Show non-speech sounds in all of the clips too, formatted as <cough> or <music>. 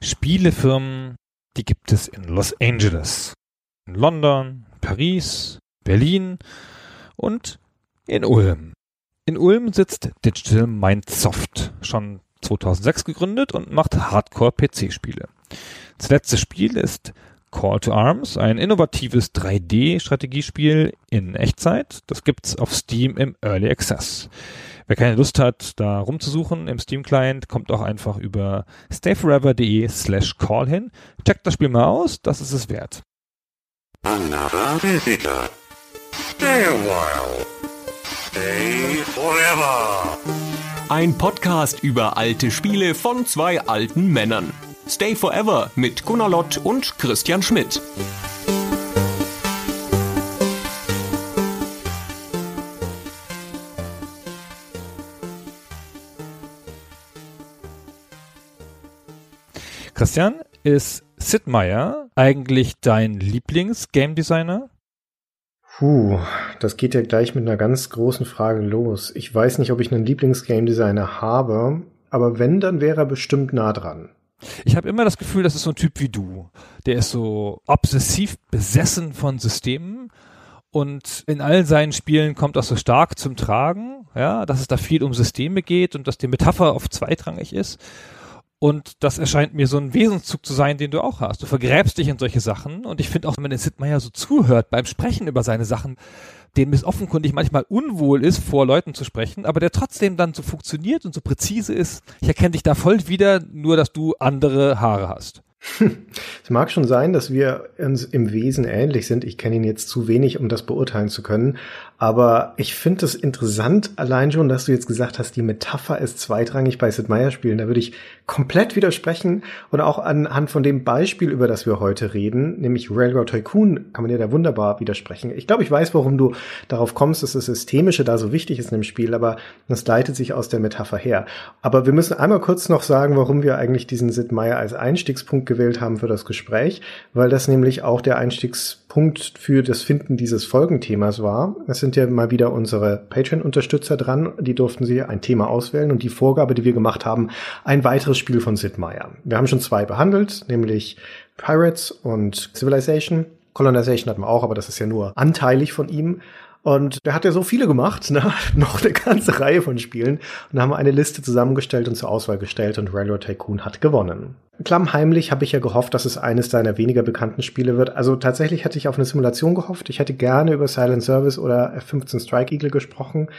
Spielefirmen, die gibt es in Los Angeles, in London, Paris, Berlin und in Ulm. In Ulm sitzt Digital Mindsoft, schon 2006 gegründet und macht Hardcore-PC-Spiele. Das letzte Spiel ist Call to Arms, ein innovatives 3D-Strategiespiel in Echtzeit. Das gibt's auf Steam im Early Access. Wer keine Lust hat, da rumzusuchen im Steam-Client, kommt auch einfach über stayforever.de slash call hin. Checkt das Spiel mal aus, das ist es wert. Another visitor. Stay a while. Stay forever. Ein Podcast über alte Spiele von zwei alten Männern. Stay Forever mit Gunnar Lott und Christian Schmidt. Christian, ist Sid Meier eigentlich dein Lieblings-Game Designer? Puh, das geht ja gleich mit einer ganz großen Frage los. Ich weiß nicht, ob ich einen Lieblings-Game Designer habe, aber wenn, dann wäre er bestimmt nah dran. Ich habe immer das Gefühl, das ist so ein Typ wie du. Der ist so obsessiv besessen von Systemen und in all seinen Spielen kommt das so stark zum Tragen, ja, dass es da viel um Systeme geht und dass die Metapher oft zweitrangig ist. Und das erscheint mir so ein Wesenszug zu sein, den du auch hast. Du vergräbst dich in solche Sachen. Und ich finde auch, wenn man den Sid Meier so zuhört beim Sprechen über seine Sachen, dem es offenkundig manchmal unwohl ist, vor Leuten zu sprechen, aber der trotzdem dann so funktioniert und so präzise ist. Ich erkenne dich da voll wieder, nur dass du andere Haare hast. <laughs> Es mag schon sein, dass wir uns im Wesen ähnlich sind. Ich kenne ihn jetzt zu wenig, um das beurteilen zu können. Aber ich finde es interessant, allein schon, dass du jetzt gesagt hast, die Metapher ist zweitrangig bei Sid Meier Spielen. Da würde ich komplett widersprechen. Und auch anhand von dem Beispiel, über das wir heute reden, nämlich Railroad Tycoon, kann man dir da wunderbar widersprechen. Ich glaube, ich weiß, warum du darauf kommst, dass das Systemische da so wichtig ist in dem Spiel, aber das leitet sich aus der Metapher her. Aber wir müssen einmal kurz noch sagen, warum wir eigentlich diesen Sid Meier als Einstiegspunkt gewählt haben für das Gespräch, weil das nämlich auch der Einstiegspunkt für das Finden dieses Folgenthemas war. Es sind ja mal wieder unsere Patreon-Unterstützer dran. Die durften sie ein Thema auswählen und die Vorgabe, die wir gemacht haben, ein weiteres Spiel von Sid Meier. Wir haben schon zwei behandelt, nämlich Pirates und Civilization. Colonization hatten wir auch, aber das ist ja nur anteilig von ihm. Und der hat ja so viele gemacht, ne? <laughs> noch eine ganze Reihe von Spielen. Und da haben wir eine Liste zusammengestellt und zur Auswahl gestellt und Railroad Tycoon hat gewonnen. Klammheimlich habe ich ja gehofft, dass es eines deiner weniger bekannten Spiele wird. Also tatsächlich hätte ich auf eine Simulation gehofft. Ich hätte gerne über Silent Service oder F-15 Strike Eagle gesprochen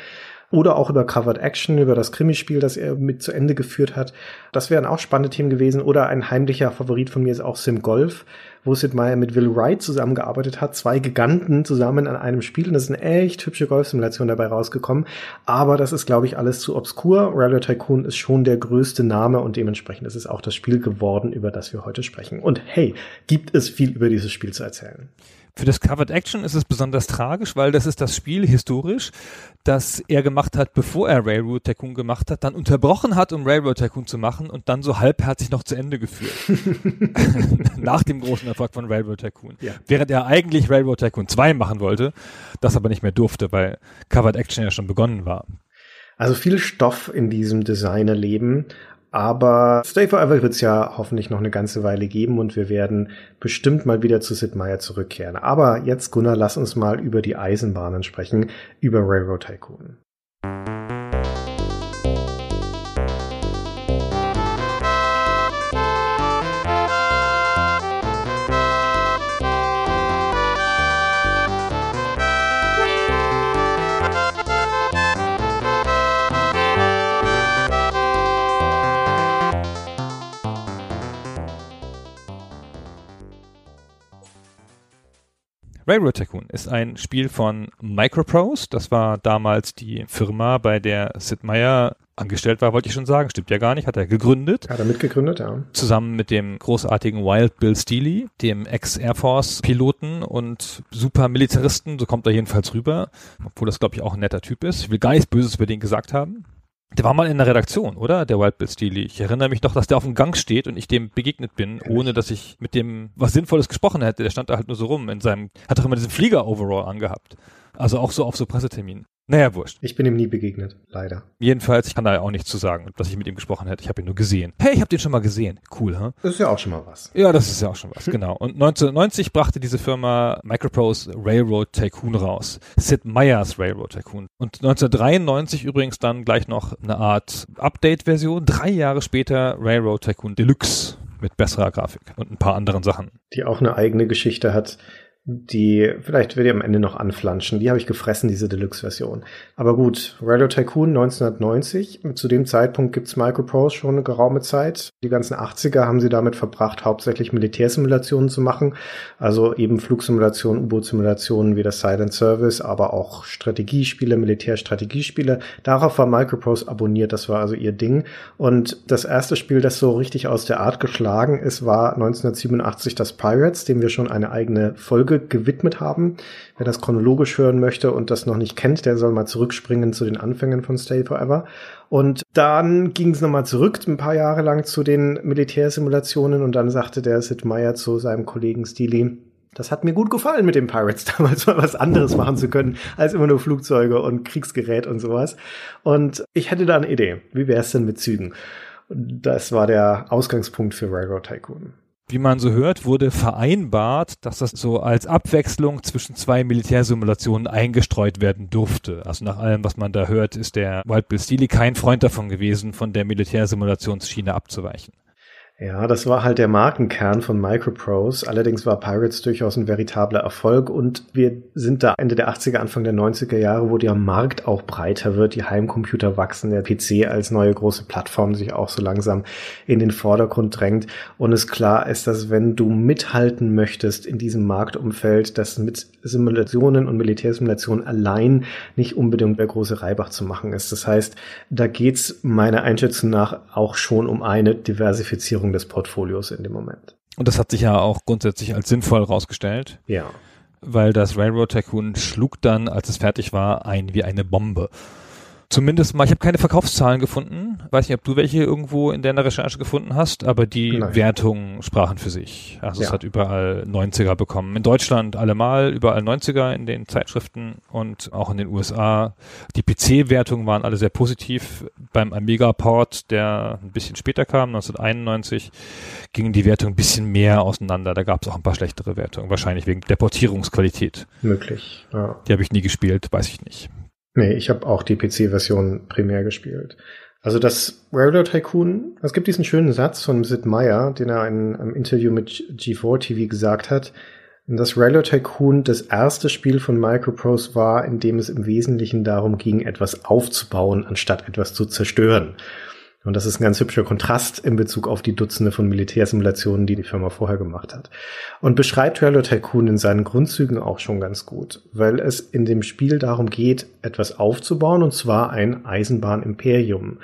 oder auch über Covered Action, über das Krimispiel, das er mit zu Ende geführt hat. Das wären auch spannende Themen gewesen. Oder ein heimlicher Favorit von mir ist auch Sim Golf, wo Sid Meier mit Will Wright zusammengearbeitet hat. Zwei Giganten zusammen an einem Spiel. Und das ist eine echt hübsche Golfsimulation dabei rausgekommen. Aber das ist, glaube ich, alles zu obskur. Railroad Tycoon ist schon der größte Name und dementsprechend ist es auch das Spiel geworden, über das wir heute sprechen. Und hey, gibt es viel über dieses Spiel zu erzählen. Für das Covered Action ist es besonders tragisch, weil das ist das Spiel historisch, das er gemacht hat, bevor er Railroad Tycoon gemacht hat, dann unterbrochen hat, um Railroad Tycoon zu machen und dann so halbherzig noch zu Ende geführt. <laughs> Nach dem großen Erfolg von Railroad Tycoon. Ja. Während er eigentlich Railroad Tycoon 2 machen wollte, das aber nicht mehr durfte, weil Covered Action ja schon begonnen war. Also viel Stoff in diesem Designerleben, aber Stay Forever wird es ja hoffentlich noch eine ganze Weile geben und wir werden bestimmt mal wieder zu Sid Meier zurückkehren. Aber jetzt, Gunnar, lass uns mal über die Eisenbahnen sprechen, über Railroad Tycoon. Railroad Tycoon ist ein Spiel von Microprose. Das war damals die Firma, bei der Sid Meier angestellt war, wollte ich schon sagen. Stimmt ja gar nicht. Hat er gegründet. Hat er mitgegründet, ja. Zusammen mit dem großartigen Wild Bill Steely, dem Ex-Air Force-Piloten und super Militaristen. So kommt er jedenfalls rüber. Obwohl das, glaube ich, auch ein netter Typ ist. Ich will gar nichts Böses über den gesagt haben. Der war mal in der Redaktion, oder? Der Wild Bill Steely. Ich erinnere mich doch, dass der auf dem Gang steht und ich dem begegnet bin, ohne dass ich mit dem was Sinnvolles gesprochen hätte. Der stand da halt nur so rum in seinem, hat doch immer diesen Flieger-Overall angehabt. Also auch so auf so Presseterminen. Naja, wurscht. Ich bin ihm nie begegnet, leider. Jedenfalls, ich kann da ja auch nichts zu sagen, dass ich mit ihm gesprochen hätte. Ich habe ihn nur gesehen. Hey, ich habe den schon mal gesehen. Cool? Huh? Das ist ja auch schon mal was. Ja, das ist ja auch schon was, genau. Und 1990 brachte diese Firma Microprose Railroad Tycoon raus. Sid Meier's Railroad Tycoon. Und 1993 übrigens dann gleich noch eine Art Update-Version. Drei Jahre später Railroad Tycoon Deluxe mit besserer Grafik und ein paar anderen Sachen. Die auch eine eigene Geschichte hat die, vielleicht wird ihr am Ende noch anflanschen. Die habe ich gefressen, diese Deluxe-Version. Aber gut, Radio Tycoon 1990. Zu dem Zeitpunkt gibt's Microprose schon eine geraume Zeit. Die ganzen 80er haben sie damit verbracht, hauptsächlich Militärsimulationen zu machen. Also eben Flugsimulationen, U-Boot-Simulationen wie das Silent Service, aber auch Strategiespiele, Militärstrategiespiele. Darauf war Microprose abonniert. Das war also ihr Ding. Und das erste Spiel, das so richtig aus der Art geschlagen ist, war 1987 das Pirates, dem wir schon eine eigene Folge gewidmet haben. Wer das chronologisch hören möchte und das noch nicht kennt, der soll mal zurückspringen zu den Anfängen von Stay Forever. Und dann ging es nochmal zurück, ein paar Jahre lang zu den Militärsimulationen und dann sagte der Sid Meier zu seinem Kollegen Steely, das hat mir gut gefallen mit den Pirates <laughs> damals mal was anderes machen zu können als immer nur Flugzeuge und Kriegsgerät und sowas. Und ich hätte da eine Idee. Wie wäre es denn mit Zügen? Das war der Ausgangspunkt für Railroad Tycoon wie man so hört, wurde vereinbart, dass das so als Abwechslung zwischen zwei Militärsimulationen eingestreut werden durfte. Also nach allem, was man da hört, ist der Wild Bill Steely kein Freund davon gewesen, von der Militärsimulationsschiene abzuweichen. Ja, das war halt der Markenkern von Microprose. Allerdings war Pirates durchaus ein veritabler Erfolg und wir sind da Ende der 80er, Anfang der 90er Jahre, wo der Markt auch breiter wird, die Heimcomputer wachsen, der PC als neue große Plattform sich auch so langsam in den Vordergrund drängt und es klar ist, dass wenn du mithalten möchtest in diesem Marktumfeld, dass mit Simulationen und Militärsimulationen allein nicht unbedingt der große Reibach zu machen ist. Das heißt, da geht's meiner Einschätzung nach auch schon um eine Diversifizierung Ausrichtung des Portfolios in dem Moment. Und das hat sich ja auch grundsätzlich als sinnvoll rausgestellt. Ja. Weil das Railroad Tycoon schlug dann, als es fertig war, ein wie eine Bombe. Zumindest mal, ich habe keine Verkaufszahlen gefunden. Weiß nicht, ob du welche irgendwo in deiner Recherche gefunden hast, aber die Nein. Wertungen sprachen für sich. Also ja. es hat überall 90er bekommen. In Deutschland allemal überall 90er in den Zeitschriften und auch in den USA. Die PC-Wertungen waren alle sehr positiv. Beim Amiga-Port, der ein bisschen später kam, 1991, gingen die Wertungen ein bisschen mehr auseinander. Da gab es auch ein paar schlechtere Wertungen, wahrscheinlich wegen der Portierungsqualität. Möglich, ja. Die habe ich nie gespielt, weiß ich nicht. Nee, ich habe auch die PC-Version primär gespielt. Also das Railroad Tycoon, es gibt diesen schönen Satz von Sid Meier, den er in einem Interview mit G4 TV gesagt hat, dass Railroad Tycoon das erste Spiel von Microprose war, in dem es im Wesentlichen darum ging, etwas aufzubauen, anstatt etwas zu zerstören. Und das ist ein ganz hübscher Kontrast in Bezug auf die Dutzende von Militärsimulationen, die die Firma vorher gemacht hat. Und beschreibt Railroad Tycoon in seinen Grundzügen auch schon ganz gut, weil es in dem Spiel darum geht, etwas aufzubauen, und zwar ein Eisenbahnimperium.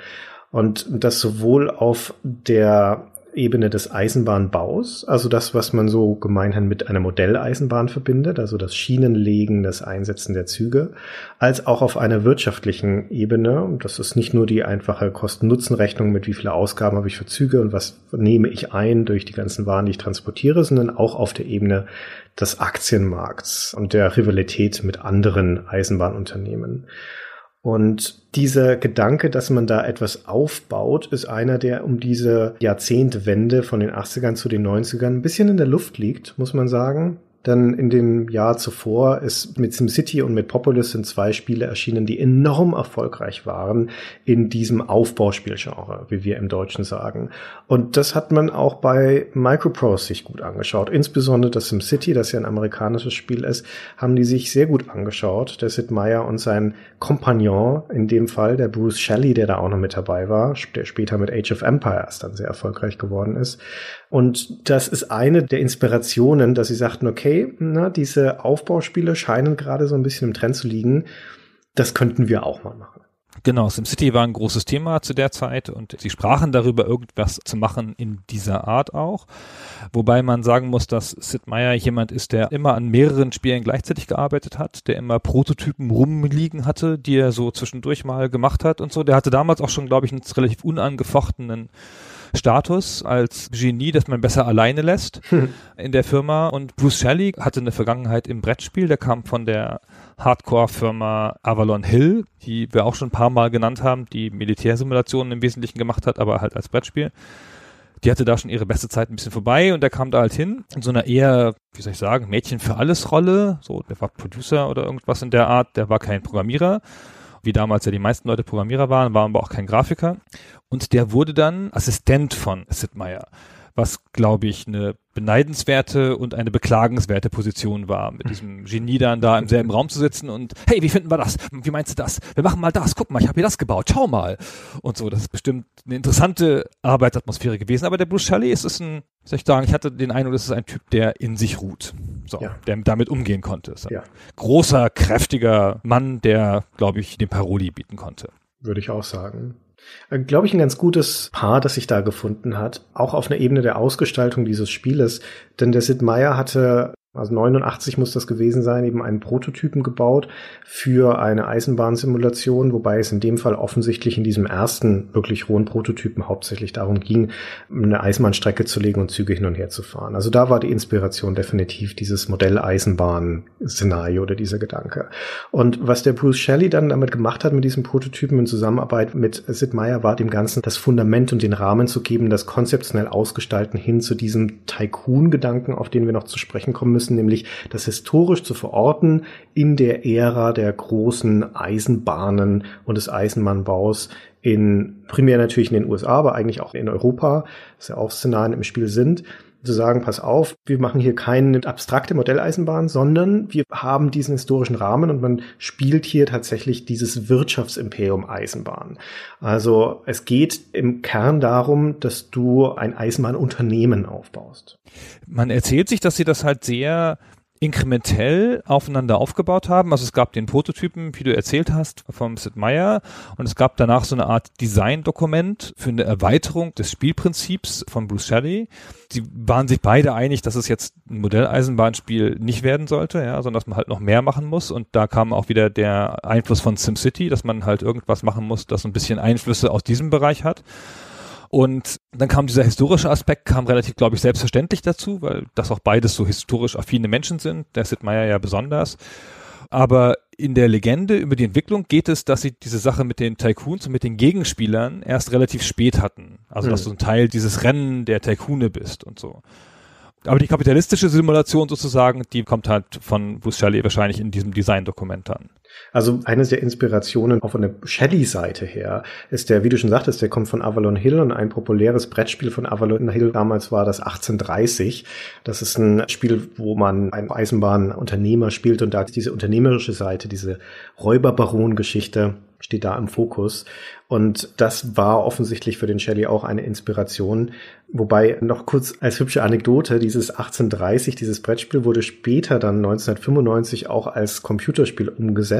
Und das sowohl auf der Ebene des Eisenbahnbaus, also das, was man so gemeinhin mit einer Modelleisenbahn verbindet, also das Schienenlegen, das Einsetzen der Züge, als auch auf einer wirtschaftlichen Ebene. Das ist nicht nur die einfache Kosten-Nutzen-Rechnung mit wie viele Ausgaben habe ich für Züge und was nehme ich ein durch die ganzen Waren, die ich transportiere, sondern auch auf der Ebene des Aktienmarkts und der Rivalität mit anderen Eisenbahnunternehmen. Und dieser Gedanke, dass man da etwas aufbaut, ist einer, der um diese Jahrzehntwende von den 80ern zu den 90ern ein bisschen in der Luft liegt, muss man sagen. Dann in dem Jahr zuvor ist mit SimCity und mit Populous sind zwei Spiele erschienen, die enorm erfolgreich waren in diesem Aufbauspielgenre, wie wir im Deutschen sagen. Und das hat man auch bei Microprose sich gut angeschaut. Insbesondere das SimCity, das ja ein amerikanisches Spiel ist, haben die sich sehr gut angeschaut. Der Sid Meier und sein Kompagnon, in dem Fall der Bruce Shelley, der da auch noch mit dabei war, der später mit Age of Empires dann sehr erfolgreich geworden ist. Und das ist eine der Inspirationen, dass sie sagten, okay, na, diese Aufbauspiele scheinen gerade so ein bisschen im Trend zu liegen. Das könnten wir auch mal machen. Genau, SimCity war ein großes Thema zu der Zeit und sie sprachen darüber, irgendwas zu machen in dieser Art auch. Wobei man sagen muss, dass Sid Meier jemand ist, der immer an mehreren Spielen gleichzeitig gearbeitet hat, der immer Prototypen rumliegen hatte, die er so zwischendurch mal gemacht hat und so. Der hatte damals auch schon, glaube ich, einen relativ unangefochtenen Status als Genie, das man besser alleine lässt in der Firma. Und Bruce Shelley hatte eine Vergangenheit im Brettspiel. Der kam von der Hardcore-Firma Avalon Hill, die wir auch schon ein paar Mal genannt haben, die Militärsimulationen im Wesentlichen gemacht hat, aber halt als Brettspiel. Die hatte da schon ihre beste Zeit ein bisschen vorbei und der kam da halt hin in so einer eher, wie soll ich sagen, Mädchen für alles Rolle. So, der war Producer oder irgendwas in der Art, der war kein Programmierer wie damals ja die meisten Leute Programmierer waren, war aber auch kein Grafiker. Und der wurde dann Assistent von Sid Meier was, glaube ich, eine beneidenswerte und eine beklagenswerte Position war, mit diesem Genie dann da im selben Raum zu sitzen und hey, wie finden wir das? Wie meinst du das? Wir machen mal das. Guck mal, ich habe hier das gebaut. Schau mal. Und so, das ist bestimmt eine interessante Arbeitsatmosphäre gewesen. Aber der Bruce Shelley ist, ist ein, soll ich sagen, ich hatte den Eindruck, das ist ein Typ, der in sich ruht. So, ja. der damit umgehen konnte. Ein ja. großer, kräftiger Mann, der, glaube ich, den Paroli bieten konnte. Würde ich auch sagen. Äh, Glaube ich, ein ganz gutes Paar, das sich da gefunden hat. Auch auf einer Ebene der Ausgestaltung dieses Spieles. Denn der Sid Meier hatte also 89 muss das gewesen sein, eben einen Prototypen gebaut für eine Eisenbahnsimulation, wobei es in dem Fall offensichtlich in diesem ersten wirklich rohen Prototypen hauptsächlich darum ging, eine Eisenbahnstrecke zu legen und Züge hin und her zu fahren. Also da war die Inspiration definitiv dieses Modell-Eisenbahn-Szenario oder dieser Gedanke. Und was der Bruce Shelley dann damit gemacht hat mit diesem Prototypen in Zusammenarbeit mit Sid Meier, war dem Ganzen das Fundament und den Rahmen zu geben, das konzeptionell ausgestalten hin zu diesem Tycoon-Gedanken, auf den wir noch zu sprechen kommen müssen müssen, nämlich das historisch zu verorten in der Ära der großen Eisenbahnen und des Eisenbahnbaus in primär natürlich in den USA, aber eigentlich auch in Europa, das ja auch Szenarien im Spiel sind zu sagen, pass auf, wir machen hier keine abstrakte Modelleisenbahn, sondern wir haben diesen historischen Rahmen und man spielt hier tatsächlich dieses Wirtschaftsimperium Eisenbahn. Also es geht im Kern darum, dass du ein Eisenbahnunternehmen aufbaust. Man erzählt sich, dass sie das halt sehr inkrementell aufeinander aufgebaut haben. Also es gab den Prototypen, wie du erzählt hast, vom Sid Meier und es gab danach so eine Art Design-Dokument für eine Erweiterung des Spielprinzips von Bruce Shelley. Sie waren sich beide einig, dass es jetzt ein Modelleisenbahnspiel nicht werden sollte, ja, sondern dass man halt noch mehr machen muss und da kam auch wieder der Einfluss von SimCity, dass man halt irgendwas machen muss, das ein bisschen Einflüsse aus diesem Bereich hat. Und dann kam dieser historische Aspekt, kam relativ, glaube ich, selbstverständlich dazu, weil das auch beides so historisch affine Menschen sind, der Sid Meier ja besonders. Aber in der Legende über die Entwicklung geht es, dass sie diese Sache mit den Tycoons und mit den Gegenspielern erst relativ spät hatten. Also, dass mhm. du ein Teil dieses Rennen der Tycoone bist und so. Aber die kapitalistische Simulation sozusagen, die kommt halt von Bruce Shelley wahrscheinlich in diesem Design-Dokument an. Also eine der Inspirationen auch von der Shelley-Seite her ist der, wie du schon sagtest, der kommt von Avalon Hill und ein populäres Brettspiel von Avalon Hill damals war das 1830. Das ist ein Spiel, wo man einen Eisenbahnunternehmer spielt und da diese unternehmerische Seite, diese Räuberbaron-Geschichte steht da im Fokus. Und das war offensichtlich für den Shelley auch eine Inspiration. Wobei noch kurz als hübsche Anekdote, dieses 1830, dieses Brettspiel wurde später dann 1995 auch als Computerspiel umgesetzt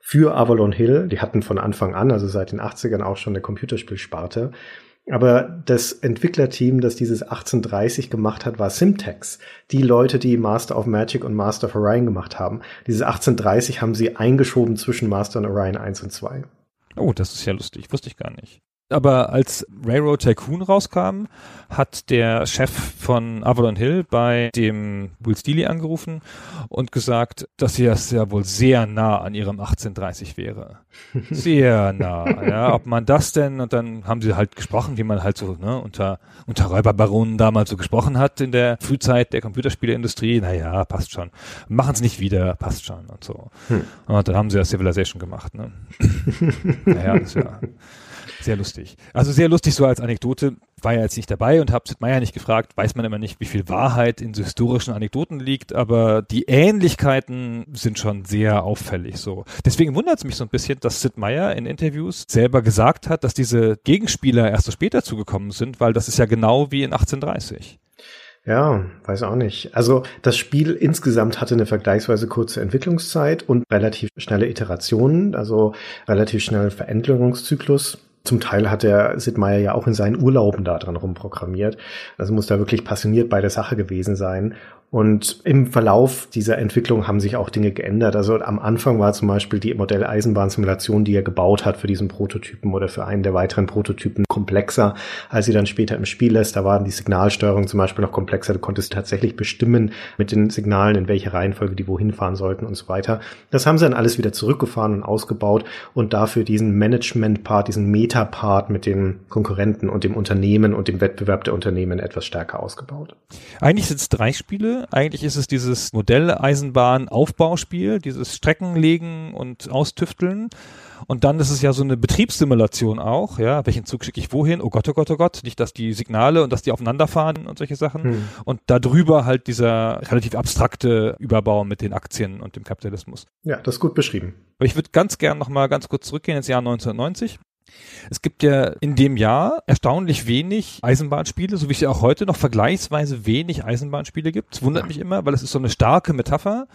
für Avalon Hill. Die hatten von Anfang an, also seit den 80ern auch schon eine Computerspielsparte. Aber das Entwicklerteam, das dieses 1830 gemacht hat, war Simtex. Die Leute, die Master of Magic und Master of Orion gemacht haben. Dieses 1830 haben sie eingeschoben zwischen Master und Orion 1 und 2. Oh, das ist ja lustig. Wusste ich gar nicht. Aber als Railroad Tycoon rauskam, hat der Chef von Avalon Hill bei dem Will Steely angerufen und gesagt, dass sie das ja wohl sehr nah an ihrem 1830 wäre. <laughs> Sehr nah, ja. Ob man das denn, und dann haben sie halt gesprochen, wie man halt so, ne, unter, unter Räuberbaronen damals so gesprochen hat in der Frühzeit der Computerspieleindustrie. Naja, passt schon. Machen es nicht wieder, passt schon und so. Hm. Und dann haben sie ja Civilization gemacht, ne. <laughs> naja, das ist ja sehr lustig. Also sehr lustig so als Anekdote. War ja jetzt nicht dabei und habe Sid Meier nicht gefragt. Weiß man immer nicht, wie viel Wahrheit in so historischen Anekdoten liegt, aber die Ähnlichkeiten sind schon sehr auffällig so. Deswegen wundert es mich so ein bisschen, dass Sid Meier in Interviews selber gesagt hat, dass diese Gegenspieler erst so später zugekommen sind, weil das ist ja genau wie in 1830. Ja, weiß auch nicht. Also das Spiel insgesamt hatte eine vergleichsweise kurze Entwicklungszeit und relativ schnelle Iterationen, also relativ schnell Veränderungszyklus Zum Teil hat der Sid Meier ja auch in seinen Urlauben da dran rumprogrammiert. Also muss da wirklich passioniert bei der Sache gewesen sein. Und im Verlauf dieser Entwicklung haben sich auch Dinge geändert. Also am Anfang war zum Beispiel die Modell-Eisenbahn-Simulation, die er gebaut hat für diesen Prototypen oder für einen der weiteren Prototypen komplexer, als sie dann später im Spiel ist. Da waren die Signalsteuerung zum Beispiel noch komplexer. Du konntest tatsächlich bestimmen mit den Signalen, in welche Reihenfolge die wohin fahren sollten und so weiter. Das haben sie dann alles wieder zurückgefahren und ausgebaut und dafür diesen Management-Part, diesen Meta-Part mit den Konkurrenten und dem Unternehmen und dem Wettbewerb der Unternehmen etwas stärker ausgebaut. Eigentlich sind es drei Spiele eigentlich ist es dieses Modelleisenbahn-Aufbauspiel, dieses Streckenlegen und Austüfteln. Und dann ist es ja so eine Betriebssimulation auch, ja, welchen Zug schicke ich wohin? Oh Gott, oh Gott, oh Gott, nicht, dass die Signale und dass die aufeinander fahren und solche Sachen. Hm. Und darüber halt dieser relativ abstrakte Überbau mit den Aktien und dem Kapitalismus. Ja, das ist gut beschrieben. Aber ich würde ganz gern nochmal ganz kurz zurückgehen ins Jahr 1990. Es gibt ja in dem Jahr erstaunlich wenig Eisenbahnspiele, so wie es ja auch heute noch vergleichsweise wenig Eisenbahnspiele gibt. Das wundert mich immer, weil es ist so eine starke Metapher.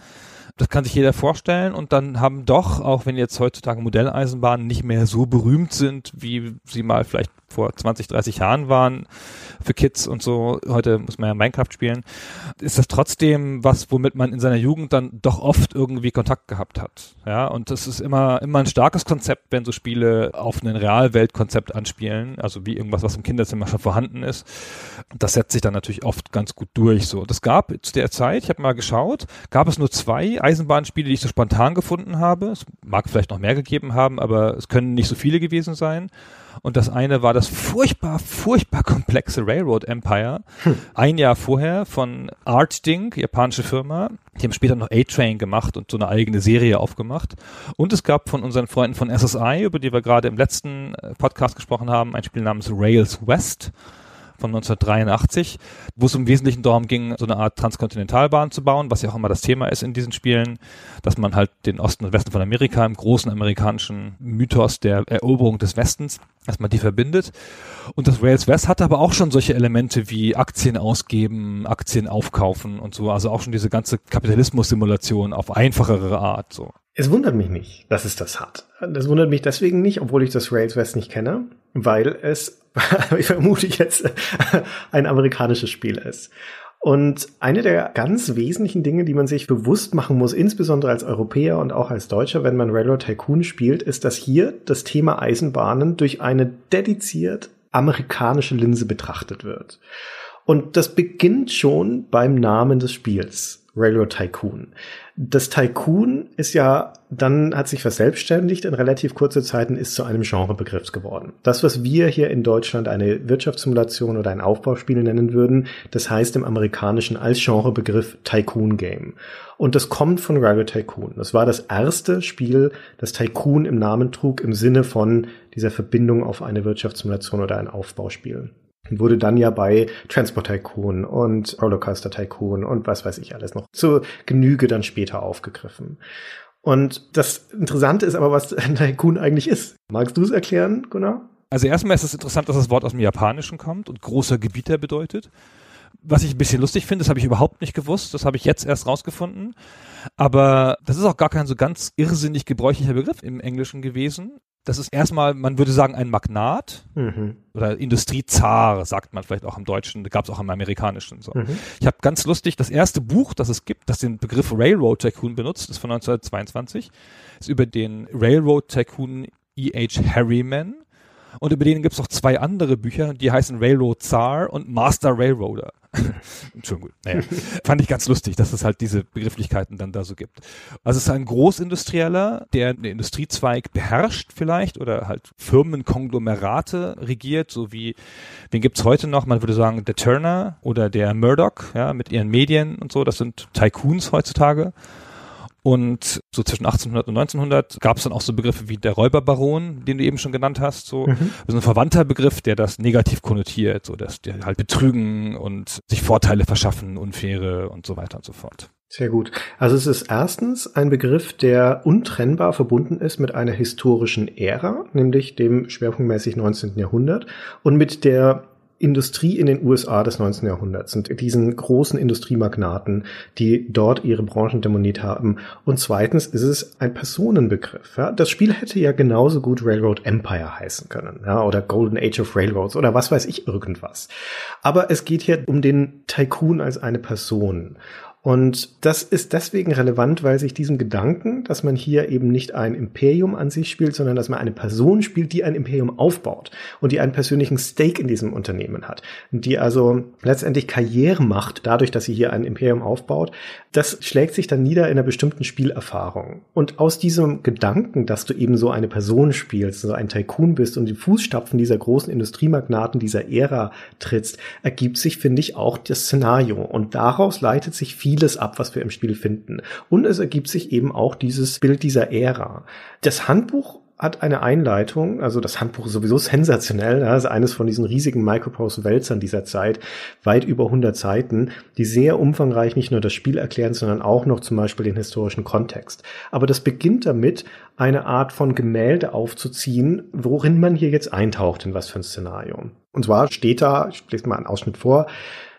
Das kann sich jeder vorstellen und dann haben doch, auch wenn jetzt heutzutage Modelleisenbahnen nicht mehr so berühmt sind, wie sie mal vielleicht vor 20, 30 Jahren waren für Kids und so, heute muss man ja Minecraft spielen, ist das trotzdem was, womit man in seiner Jugend dann doch oft irgendwie Kontakt gehabt hat. Ja, und das ist immer, immer ein starkes Konzept, wenn so Spiele auf ein Realweltkonzept anspielen, also wie irgendwas, was im Kinderzimmer schon vorhanden ist. Das setzt sich dann natürlich oft ganz gut durch, so. Das gab zu der Zeit, ich habe mal geschaut, gab es nur zwei Eisenbahnspiele, die ich so spontan gefunden habe. Es mag vielleicht noch mehr gegeben haben, aber es können nicht so viele gewesen sein. Und das eine war das furchtbar, furchtbar komplexe Railroad Empire. Hm. Ein Jahr vorher von Artding, japanische Firma. Die haben später noch A-Train gemacht und so eine eigene Serie aufgemacht. Und es gab von unseren Freunden von SSI, über die wir gerade im letzten äh, Podcast gesprochen haben, ein Spiel namens Rails West von 1983, wo es im Wesentlichen darum ging, so eine Art Transkontinentalbahn zu bauen, was ja auch immer das Thema ist in diesen Spielen, dass man halt den Osten und Westen von Amerika im großen amerikanischen Mythos der Eroberung des Westens, dass man die verbindet. Und das Rails West hatte aber auch schon solche Elemente wie Aktien ausgeben, Aktien aufkaufen und so, also auch schon diese ganze Kapitalismus-Simulation auf einfachere Art, so. Es wundert mich nicht, dass es das hat. Das wundert mich deswegen nicht, obwohl ich das Rails West nicht kenne, weil es, <laughs> ich vermute jetzt, ein amerikanisches Spiel ist. Und eine der ganz wesentlichen Dinge, die man sich bewusst machen muss, insbesondere als Europäer und auch als Deutscher, wenn man Railroad Tycoon spielt, ist, dass hier das Thema Eisenbahnen durch eine dediziert amerikanische Linse betrachtet wird. Und das beginnt schon beim Namen des Spiels. Railroad Tycoon. Das Tycoon ist ja dann hat sich verselbstständigt in relativ kurzer Zeit und ist zu einem Genrebegriff geworden. Das, was wir hier in Deutschland eine Wirtschaftssimulation oder ein Aufbauspiel nennen würden, das heißt im Amerikanischen als Genrebegriff Tycoon Game. Und das kommt von Railroad Tycoon. Das war das erste Spiel, das Tycoon im Namen trug, im Sinne von dieser Verbindung auf eine Wirtschaftssimulation oder ein Aufbauspiel wurde dann ja bei Transport Tycoon und Rollercoaster Tycoon und was weiß ich alles noch zur Genüge dann später aufgegriffen. Und das Interessante ist aber, was ein <laughs> Tycoon eigentlich ist. Magst du es erklären, Gunnar? Also erstmal ist es interessant, dass das Wort aus dem Japanischen kommt und großer Gebieter bedeutet. Was ich ein bisschen lustig finde, das habe ich überhaupt nicht gewusst, das habe ich jetzt erst rausgefunden. Aber das ist auch gar kein so ganz irrsinnig gebräuchlicher Begriff im Englischen gewesen. Das ist erstmal, man würde sagen, ein Magnat mhm. oder Industriezar, sagt man vielleicht auch im Deutschen, gab es auch im Amerikanischen. So. Mhm. Ich habe ganz lustig, das erste Buch, das es gibt, das den Begriff Railroad Tycoon benutzt, ist von 1922, ist über den Railroad Tycoon E.H. Harriman. Und über den gibt es noch zwei andere Bücher, die heißen Railroad Czar und Master Railroader. <laughs> Schon gut. Naja, fand ich ganz lustig, dass es halt diese Begrifflichkeiten dann da so gibt. Also es ist ein Großindustrieller, der einen Industriezweig beherrscht vielleicht oder halt Firmenkonglomerate regiert, so wie, wen gibt's heute noch? Man würde sagen, der Turner oder der Murdoch, ja, mit ihren Medien und so, das sind Tycoons heutzutage. Und so zwischen 1800 und 1900 gab es dann auch so Begriffe wie der Räuberbaron, den du eben schon genannt hast, so, mhm. also ein verwandter Begriff, der das negativ konnotiert, so dass die halt betrügen und sich Vorteile verschaffen, unfaire und so weiter und so fort. Sehr gut. Also es ist erstens ein Begriff, der untrennbar verbunden ist mit einer historischen Ära, nämlich dem schwerpunktmäßig 19. Jahrhundert und mit der Industrie in den USA des 19. Jahrhunderts und diesen großen Industriemagnaten, die dort ihre Branchen demoniert haben. Und zweitens ist es ein Personenbegriff. Ja? Das Spiel hätte ja genauso gut Railroad Empire heißen können, ja, oder Golden Age of Railroads oder was weiß ich irgendwas. Aber es geht hier um den Tycoon als eine Person. Und das ist deswegen relevant, weil sich diesem Gedanken, dass man hier eben nicht ein Imperium an sich spielt, sondern dass man eine Person spielt, die ein Imperium aufbaut und die einen persönlichen Stake in diesem Unternehmen hat, die also letztendlich Karriere macht, dadurch, dass sie hier ein Imperium aufbaut, das schlägt sich dann nieder in einer bestimmten Spielerfahrung. Und aus diesem Gedanken, dass du eben so eine Person spielst, so ein Tycoon bist und die Fußstapfen dieser großen Industriemagnaten dieser Ära trittst, ergibt sich, finde ich, auch das Szenario. Und daraus leitet sich viel vieles ab, was wir im Spiel finden. Und es ergibt sich eben auch dieses Bild dieser Ära. Das Handbuch hat eine Einleitung, also das Handbuch ist sowieso sensationell, das ist eines von diesen riesigen Microprose-Wälzern dieser Zeit, weit über 100 Seiten, die sehr umfangreich nicht nur das Spiel erklären, sondern auch noch zum Beispiel den historischen Kontext. Aber das beginnt damit, eine Art von Gemälde aufzuziehen, worin man hier jetzt eintaucht, in was für ein Szenario. Und zwar steht da, ich lese mal einen Ausschnitt vor,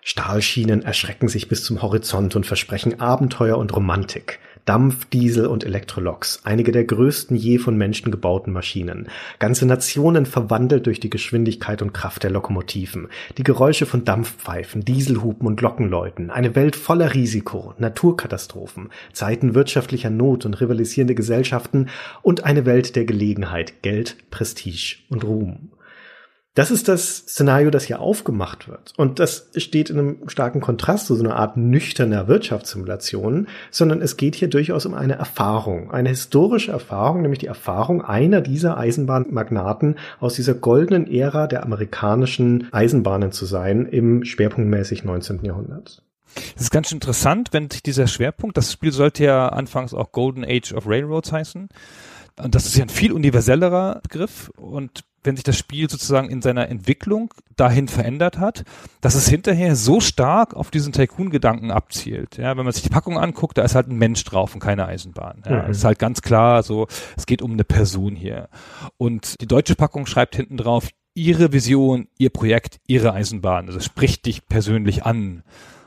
Stahlschienen erschrecken sich bis zum Horizont und versprechen Abenteuer und Romantik. Dampf, Diesel und Elektroloks, einige der größten je von Menschen gebauten Maschinen. Ganze Nationen verwandelt durch die Geschwindigkeit und Kraft der Lokomotiven. Die Geräusche von Dampfpfeifen, Dieselhupen und Glockenläuten. Eine Welt voller Risiko, Naturkatastrophen, Zeiten wirtschaftlicher Not und rivalisierende Gesellschaften und eine Welt der Gelegenheit, Geld, Prestige und Ruhm. Das ist das Szenario, das hier aufgemacht wird. Und das steht in einem starken Kontrast zu so einer Art nüchterner Wirtschaftssimulation, sondern es geht hier durchaus um eine Erfahrung, eine historische Erfahrung, nämlich die Erfahrung einer dieser Eisenbahnmagnaten aus dieser goldenen Ära der amerikanischen Eisenbahnen zu sein im schwerpunktmäßig 19. Jahrhundert. Das ist ganz interessant, wenn sich dieser Schwerpunkt, das Spiel sollte ja anfangs auch Golden Age of Railroads heißen. Und das ist ja ein viel universellerer Begriff. Und wenn sich das Spiel sozusagen in seiner Entwicklung dahin verändert hat, dass es hinterher so stark auf diesen Tycoon-Gedanken abzielt. Ja, wenn man sich die Packung anguckt, da ist halt ein Mensch drauf und keine Eisenbahn. Ja, mhm. ist halt ganz klar so, es geht um eine Person hier. Und die deutsche Packung schreibt hinten drauf, ihre Vision, ihr Projekt, ihre Eisenbahn. Also spricht dich persönlich an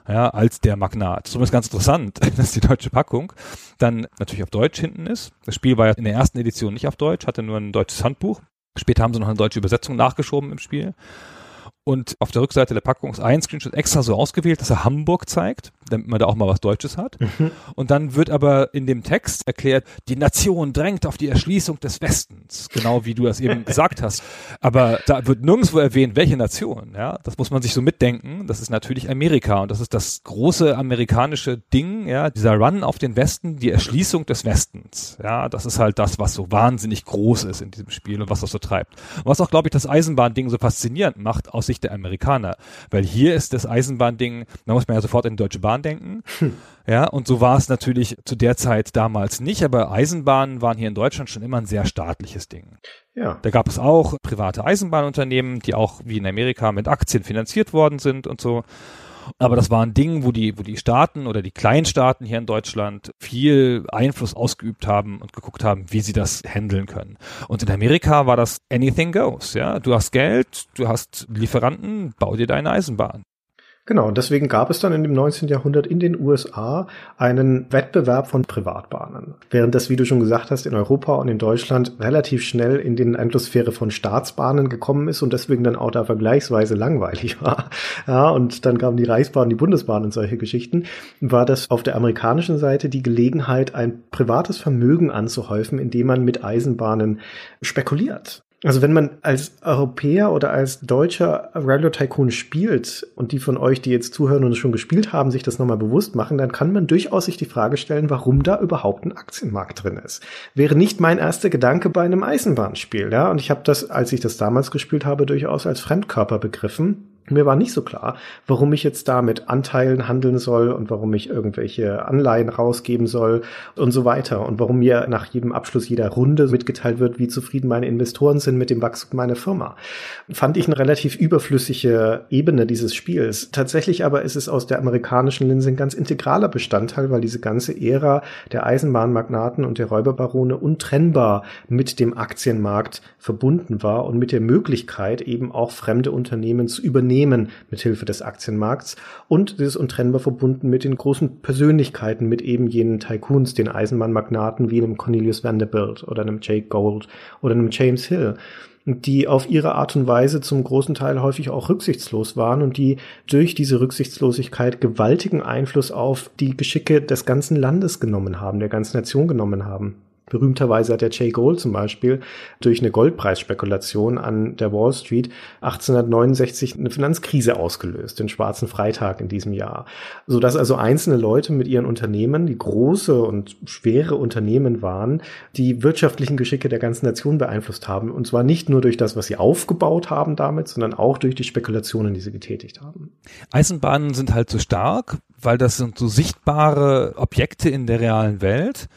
ja, als der Magnat. Zumindest ganz interessant, <laughs> dass die deutsche Packung dann natürlich auf Deutsch hinten ist. Das Spiel war ja in der ersten Edition nicht auf Deutsch, hatte nur ein deutsches Handbuch. Später haben sie noch eine deutsche Übersetzung nachgeschoben im Spiel. Und auf der Rückseite der Packung ist ein Screenshot extra so ausgewählt, dass er Hamburg zeigt, damit man da auch mal was Deutsches hat. Mhm. Und dann wird aber in dem Text erklärt, die Nation drängt auf die Erschließung des Westens. Genau wie du das eben <laughs> gesagt hast. Aber da wird nirgendwo erwähnt, welche Nation. Ja, das muss man sich so mitdenken. Das ist natürlich Amerika. Und das ist das große amerikanische Ding, ja, dieser Run auf den Westen, die Erschließung des Westens. Ja, das ist halt das, was so wahnsinnig groß ist in diesem Spiel und was das so treibt. Und was auch, glaube ich, das Eisenbahnding so faszinierend macht aus Sicht Sicht der Amerikaner. Weil hier ist das Eisenbahnding, da muss man ja sofort in die Deutsche Bahn denken. Hm. Ja, und so war es natürlich zu der Zeit damals nicht, aber Eisenbahnen waren hier in Deutschland schon immer ein sehr staatliches Ding. Ja. Da gab es auch private Eisenbahnunternehmen, die auch wie in Amerika mit Aktien finanziert worden sind und so. Aber das war ein Ding, wo die, wo die Staaten oder die Kleinstaaten hier in Deutschland viel Einfluss ausgeübt haben und geguckt haben, wie sie das handeln können. Und in Amerika war das anything goes, ja. Du hast Geld, du hast Lieferanten, bau dir deine Eisenbahn. Genau, und deswegen gab es dann in dem 19. Jahrhundert in den USA einen Wettbewerb von Privatbahnen. Während das, wie du schon gesagt hast, in Europa und in Deutschland relativ schnell in den Einflusssphäre von Staatsbahnen gekommen ist und deswegen dann auch da vergleichsweise langweilig <laughs> war. Ja, und dann kamen die Reichsbahn, die Bundesbahn und solche Geschichten, war das auf der amerikanischen Seite die Gelegenheit, ein privates Vermögen anzuhäufen, indem man mit Eisenbahnen spekuliert. Also wenn man als Europäer oder als deutscher Railroad Tycoon spielt und die von euch, die jetzt zuhören und es schon gespielt haben, sich das nochmal bewusst machen, dann kann man durchaus sich die Frage stellen, warum da überhaupt ein Aktienmarkt drin ist. Wäre nicht mein erster Gedanke bei einem Eisenbahnspiel, ja. Und ich habe das, als ich das damals gespielt habe, durchaus als Fremdkörper begriffen mir war nicht so klar, warum ich jetzt da mit Anteilen handeln soll und warum ich irgendwelche Anleihen rausgeben soll und so weiter und warum mir nach jedem Abschluss jeder Runde mitgeteilt wird, wie zufrieden meine Investoren sind mit dem Wachstum meiner Firma. Fand ich eine relativ überflüssige Ebene dieses Spiels. Tatsächlich aber ist es aus der amerikanischen Linse ein ganz integraler Bestandteil, weil diese ganze Ära der Eisenbahnmagnaten und der Räuberbarone untrennbar mit dem Aktienmarkt verbunden war und mit der Möglichkeit eben auch fremde Unternehmen zu übernehmen Unternehmen mithilfe des Aktienmarkts und es ist untrennbar verbunden mit den großen Persönlichkeiten, mit eben jenen Tycoons, den Eisenbahnmagnaten wie einem Cornelius Vanderbilt oder einem Jake Gold oder einem James Hill die auf ihre Art und Weise zum großen Teil häufig auch rücksichtslos waren und die durch diese Rücksichtslosigkeit gewaltigen Einfluss auf die Geschicke des ganzen Landes genommen haben, der ganzen Nation genommen haben. Berühmterweise hat der Jay Gold zum Beispiel durch eine Goldpreisspekulation an der Wall Street 1869 eine Finanzkrise ausgelöst, den schwarzen Freitag in diesem Jahr. Sodass also einzelne Leute mit ihren Unternehmen, die große und schwere Unternehmen waren, die wirtschaftlichen Geschicke der ganzen Nation beeinflusst haben. Und zwar nicht nur durch das, was sie aufgebaut haben damit, sondern auch durch die Spekulationen, die sie getätigt haben. Eisenbahnen sind halt so stark, weil das sind so sichtbare Objekte in der realen Welt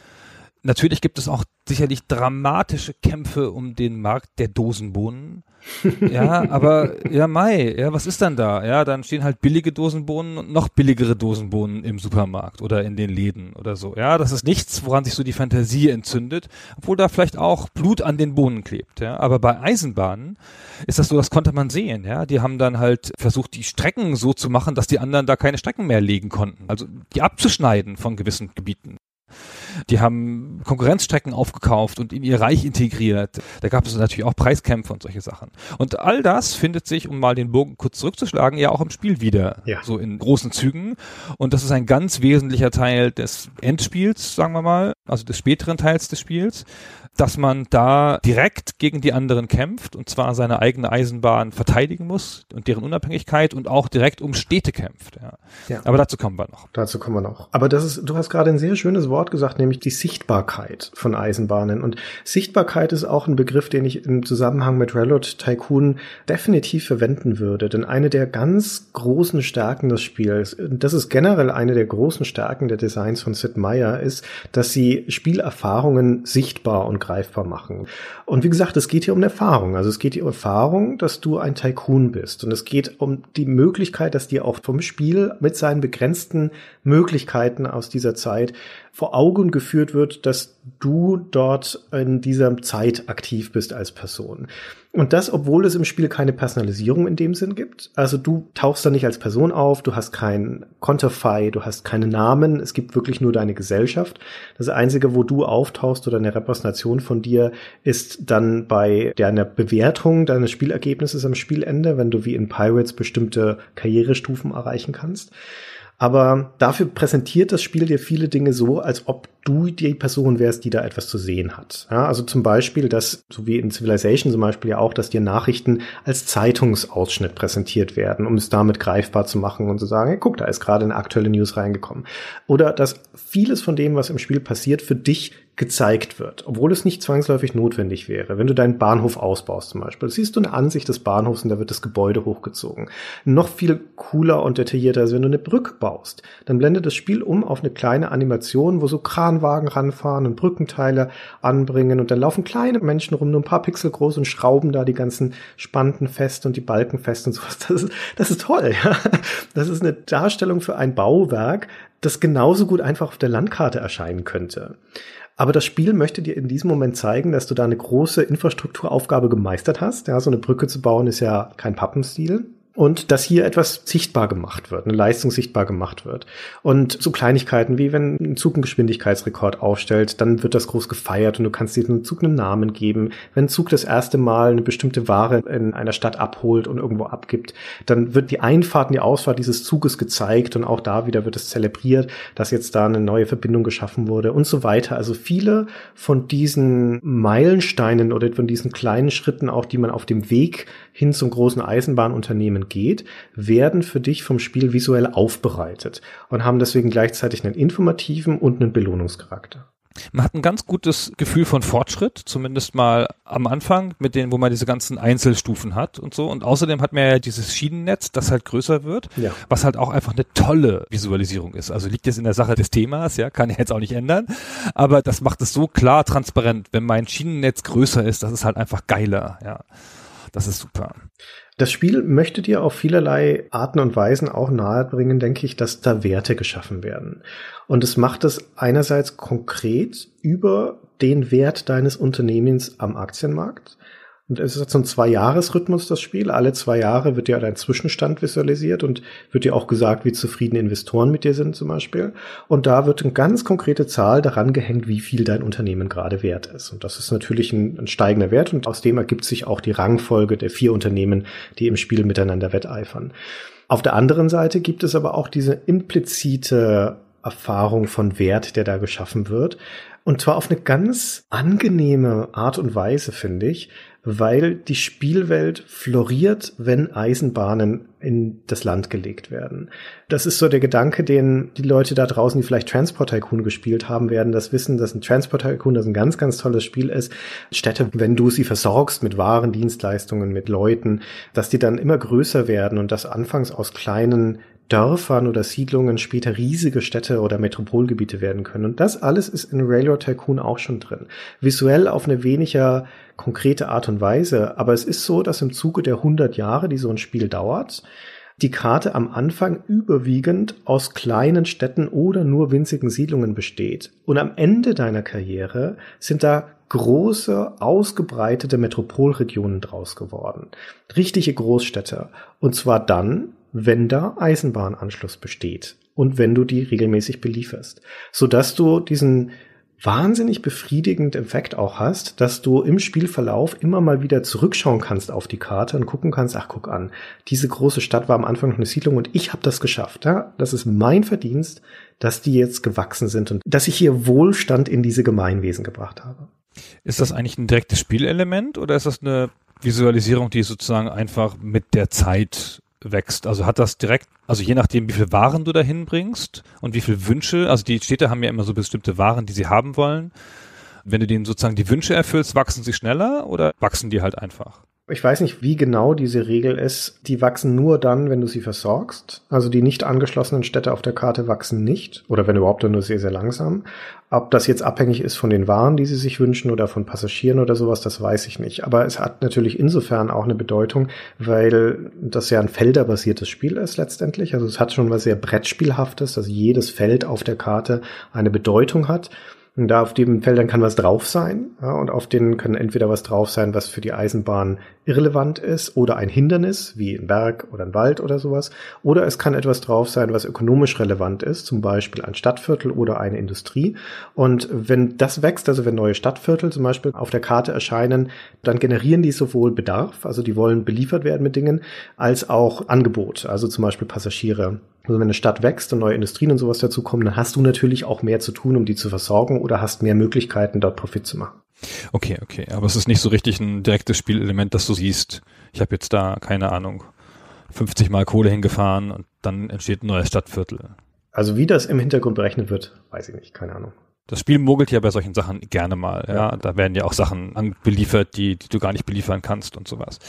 Natürlich gibt es auch sicherlich dramatische Kämpfe um den Markt der Dosenbohnen. <laughs> ja, aber ja, Mai, ja, was ist dann da? Ja, dann stehen halt billige Dosenbohnen und noch billigere Dosenbohnen im Supermarkt oder in den Läden oder so. Ja, das ist nichts, woran sich so die Fantasie entzündet, obwohl da vielleicht auch Blut an den Bohnen klebt. Ja, aber bei Eisenbahnen ist das so, das konnte man sehen. Ja, die haben dann halt versucht, die Strecken so zu machen, dass die anderen da keine Strecken mehr legen konnten. Also die abzuschneiden von gewissen Gebieten. Die haben Konkurrenzstrecken aufgekauft und in ihr Reich integriert. Da gab es natürlich auch Preiskämpfe und solche Sachen. Und all das findet sich, um mal den Bogen kurz zurückzuschlagen, ja auch im Spiel wieder. Ja. So in großen Zügen. Und das ist ein ganz wesentlicher Teil des Endspiels, sagen wir mal, also des späteren Teils des Spiels dass man da direkt gegen die anderen kämpft und zwar seine eigene Eisenbahn verteidigen muss und deren Unabhängigkeit und auch direkt um Städte kämpft. Ja. ja. Aber dazu kommen wir noch. Dazu kommen wir noch. Aber das ist, du hast gerade ein sehr schönes Wort gesagt, nämlich die Sichtbarkeit von Eisenbahnen. Und Sichtbarkeit ist auch ein Begriff, den ich im Zusammenhang mit Railroad Tycoon definitiv verwenden würde. Denn eine der ganz großen Stärken des Spiels, das ist generell eine der großen Stärken der Designs von Sid Meier, ist, dass sie Spielerfahrungen sichtbar und greifbar machen. Und wie gesagt, es geht hier um Erfahrung. Also es geht hier um Erfahrung, dass du ein Tycoon bist. Und es geht um die Möglichkeit, dass dir auch vom Spiel mit seinen begrenzten Möglichkeiten aus dieser Zeit vor Augen geführt wird, dass du dort in dieser Zeit aktiv bist als Person. Und das, obwohl es im Spiel keine Personalisierung in dem Sinn gibt. Also du tauchst da nicht als Person auf, du hast kein Konterfei, du hast keine Namen, es gibt wirklich nur deine Gesellschaft. Das Einzige, wo du auftauchst oder eine Repräsentation von dir, ist dann bei deiner Bewertung deines Spielergebnisses am Spielende, wenn du wie in Pirates bestimmte Karrierestufen erreichen kannst. Aber dafür präsentiert das Spiel dir viele Dinge so, als ob du die Person wärst, die da etwas zu sehen hat. Ja, also zum Beispiel, dass, so wie in Civilization zum Beispiel ja auch, dass dir Nachrichten als Zeitungsausschnitt präsentiert werden, um es damit greifbar zu machen und zu sagen, hey, guck, da ist gerade eine aktuelle News reingekommen. Oder dass vieles von dem, was im Spiel passiert, für dich gezeigt wird, obwohl es nicht zwangsläufig notwendig wäre. Wenn du deinen Bahnhof ausbaust zum Beispiel, siehst du eine Ansicht des Bahnhofs und da wird das Gebäude hochgezogen. Noch viel cooler und detaillierter ist, wenn du eine Brücke baust, dann blendet das Spiel um auf eine kleine Animation, wo so Kranwagen ranfahren und Brückenteile anbringen und dann laufen kleine Menschen rum, nur ein paar Pixel groß und schrauben da die ganzen Spanten fest und die Balken fest und sowas. Das ist, das ist toll. Das ist eine Darstellung für ein Bauwerk, das genauso gut einfach auf der Landkarte erscheinen könnte. Aber das Spiel möchte dir in diesem Moment zeigen, dass du da eine große Infrastrukturaufgabe gemeistert hast. Ja, so eine Brücke zu bauen ist ja kein Pappenstil und dass hier etwas sichtbar gemacht wird, eine Leistung sichtbar gemacht wird. Und so Kleinigkeiten wie wenn ein Zug einen Geschwindigkeitsrekord aufstellt, dann wird das groß gefeiert und du kannst diesem Zug einen Namen geben. Wenn ein Zug das erste Mal eine bestimmte Ware in einer Stadt abholt und irgendwo abgibt, dann wird die Einfahrt und die Ausfahrt dieses Zuges gezeigt und auch da wieder wird es zelebriert, dass jetzt da eine neue Verbindung geschaffen wurde und so weiter. Also viele von diesen Meilensteinen oder von diesen kleinen Schritten auch, die man auf dem Weg hin zum großen Eisenbahnunternehmen geht, werden für dich vom Spiel visuell aufbereitet und haben deswegen gleichzeitig einen informativen und einen Belohnungscharakter. Man hat ein ganz gutes Gefühl von Fortschritt, zumindest mal am Anfang, mit denen, wo man diese ganzen Einzelstufen hat und so. Und außerdem hat man ja dieses Schienennetz, das halt größer wird, ja. was halt auch einfach eine tolle Visualisierung ist. Also liegt jetzt in der Sache des Themas, ja, kann ich jetzt auch nicht ändern. Aber das macht es so klar transparent. Wenn mein Schienennetz größer ist, das ist halt einfach geiler, ja. Das ist super. Das Spiel möchte dir auf vielerlei Arten und Weisen auch nahebringen, denke ich, dass da Werte geschaffen werden. Und es macht es einerseits konkret über den Wert deines Unternehmens am Aktienmarkt, Und es hat so einen Zwei-Jahres-Rhythmus, das Spiel. Alle zwei Jahre wird dir dein Zwischenstand visualisiert und wird dir auch gesagt, wie zufrieden Investoren mit dir sind zum Beispiel. Und da wird eine ganz konkrete Zahl daran gehängt, wie viel dein Unternehmen gerade wert ist. Und das ist natürlich ein, ein steigender Wert und aus dem ergibt sich auch die Rangfolge der vier Unternehmen, die im Spiel miteinander wetteifern. Auf der anderen Seite gibt es aber auch diese implizite Erfahrung von Wert, der da geschaffen wird. Und zwar auf eine ganz angenehme Art und Weise, finde ich, weil die Spielwelt floriert, wenn Eisenbahnen in das Land gelegt werden. Das ist so der Gedanke, den die Leute da draußen, die vielleicht Transport Tycoon gespielt haben, werden das wissen, dass ein Transport Tycoon das ein ganz, ganz tolles Spiel ist. Städte, wenn du sie versorgst mit Waren, Dienstleistungen, mit Leuten, dass die dann immer größer werden und das anfangs aus kleinen Dörfern oder Siedlungen später riesige Städte oder Metropolgebiete werden können. Und das alles ist in Railroad Tycoon auch schon drin. Visuell auf eine weniger konkrete Art und Weise. Aber es ist so, dass im Zuge der 100 Jahre, die so ein Spiel dauert, die Karte am Anfang überwiegend aus kleinen Städten oder nur winzigen Siedlungen besteht. Und am Ende deiner Karriere sind da große, ausgebreitete Metropolregionen draus geworden. Richtige Großstädte. Und zwar dann, wenn da Eisenbahnanschluss besteht und wenn du die regelmäßig belieferst, so dass du diesen wahnsinnig befriedigenden Effekt auch hast, dass du im Spielverlauf immer mal wieder zurückschauen kannst auf die Karte und gucken kannst, ach guck an, diese große Stadt war am Anfang noch eine Siedlung und ich habe das geschafft. Ja? Das ist mein Verdienst, dass die jetzt gewachsen sind und dass ich hier Wohlstand in diese Gemeinwesen gebracht habe. Ist das eigentlich ein direktes Spielelement oder ist das eine Visualisierung, die sozusagen einfach mit der Zeit wächst. Also hat das direkt, also je nachdem, wie viel Waren du dahin bringst und wie viel Wünsche, also die Städte haben ja immer so bestimmte Waren, die sie haben wollen. Wenn du denen sozusagen die Wünsche erfüllst, wachsen sie schneller oder wachsen die halt einfach? Ich weiß nicht, wie genau diese Regel ist. Die wachsen nur dann, wenn du sie versorgst. Also die nicht angeschlossenen Städte auf der Karte wachsen nicht. Oder wenn überhaupt, dann nur sehr, sehr langsam. Ob das jetzt abhängig ist von den Waren, die sie sich wünschen oder von Passagieren oder sowas, das weiß ich nicht. Aber es hat natürlich insofern auch eine Bedeutung, weil das ja ein felderbasiertes Spiel ist letztendlich. Also es hat schon was sehr Brettspielhaftes, dass jedes Feld auf der Karte eine Bedeutung hat. Und da auf den Feldern kann was drauf sein. Ja, und auf denen können entweder was drauf sein, was für die Eisenbahn irrelevant ist oder ein Hindernis, wie ein Berg oder ein Wald oder sowas. Oder es kann etwas drauf sein, was ökonomisch relevant ist, zum Beispiel ein Stadtviertel oder eine Industrie. Und wenn das wächst, also wenn neue Stadtviertel zum Beispiel auf der Karte erscheinen, dann generieren die sowohl Bedarf, also die wollen beliefert werden mit Dingen, als auch Angebot, also zum Beispiel Passagiere also wenn eine Stadt wächst und neue Industrien und sowas dazukommen, dann hast du natürlich auch mehr zu tun, um die zu versorgen oder hast mehr Möglichkeiten, dort Profit zu machen. Okay, okay. Aber es ist nicht so richtig ein direktes Spielelement, dass du siehst, ich habe jetzt da, keine Ahnung, 50 Mal Kohle hingefahren und dann entsteht ein neues Stadtviertel. Also wie das im Hintergrund berechnet wird, weiß ich nicht, keine Ahnung. Das Spiel mogelt ja bei solchen Sachen gerne mal, ja. ja. Da werden ja auch Sachen beliefert, die, die du gar nicht beliefern kannst und sowas.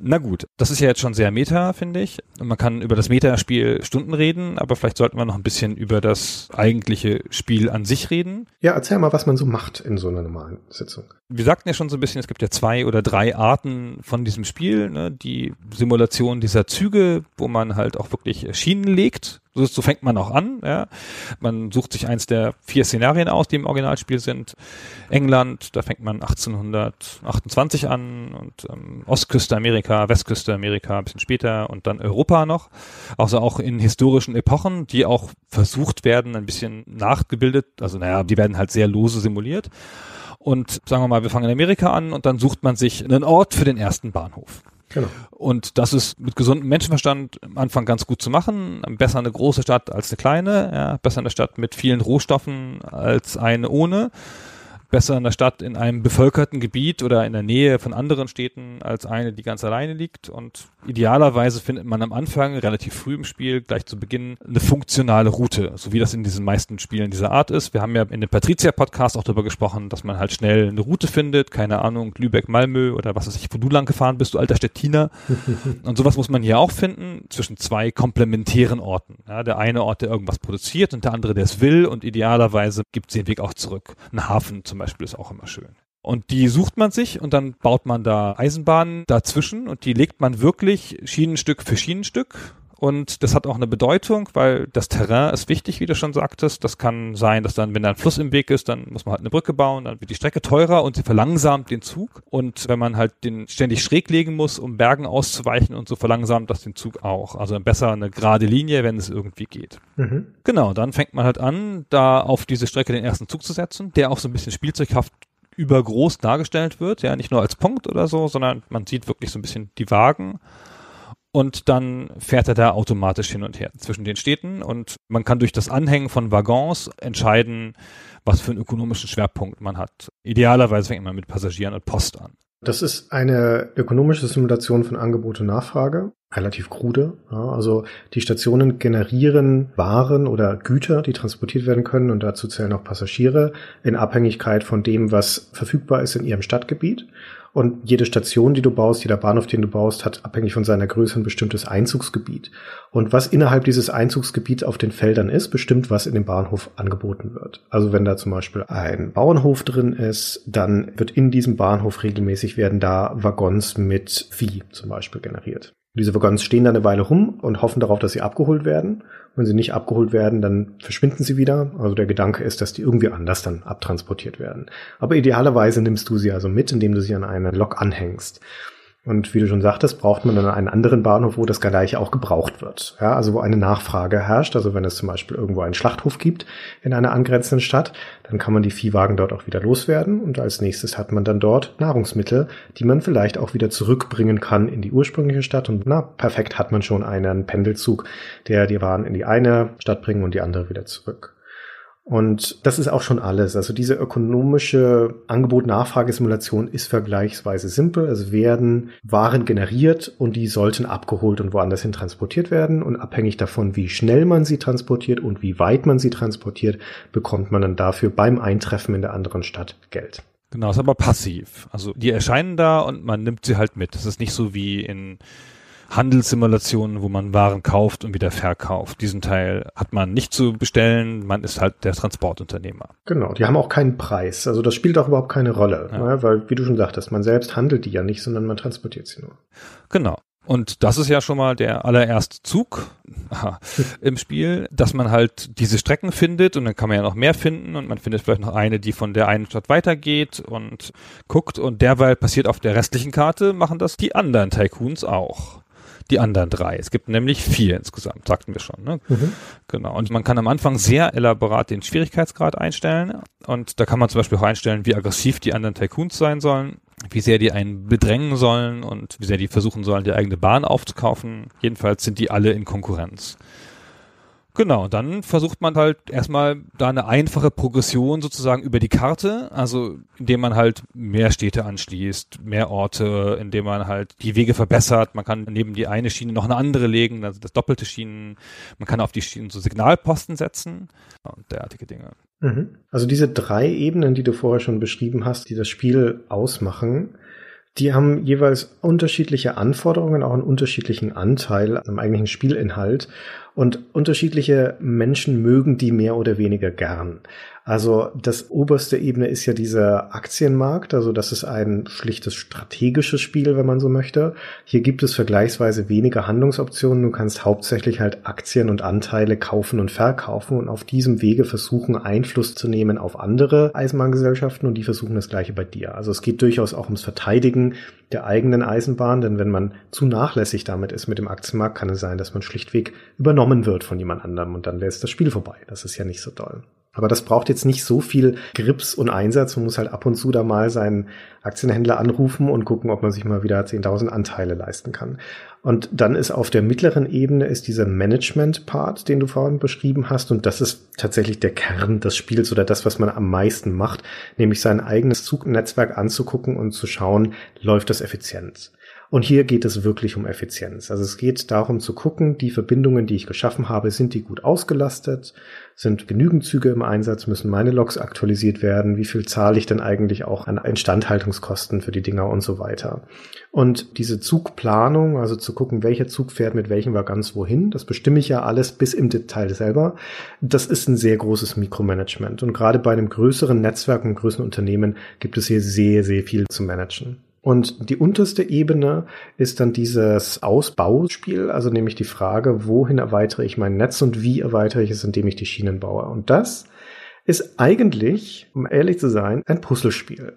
Na gut, das ist ja jetzt schon sehr Meta, finde ich. Man kann über das Meta-Spiel Stunden reden, aber vielleicht sollten wir noch ein bisschen über das eigentliche Spiel an sich reden. Ja, erzähl mal, was man so macht in so einer normalen Sitzung. Wir sagten ja schon so ein bisschen, es gibt ja zwei oder drei Arten von diesem Spiel. Ne? Die Simulation dieser Züge, wo man halt auch wirklich Schienen legt so, so fängt man auch an. Ja. Man sucht sich eins der vier Szenarien aus, die im Originalspiel sind. England, da fängt man 1828 an und ähm, Ostküste Amerika, Westküste Amerika ein bisschen später und dann Europa noch. Also auch in historischen Epochen, die auch versucht werden, ein bisschen nachgebildet. Also naja, die werden halt sehr lose simuliert. Und sagen wir mal, wir fangen in Amerika an und dann sucht man sich einen Ort für den ersten Bahnhof. Genau. Und das ist mit gesundem Menschenverstand am Anfang ganz gut zu machen. Besser eine große Stadt als eine kleine, ja, besser eine Stadt mit vielen Rohstoffen als eine ohne besser in der Stadt in einem bevölkerten Gebiet oder in der Nähe von anderen Städten als eine, die ganz alleine liegt. Und idealerweise findet man am Anfang, relativ früh im Spiel, gleich zu Beginn, eine funktionale Route, so wie das in diesen meisten Spielen dieser Art ist. Wir haben ja in dem Patricia-Podcast auch darüber gesprochen, dass man halt schnell eine Route findet, keine Ahnung, Lübeck, Malmö oder was weiß ich, wo du lang gefahren bist, du alter Stettiner. <laughs> und sowas muss man hier auch finden, zwischen zwei komplementären Orten. Ja, der eine Ort, der irgendwas produziert und der andere, der es will und idealerweise gibt es den Weg auch zurück. Ein Hafen zum zum Beispiel ist auch immer schön. Und die sucht man sich und dann baut man da Eisenbahnen dazwischen und die legt man wirklich Schienenstück für Schienenstück Und das hat auch eine Bedeutung, weil das Terrain ist wichtig, wie du schon sagtest. Das kann sein, dass dann, wenn da ein Fluss im Weg ist, dann muss man halt eine Brücke bauen, dann wird die Strecke teurer und sie verlangsamt den Zug. Und wenn man halt den ständig schräg legen muss, um Bergen auszuweichen und so verlangsamt das den Zug auch. Also besser eine gerade Linie, wenn es irgendwie geht. Mhm. Genau, dann fängt man halt an, da auf diese Strecke den ersten Zug zu setzen, der auch so ein bisschen spielzeughaft übergroß dargestellt wird, ja, nicht nur als Punkt oder so, sondern man sieht wirklich so ein bisschen die Wagen und dann fährt er da automatisch hin und her zwischen den Städten und man kann durch das Anhängen von Waggons entscheiden, was für einen ökonomischen Schwerpunkt man hat. Idealerweise fängt man mit Passagieren und Post an. Das ist eine ökonomische Simulation von Angebot und Nachfrage, relativ krude. Ja, also die Stationen generieren Waren oder Güter, die transportiert werden können und dazu zählen auch Passagiere in Abhängigkeit von dem, was verfügbar ist in ihrem Stadtgebiet. Und jede Station, die du baust, jeder Bahnhof, den du baust, hat abhängig von seiner Größe ein bestimmtes Einzugsgebiet. Und was innerhalb dieses Einzugsgebiets auf den Feldern ist, bestimmt, was in dem Bahnhof angeboten wird. Also wenn da zum Beispiel ein Bauernhof drin ist, dann wird in diesem Bahnhof regelmäßig werden da Waggons mit Vieh zum Beispiel generiert. Diese Waggons stehen da eine Weile rum und hoffen darauf, dass sie abgeholt werden. Wenn sie nicht abgeholt werden, dann verschwinden sie wieder. Also der Gedanke ist, dass die irgendwie anders dann abtransportiert werden. Aber idealerweise nimmst du sie also mit, indem du sie an eine Lok anhängst. Und wie du schon sagtest, braucht man dann einen anderen Bahnhof, wo das Gleiche auch gebraucht wird. Ja, also wo eine Nachfrage herrscht. Also wenn es zum Beispiel irgendwo einen Schlachthof gibt in einer angrenzenden Stadt, dann kann man die Viehwagen dort auch wieder loswerden. Und als nächstes hat man dann dort Nahrungsmittel, die man vielleicht auch wieder zurückbringen kann in die ursprüngliche Stadt. Und na, perfekt hat man schon einen Pendelzug, der die Waren in die eine Stadt bringen und die andere wieder zurück. Und das ist auch schon alles. Also diese ökonomische Angebot-Nachfrage-Simulation ist vergleichsweise simpel. Es werden Waren generiert und die sollten abgeholt und woanders hin transportiert werden. Und abhängig davon, wie schnell man sie transportiert und wie weit man sie transportiert, bekommt man dann dafür beim Eintreffen in der anderen Stadt Geld. Genau, ist aber passiv. Also die erscheinen da und man nimmt sie halt mit. Das ist nicht so wie in Handelssimulationen, wo man Waren kauft und wieder verkauft. Diesen Teil hat man nicht zu bestellen, man ist halt der Transportunternehmer. Genau, die haben auch keinen Preis. Also das spielt auch überhaupt keine Rolle, ja. ne? weil, wie du schon sagtest, man selbst handelt die ja nicht, sondern man transportiert sie nur. Genau. Und das ist ja schon mal der allererste Zug aha, <laughs> im Spiel, dass man halt diese Strecken findet und dann kann man ja noch mehr finden und man findet vielleicht noch eine, die von der einen Stadt weitergeht und guckt und derweil passiert auf der restlichen Karte, machen das die anderen Tycoons auch die anderen drei. Es gibt nämlich vier insgesamt, sagten wir schon. Ne? Mhm. Genau. Und man kann am Anfang sehr elaborat den Schwierigkeitsgrad einstellen. Und da kann man zum Beispiel auch einstellen, wie aggressiv die anderen Tycoons sein sollen, wie sehr die einen bedrängen sollen und wie sehr die versuchen sollen, die eigene Bahn aufzukaufen. Jedenfalls sind die alle in Konkurrenz. Genau, dann versucht man halt erstmal da eine einfache Progression sozusagen über die Karte, also indem man halt mehr Städte anschließt, mehr Orte, indem man halt die Wege verbessert. Man kann neben die eine Schiene noch eine andere legen, also das doppelte Schienen. Man kann auf die Schienen so Signalposten setzen und derartige Dinge. Mhm. Also diese drei Ebenen, die du vorher schon beschrieben hast, die das Spiel ausmachen, die haben jeweils unterschiedliche Anforderungen, auch einen unterschiedlichen Anteil am eigentlichen Spielinhalt. Und unterschiedliche Menschen mögen die mehr oder weniger gern. Also das oberste Ebene ist ja dieser Aktienmarkt, also das ist ein schlichtes strategisches Spiel, wenn man so möchte. Hier gibt es vergleichsweise weniger Handlungsoptionen. Du kannst hauptsächlich halt Aktien und Anteile kaufen und verkaufen und auf diesem Wege versuchen, Einfluss zu nehmen auf andere Eisenbahngesellschaften und die versuchen das gleiche bei dir. Also es geht durchaus auch ums Verteidigen der eigenen Eisenbahn, denn wenn man zu nachlässig damit ist mit dem Aktienmarkt, kann es sein, dass man schlichtweg übernommen wird von jemand anderem und dann wäre es das Spiel vorbei. Das ist ja nicht so doll. Aber das braucht jetzt nicht so viel Grips und Einsatz. Man muss halt ab und zu da mal seinen Aktienhändler anrufen und gucken, ob man sich mal wieder 10.000 Anteile leisten kann. Und dann ist auf der mittleren Ebene ist dieser Management-Part, den du vorhin beschrieben hast. Und das ist tatsächlich der Kern des Spiels oder das, was man am meisten macht, nämlich sein eigenes Zugnetzwerk anzugucken und zu schauen, läuft das effizient. Und hier geht es wirklich um Effizienz. Also es geht darum zu gucken, die Verbindungen, die ich geschaffen habe, sind die gut ausgelastet? Sind genügend Züge im Einsatz? Müssen meine Loks aktualisiert werden? Wie viel zahle ich denn eigentlich auch an Instandhaltungskosten für die Dinger und so weiter? Und diese Zugplanung, also zu gucken, welcher Zug fährt mit welchem Waggons wohin, das bestimme ich ja alles bis im Detail selber. Das ist ein sehr großes Mikromanagement. Und gerade bei einem größeren Netzwerk und größeren Unternehmen gibt es hier sehr, sehr viel zu managen. Und die unterste Ebene ist dann dieses Ausbauspiel, also nämlich die Frage, wohin erweitere ich mein Netz und wie erweitere ich es, indem ich die Schienen baue. Und das ist eigentlich, um ehrlich zu sein, ein Puzzlespiel.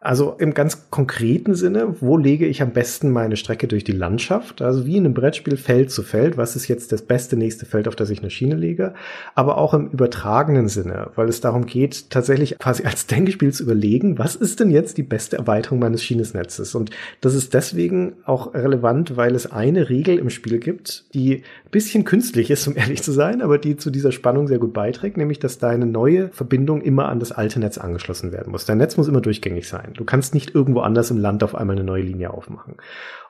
Also im ganz konkreten Sinne, wo lege ich am besten meine Strecke durch die Landschaft? Also wie in einem Brettspiel Feld zu Feld, was ist jetzt das beste nächste Feld, auf das ich eine Schiene lege? Aber auch im übertragenen Sinne, weil es darum geht, tatsächlich quasi als Denkspiel zu überlegen, was ist denn jetzt die beste Erweiterung meines Schienesnetzes? Und das ist deswegen auch relevant, weil es eine Regel im Spiel gibt, die ein bisschen künstlich ist, um ehrlich zu sein, aber die zu dieser Spannung sehr gut beiträgt, nämlich dass deine neue Verbindung immer an das alte Netz angeschlossen werden muss. Dein Netz muss immer durchgängig sein sein. Du kannst nicht irgendwo anders im Land auf einmal eine neue Linie aufmachen.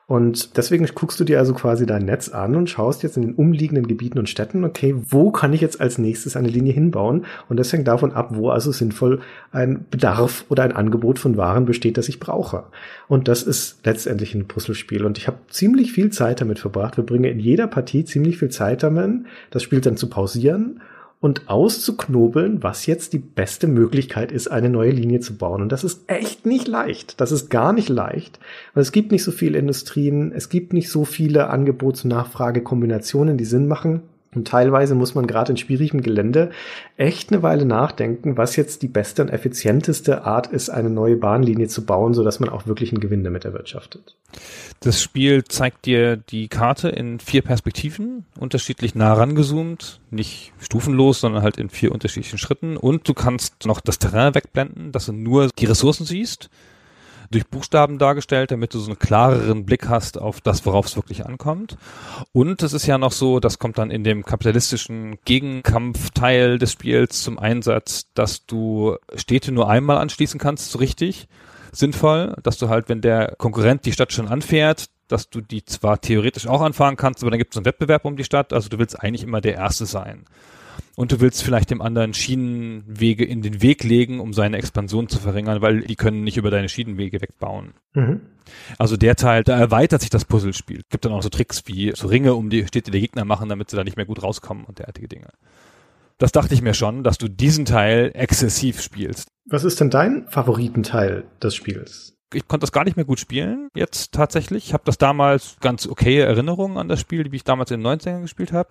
Und deswegen guckst du dir also quasi dein Netz an und schaust jetzt in den umliegenden Gebieten und Städten, okay, wo kann ich jetzt als nächstes eine Linie hinbauen? Und das hängt davon ab, wo also sinnvoll ein Bedarf oder ein Angebot von Waren besteht, das ich brauche. Und das ist letztendlich ein Puzzlespiel. Und ich habe ziemlich viel Zeit damit verbracht. Wir bringen in jeder Partie ziemlich viel Zeit damit, das Spiel dann zu pausieren und auszuknobeln, was jetzt die beste Möglichkeit ist, eine neue Linie zu bauen. Und das ist echt nicht leicht. Das ist gar nicht leicht, weil es gibt nicht so viele Industrien, es gibt nicht so viele Angebots- und Nachfragekombinationen, die Sinn machen. Und teilweise muss man gerade in schwierigem Gelände echt eine Weile nachdenken, was jetzt die beste und effizienteste Art ist, eine neue Bahnlinie zu bauen, so dass man auch wirklich einen Gewinn damit erwirtschaftet. Das Spiel zeigt dir die Karte in vier Perspektiven, unterschiedlich nah rangezoomt, nicht stufenlos, sondern halt in vier unterschiedlichen Schritten. Und du kannst noch das Terrain wegblenden, dass du nur die Ressourcen siehst durch Buchstaben dargestellt, damit du so einen klareren Blick hast auf das, worauf es wirklich ankommt. Und es ist ja noch so, das kommt dann in dem kapitalistischen Gegenkampfteil des Spiels zum Einsatz, dass du Städte nur einmal anschließen kannst, so richtig sinnvoll, dass du halt, wenn der Konkurrent die Stadt schon anfährt, dass du die zwar theoretisch auch anfahren kannst, aber dann gibt es einen Wettbewerb um die Stadt, also du willst eigentlich immer der Erste sein und du willst vielleicht dem anderen Schienenwege in den Weg legen, um seine Expansion zu verringern, weil die können nicht über deine Schienenwege wegbauen. Mhm. Also der Teil, da erweitert sich das Puzzlespiel. Gibt dann auch so Tricks wie so Ringe um die Städte der Gegner machen, damit sie da nicht mehr gut rauskommen und derartige Dinge. Das dachte ich mir schon, dass du diesen Teil exzessiv spielst. Was ist denn dein Favoritenteil des Spiels? ich konnte das gar nicht mehr gut spielen, jetzt tatsächlich. Ich habe das damals ganz okay Erinnerungen an das Spiel, wie ich damals in den 90ern gespielt habe.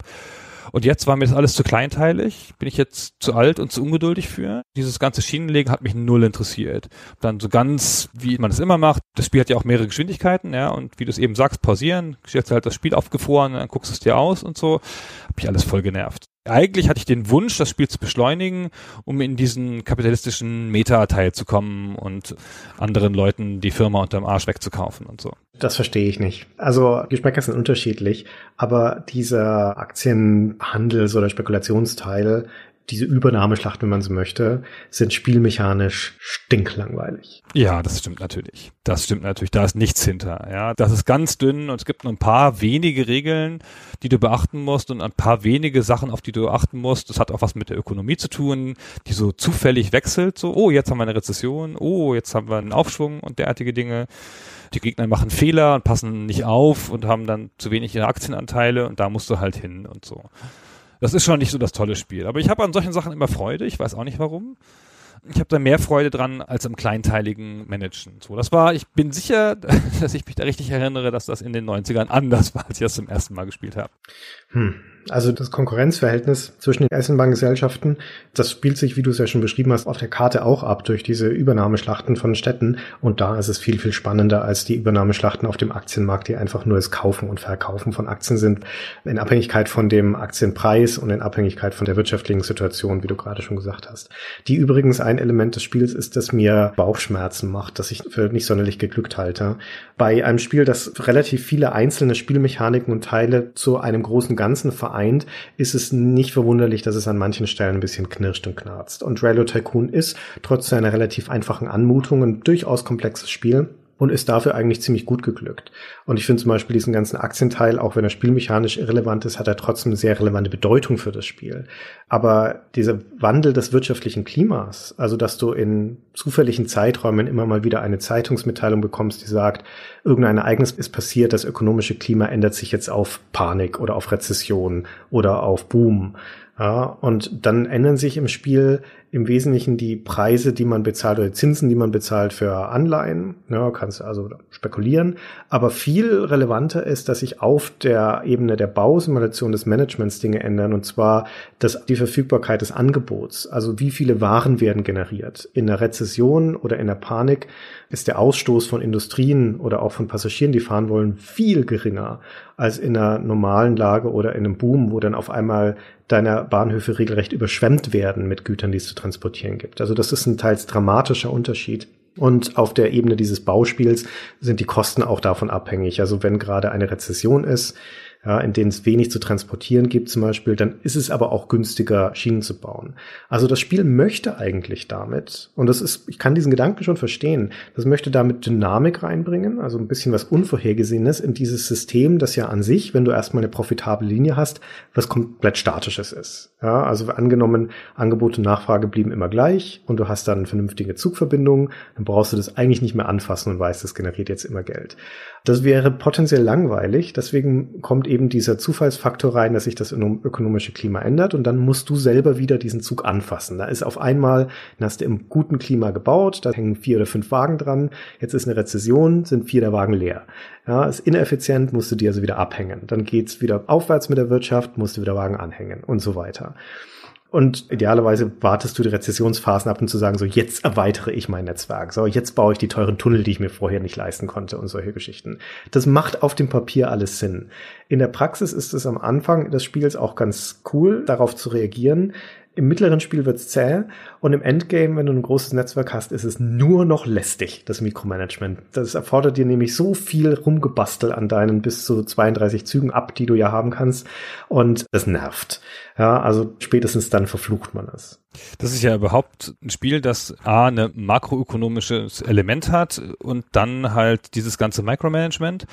Und jetzt war mir das alles zu kleinteilig, bin ich jetzt zu alt und zu ungeduldig für. Dieses ganze Schienenlegen hat mich null interessiert. Dann so ganz, wie man es immer macht, das Spiel hat ja auch mehrere Geschwindigkeiten, ja, und wie du es eben sagst, pausieren, stellst halt das Spiel aufgefroren, dann guckst du es dir aus und so. Hab ich alles voll genervt eigentlich hatte ich den Wunsch, das Spiel zu beschleunigen, um in diesen kapitalistischen Meta-Teil zu kommen und anderen Leuten die Firma unterm Arsch wegzukaufen und so. Das verstehe ich nicht. Also Geschmäcker sind unterschiedlich, aber dieser Aktienhandels- oder Spekulationsteil diese Übernahmeschlacht, wenn man so möchte, sind spielmechanisch stinklangweilig. Ja, das stimmt natürlich. Das stimmt natürlich. Da ist nichts hinter. Ja, das ist ganz dünn und es gibt nur ein paar wenige Regeln, die du beachten musst und ein paar wenige Sachen, auf die du achten musst. Das hat auch was mit der Ökonomie zu tun, die so zufällig wechselt. So, oh, jetzt haben wir eine Rezession. Oh, jetzt haben wir einen Aufschwung und derartige Dinge. Die Gegner machen Fehler und passen nicht auf und haben dann zu wenig ihre Aktienanteile und da musst du halt hin und so. Das ist schon nicht so das tolle Spiel. Aber ich habe an solchen Sachen immer Freude. Ich weiß auch nicht warum. Ich habe da mehr Freude dran als im kleinteiligen Managen. So, das war, ich bin sicher, <laughs> dass ich mich da richtig erinnere, dass das in den 90ern anders war, als ich das zum ersten Mal gespielt habe. Hm. Also das Konkurrenzverhältnis zwischen den Eisenbahngesellschaften, das spielt sich, wie du es ja schon beschrieben hast, auf der Karte auch ab durch diese Übernahmeschlachten von Städten. Und da ist es viel, viel spannender als die Übernahmeschlachten auf dem Aktienmarkt, die einfach nur das Kaufen und Verkaufen von Aktien sind, in Abhängigkeit von dem Aktienpreis und in Abhängigkeit von der wirtschaftlichen Situation, wie du gerade schon gesagt hast. Die übrigens ein Element des Spiels ist, das mir Bauchschmerzen macht, das ich für nicht sonderlich geglückt halte. Bei einem Spiel, das relativ viele einzelne Spielmechaniken und Teile zu einem großen Ganzen vereint, ist es nicht verwunderlich, dass es an manchen Stellen ein bisschen knirscht und knarzt. Und Railroad Tycoon ist trotz seiner relativ einfachen Anmutung ein durchaus komplexes Spiel und ist dafür eigentlich ziemlich gut geglückt. Und ich finde zum Beispiel diesen ganzen Aktienteil, auch wenn er spielmechanisch irrelevant ist, hat er trotzdem eine sehr relevante Bedeutung für das Spiel. Aber dieser Wandel des wirtschaftlichen Klimas, also dass du in zufälligen Zeiträumen immer mal wieder eine Zeitungsmitteilung bekommst, die sagt, irgendein Ereignis ist passiert, das ökonomische Klima ändert sich jetzt auf Panik oder auf Rezession oder auf Boom Ja, und dann ändern sich im Spiel im Wesentlichen die Preise, die man bezahlt oder Zinsen, die man bezahlt für Anleihen. Ja, kannst also spekulieren. Aber viel relevanter ist, dass sich auf der Ebene der Bausimulation des Managements Dinge ändern. Und zwar dass die Verfügbarkeit des Angebots. Also wie viele Waren werden generiert. In der Rezession oder in der Panik ist der Ausstoß von Industrien oder auch von Passagieren, die fahren wollen, viel geringer als in einer normalen Lage oder in einem Boom, wo dann auf einmal deiner Bahnhöfe regelrecht überschwemmt werden mit Gütern, die es zu transportieren gibt. Also das ist ein teils dramatischer Unterschied. Und auf der Ebene dieses Bauspiels sind die Kosten auch davon abhängig. Also wenn gerade eine Rezession ist, ja, in denen es wenig zu transportieren gibt zum Beispiel, dann ist es aber auch günstiger, Schienen zu bauen. Also das Spiel möchte eigentlich damit, und das ist, ich kann diesen Gedanken schon verstehen, das möchte damit Dynamik reinbringen, also ein bisschen was Unvorhergesehenes in dieses System, das ja an sich, wenn du erstmal eine profitable Linie hast, was komplett statisches ist. Ja, also angenommen, Angebot und Nachfrage blieben immer gleich und du hast dann vernünftige Zugverbindungen, dann brauchst du das eigentlich nicht mehr anfassen und weißt, das generiert jetzt immer Geld. Das wäre potenziell langweilig. Deswegen kommt eben dieser Zufallsfaktor rein, dass sich das ökonomische Klima ändert und dann musst du selber wieder diesen Zug anfassen. Da ist auf einmal, dann hast du im guten Klima gebaut, da hängen vier oder fünf Wagen dran. Jetzt ist eine Rezession, sind vier der Wagen leer. Ja, ist ineffizient, musst du die also wieder abhängen. Dann geht's wieder aufwärts mit der Wirtschaft, musst du wieder Wagen anhängen und so weiter. Und idealerweise wartest du die Rezessionsphasen ab, um zu sagen, so jetzt erweitere ich mein Netzwerk. So, jetzt baue ich die teuren Tunnel, die ich mir vorher nicht leisten konnte und solche Geschichten. Das macht auf dem Papier alles Sinn. In der Praxis ist es am Anfang des Spiels auch ganz cool, darauf zu reagieren. Im mittleren Spiel wird's zäh und im Endgame, wenn du ein großes Netzwerk hast, ist es nur noch lästig, das Mikromanagement. Das erfordert dir nämlich so viel Rumgebastel an deinen bis zu 32 Zügen ab, die du ja haben kannst und das nervt. Ja, also spätestens dann verflucht man es. Das ist ja überhaupt ein Spiel, das A, eine makroökonomisches Element hat und dann halt dieses ganze Micromanagement.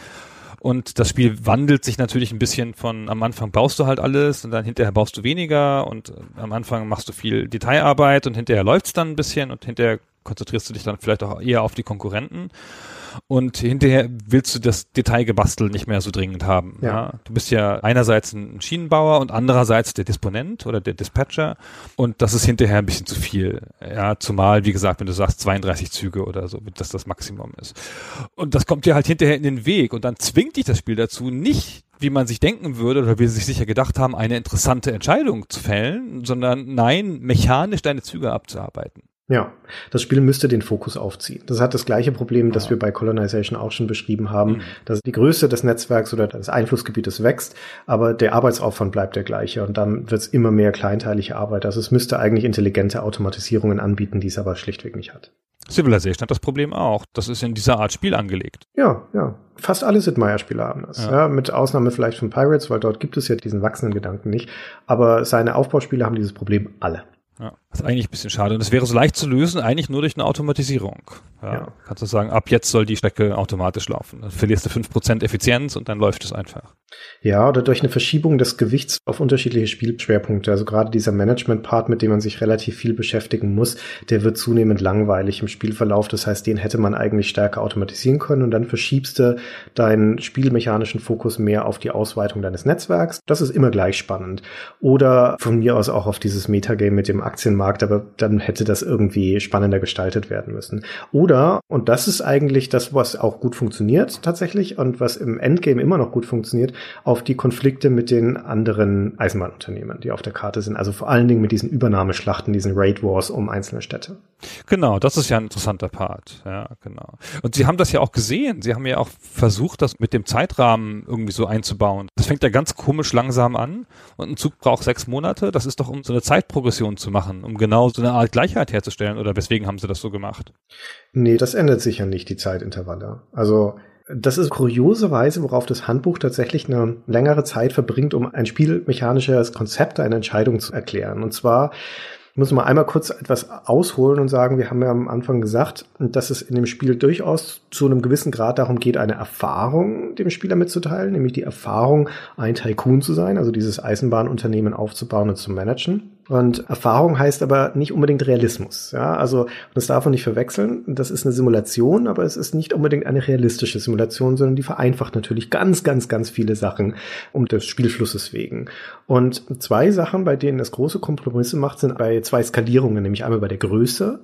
Und das Spiel wandelt sich natürlich ein bisschen von am Anfang baust du halt alles und dann hinterher baust du weniger und äh, am Anfang machst du viel Detailarbeit und hinterher läuft's dann ein bisschen und hinterher konzentrierst du dich dann vielleicht auch eher auf die Konkurrenten und hinterher willst du das Detailgebastel nicht mehr so dringend haben. Ja. ja. Du bist ja einerseits ein Schienenbauer und andererseits der Disponent oder der Dispatcher und das ist hinterher ein bisschen zu viel. Ja, zumal, wie gesagt, wenn du sagst 32 Züge oder so, dass das Maximum ist. Und das kommt dir halt hinterher in den Weg und dann zwingt dich das Spiel dazu, nicht wie man sich denken würde oder wie sie sich sicher gedacht haben, eine interessante Entscheidung zu fällen, sondern nein, mechanisch deine Züge abzuarbeiten. Ja, das Spiel müsste den Fokus aufziehen. Das hat das gleiche Problem, das ja. wir bei Colonization auch schon beschrieben haben, mhm. dass die Größe des Netzwerks oder des Einflussgebietes wächst, aber der Arbeitsaufwand bleibt der gleiche und dann wird es immer mehr kleinteilige Arbeit. Also es müsste eigentlich intelligente Automatisierungen anbieten, die es aber schlichtweg nicht hat. Civilization hat das Problem auch. Das ist in dieser Art Spiel angelegt. Ja, ja. Fast alle Sid Meier-Spiele haben das. Ja. ja. mit Ausnahme vielleicht von Pirates, weil dort gibt es ja diesen wachsenden Gedanken nicht. Aber seine Aufbauspiele haben dieses Problem alle. Ja, das ist eigentlich ein bisschen schade. Und es wäre so leicht zu lösen, eigentlich nur durch eine Automatisierung. Ja, ja. Kannst du sagen, ab jetzt soll die Strecke automatisch laufen. Dann verlierst du fünf Prozent Effizienz und dann läuft es einfach. Ja, oder durch eine Verschiebung des Gewichts auf unterschiedliche Spielschwerpunkte. Also gerade dieser Management-Part, mit dem man sich relativ viel beschäftigen muss, der wird zunehmend langweilig im Spielverlauf. Das heißt, den hätte man eigentlich stärker automatisieren können und dann verschiebst du deinen spielmechanischen Fokus mehr auf die Ausweitung deines Netzwerks. Das ist immer gleich spannend. Oder von mir aus auch auf dieses Metagame mit dem Aktienmarkt, aber dann hätte das irgendwie spannender gestaltet werden müssen. Oder, und das ist eigentlich das, was auch gut funktioniert tatsächlich und was im Endgame immer noch gut funktioniert, auf die Konflikte mit den anderen Eisenbahnunternehmen, die auf der Karte sind. Also vor allen Dingen mit diesen Übernahmeschlachten, diesen Raid Wars um einzelne Städte. Genau, das ist ja ein interessanter Part. Ja, genau. Und Sie haben das ja auch gesehen. Sie haben ja auch versucht, das mit dem Zeitrahmen irgendwie so einzubauen. Das fängt ja ganz komisch langsam an und ein Zug braucht sechs Monate. Das ist doch, um so eine Zeitprogression zu machen, um genau so eine Art Gleichheit herzustellen. Oder weswegen haben Sie das so gemacht? Nee, das ändert sich ja nicht, die Zeitintervalle. Also das ist kurioserweise, worauf das Handbuch tatsächlich eine längere Zeit verbringt, um ein spielmechanisches Konzept, eine Entscheidung zu erklären. Und zwar ich muss mal einmal kurz etwas ausholen und sagen, wir haben ja am Anfang gesagt, dass es in dem Spiel durchaus zu einem gewissen Grad darum geht, eine Erfahrung dem Spieler mitzuteilen, nämlich die Erfahrung, ein Tycoon zu sein, also dieses Eisenbahnunternehmen aufzubauen und zu managen. Und Erfahrung heißt aber nicht unbedingt Realismus. Ja, also das darf man nicht verwechseln. Das ist eine Simulation, aber es ist nicht unbedingt eine realistische Simulation, sondern die vereinfacht natürlich ganz, ganz, ganz viele Sachen um des Spielflusses wegen. Und zwei Sachen, bei denen es große Kompromisse macht, sind bei zwei Skalierungen, nämlich einmal bei der Größe.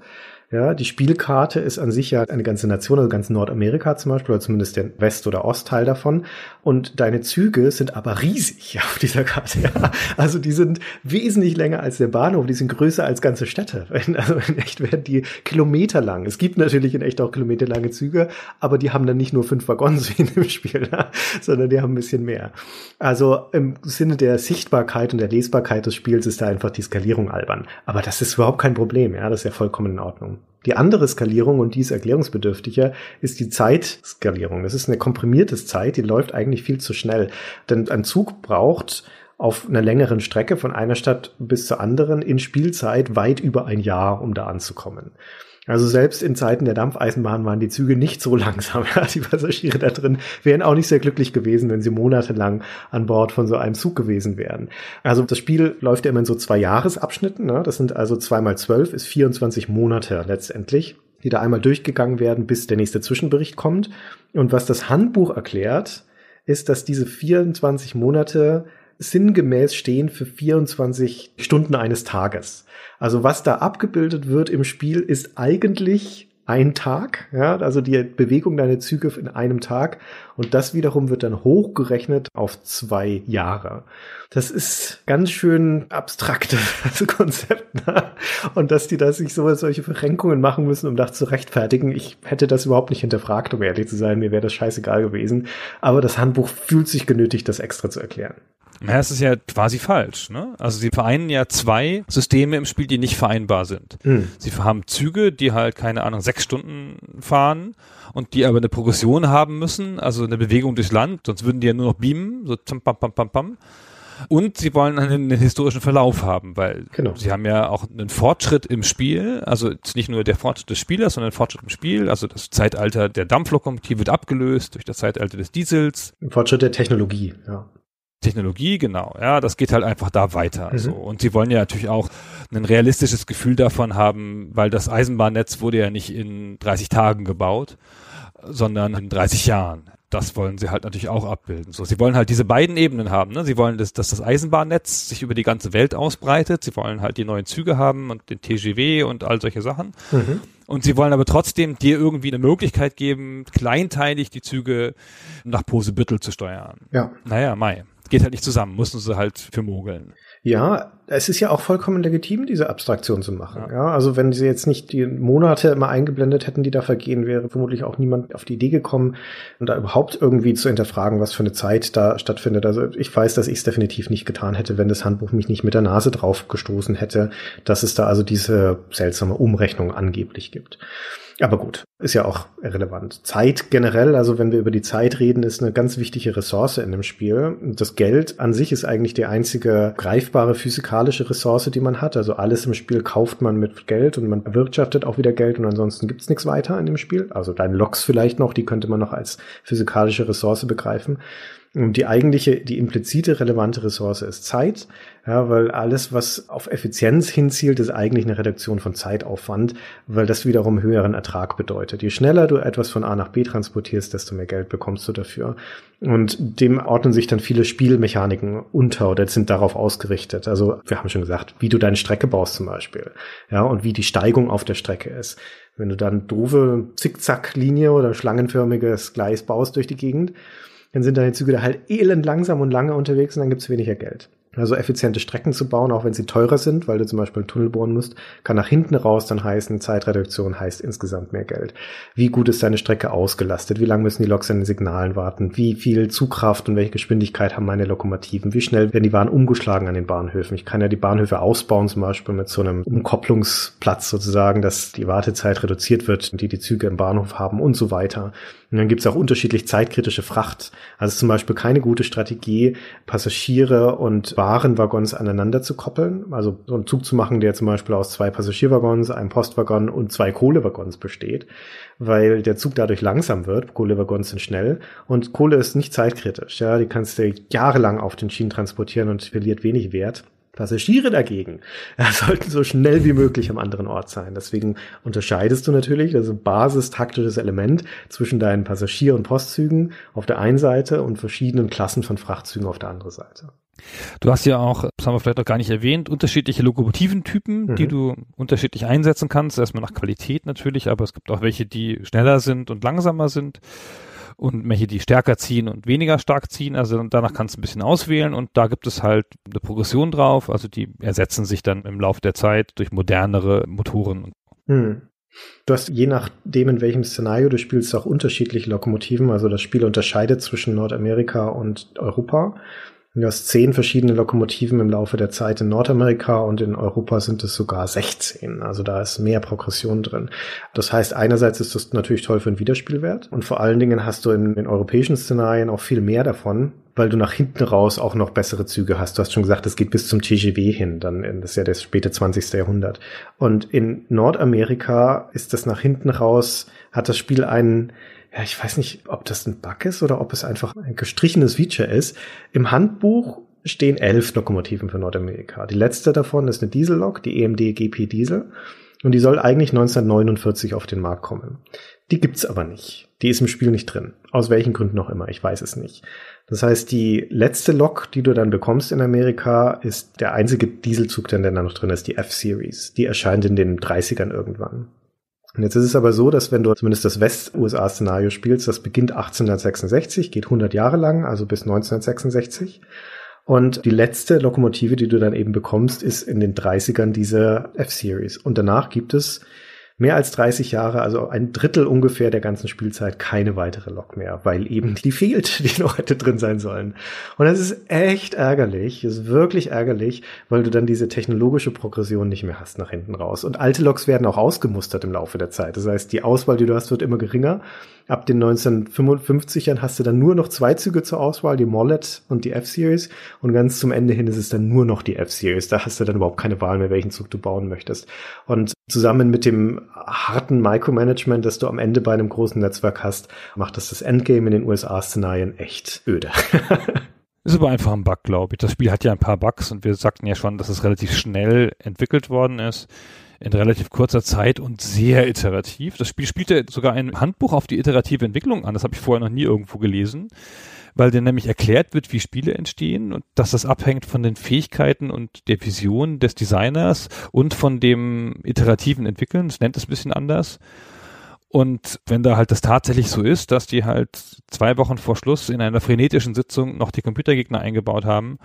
Ja, die Spielkarte ist an sich ja eine ganze Nation, also ganz Nordamerika zum Beispiel, oder zumindest der West- oder Ostteil davon. Und deine Züge sind aber riesig <laughs> auf dieser Karte. Ja. Also die sind wesentlich länger als der Bahnhof, die sind größer als ganze Städte. <laughs> Also in echt werden die Kilometer lang. Es gibt natürlich in echt auch kilometerlange Züge, aber die haben dann nicht nur fünf Waggons <laughs> wie in dem Spiel, ja, sondern die haben ein bisschen mehr. Also im Sinne der Sichtbarkeit und der Lesbarkeit des Spiels ist da einfach die Skalierung albern. Aber das ist überhaupt kein Problem, ja, das ist ja vollkommen in Ordnung. Die andere Skalierung, und die ist erklärungsbedürftiger, ist die Zeitskalierung. Das ist eine komprimierte Zeit, die läuft eigentlich viel zu schnell. Denn ein Zug braucht auf einer längeren Strecke von einer Stadt bis zur anderen in Spielzeit weit über ein Jahr, um da anzukommen. Also selbst in Zeiten der Dampfeisenbahn waren die Züge nicht so <laughs> langsam. Die Passagiere da drin wären auch nicht sehr glücklich gewesen, wenn sie monatelang an Bord von so einem Zug gewesen wären. Also das Spiel läuft ja immer in so zwei Jahresabschnitten. Ne? Das sind also zweimal zwölf ist 24 Monate letztendlich die da einmal durchgegangen werden, bis der nächste Zwischenbericht kommt. Und was das Handbuch erklärt, ist, dass diese 24 Monate sinngemäß stehen für 24 Stunden eines Tages. Also was da abgebildet wird im Spiel ist eigentlich ein Tag, ja, also die Bewegung deiner Züge in einem Tag und das wiederum wird dann hochgerechnet auf zwei Jahre. Das ist ganz schön abstraktes <laughs> Konzept ne? und dass die da sich so solche Verrenkungen machen müssen, um das zu rechtfertigen. Ich hätte das überhaupt nicht hinterfragt, um ehrlich zu sein, mir wäre das scheißegal gewesen. Aber das Handbuch fühlt sich genötigt, das extra zu erklären. Ja, es ist ja quasi falsch. Ne? Also sie vereinen ja zwei Systeme im Spiel, die nicht vereinbar sind. Mhm. Sie haben Züge, die halt, keine Ahnung, sechs Stunden fahren und die aber eine Progression haben müssen, also eine Bewegung durchs Land, sonst würden die ja nur noch beamen, so pam, pam, pam, pam, pam. Und sie wollen einen, einen historischen Verlauf haben, weil genau. sie haben ja auch einen Fortschritt im Spiel, also nicht nur der Fortschritt des Spielers, sondern ein Fortschritt im Spiel. Also das Zeitalter der Dampflokomotive wird abgelöst durch das Zeitalter des Diesels. Ein Fortschritt der Technologie, ja. Technologie, genau. Ja, das geht halt einfach da weiter. Mhm. So. Und sie wollen ja natürlich auch ein realistisches Gefühl davon haben, weil das Eisenbahnnetz wurde ja nicht in 30 Tagen gebaut, sondern in 30 Jahren. Das wollen sie halt natürlich auch abbilden. So, sie wollen halt diese beiden Ebenen haben. Ne? Sie wollen, dass, dass das Eisenbahnnetz sich über die ganze Welt ausbreitet. Sie wollen halt die neuen Züge haben und den TGW und all solche Sachen. Mhm. Und sie wollen aber trotzdem dir irgendwie eine Möglichkeit geben, kleinteilig die Züge nach Posebüttel zu steuern. Ja. Naja, Mai geht halt nicht zusammen, mussten sie halt für mogeln. Ja, es ist ja auch vollkommen legitim, diese Abstraktion zu machen. Ja. ja. also wenn sie jetzt nicht die Monate immer eingeblendet hätten, die da vergehen, wäre vermutlich auch niemand auf die Idee gekommen, da überhaupt irgendwie zu hinterfragen, was für eine Zeit da stattfindet. Also ich weiß, dass ich es definitiv nicht getan hätte, wenn das Handbuch mich nicht mit der Nase drauf gestoßen hätte, dass es da also diese seltsame Umrechnung angeblich gibt. Aber gut, ist ja auch irrelevant. Zeit generell, also wenn wir über die Zeit reden, ist eine ganz wichtige Ressource in dem Spiel. Das Geld an sich ist eigentlich die einzige greifbare physikalische Ressource, die man hat. Also alles im Spiel kauft man mit Geld und man erwirtschaftet auch wieder Geld und ansonsten gibt's nichts weiter in dem Spiel. Also deine Loks vielleicht noch, die könnte man noch als physikalische Ressource begreifen. Die eigentliche, die implizite relevante Ressource ist Zeit, ja, weil alles, was auf Effizienz hinzielt, ist eigentlich eine Reduktion von Zeitaufwand, weil das wiederum höheren Ertrag bedeutet. Je schneller du etwas von A nach B transportierst, desto mehr Geld bekommst du dafür. Und dem ordnen sich dann viele Spielmechaniken unter oder sind darauf ausgerichtet. Also wir haben schon gesagt, wie du deine Strecke baust zum Beispiel, ja, und wie die Steigung auf der Strecke ist. Wenn du dann doofe Zickzacklinie oder schlangenförmiges Gleis baust durch die Gegend, dann sind deine Züge da halt elend langsam und lange unterwegs und dann gibt's weniger Geld. Also effiziente Strecken zu bauen, auch wenn sie teurer sind, weil du zum Beispiel einen Tunnel bohren musst, kann nach hinten raus dann heißen, Zeitreduktion heißt insgesamt mehr Geld. Wie gut ist deine Strecke ausgelastet? Wie lange müssen die Loks an den Signalen warten? Wie viel Zugkraft und welche Geschwindigkeit haben meine Lokomotiven? Wie schnell werden die Waren umgeschlagen an den Bahnhöfen? Ich kann ja die Bahnhöfe ausbauen, zum Beispiel mit so einem Umkopplungsplatz sozusagen, dass die Wartezeit reduziert wird, die die Züge im Bahnhof haben und so weiter. Und dann gibt es auch unterschiedlich zeitkritische Fracht. Also zum Beispiel keine gute Strategie, Passagiere und Warenwaggons aneinander zu koppeln. Also so einen Zug zu machen, der zum Beispiel aus zwei Passagierwaggons, einem Postwaggon und zwei Kohlewaggons besteht, weil der Zug dadurch langsam wird. Kohlewaggons sind schnell und Kohle ist nicht zeitkritisch. Ja, die kannst du jahrelang auf den Schienen transportieren und verliert wenig Wert. Passagiere dagegen <laughs> ja, sollten so schnell wie möglich am anderen Ort sein. Deswegen unterscheidest du natürlich, also basistaktisches Element zwischen deinen Passagier- und Postzügen auf der einen Seite und verschiedenen Klassen von Frachtzügen auf der anderen Seite. Du hast ja auch, das haben wir vielleicht noch gar nicht erwähnt, unterschiedliche Lokomotiventypen, mhm. die du unterschiedlich einsetzen kannst. Erstmal nach Qualität natürlich, aber es gibt auch welche, die schneller sind und langsamer sind und welche, die stärker ziehen und weniger stark ziehen. Also danach kannst du ein bisschen auswählen und da gibt es halt eine Progression drauf. Also die ersetzen sich dann im Laufe der Zeit durch modernere Motoren. Hm. Du hast je nachdem, in welchem Szenario du spielst, auch unterschiedliche Lokomotiven. Also das Spiel unterscheidet zwischen Nordamerika und Europa. Du hast zehn verschiedene Lokomotiven im Laufe der Zeit in Nordamerika und in Europa sind es sogar 16. Also da ist mehr Progression drin. Das heißt, einerseits ist das natürlich toll für den Wiederspielwert und vor allen Dingen hast du in den europäischen Szenarien auch viel mehr davon, weil du nach hinten raus auch noch bessere Züge hast. Du hast schon gesagt, es geht bis zum TGW hin, dann ist ja das späte 20. Jahrhundert. Und in Nordamerika ist das nach hinten raus, hat das Spiel einen ja, ich weiß nicht, ob das ein Bug ist oder ob es einfach ein gestrichenes Feature ist. Im Handbuch stehen elf Lokomotiven für Nordamerika. Die letzte davon ist eine Diesellok, die EMD GP Diesel. Und die soll eigentlich 1949 auf den Markt kommen. Die gibt's aber nicht. Die ist im Spiel nicht drin. Aus welchen Gründen noch immer, ich weiß es nicht. Das heißt, die letzte Lok, die du dann bekommst in Amerika, ist der einzige Dieselzug, der da noch drin ist, die F-Series. Die erscheint in den 30ern irgendwann. Und jetzt ist es aber so, dass wenn du zumindest das West-USA-Szenario spielst, das beginnt 1866, geht 100 Jahre lang, also bis 1966. Und die letzte Lokomotive, die du dann eben bekommst, ist in den 30ern diese F-Series. Und danach gibt es mehr als 30 Jahre, also ein Drittel ungefähr der ganzen Spielzeit, keine weitere Lok mehr, weil eben die fehlt, <laughs> die noch hätte drin sein sollen. Und das ist echt ärgerlich, ist wirklich ärgerlich, weil du dann diese technologische Progression nicht mehr hast nach hinten raus. Und alte Loks werden auch ausgemustert im Laufe der Zeit. Das heißt, die Auswahl, die du hast, wird immer geringer. Ab den 1955ern hast du dann nur noch zwei Züge zur Auswahl, die Mollet und die F-Series. Und ganz zum Ende hin ist es dann nur noch die F-Series. Da hast du dann überhaupt keine Wahl mehr, welchen Zug du bauen möchtest. Und zusammen mit dem harten Micromanagement, das du am Ende bei einem großen Netzwerk hast, macht das das Endgame in den USA-Szenarien echt öde. <laughs> Ist aber einfach ein Bug, glaube ich. Das Spiel hat ja ein paar Bugs und wir sagten ja schon, dass es relativ schnell entwickelt worden ist in relativ kurzer Zeit und sehr iterativ. Das Spiel spielte sogar ein Handbuch auf die iterative Entwicklung an. Das habe ich vorher noch nie irgendwo gelesen, weil dir nämlich erklärt wird, wie Spiele entstehen und dass das abhängt von den Fähigkeiten und der Vision des Designers und von dem iterativen Entwickeln. Das nennt es ein bisschen anders. Und wenn da halt das tatsächlich so ist, dass die halt zwei Wochen vor Schluss in einer frenetischen Sitzung noch die Computergegner eingebaut haben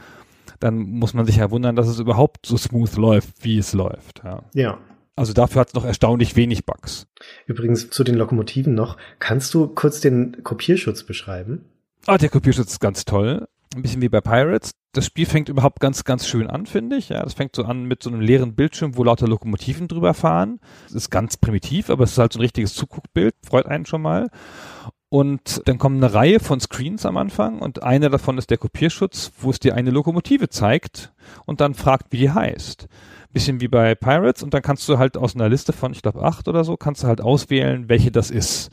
dann muss man sich ja wundern, dass es überhaupt so smooth läuft, wie es läuft. Ja. ja. Also dafür hat es noch erstaunlich wenig Bugs. Übrigens zu den Lokomotiven noch. Kannst du kurz den Kopierschutz beschreiben? Ah, der Kopierschutz ist ganz toll. Ein bisschen wie bei Pirates. Das Spiel fängt überhaupt ganz, ganz schön an, finde ich. Ja, das fängt so an mit so einem leeren Bildschirm, wo lauter Lokomotiven drüber fahren. Das ist ganz primitiv, aber es ist halt so ein richtiges Zuguckbild. Freut einen schon mal. Und dann kommen eine Reihe von Screens am Anfang und einer davon ist der Kopierschutz, wo es dir eine Lokomotive zeigt und dann fragt, wie die heißt. Bisschen wie bei Pirates und dann kannst du halt aus einer Liste von, ich glaube, acht oder so, kannst du halt auswählen, welche das ist.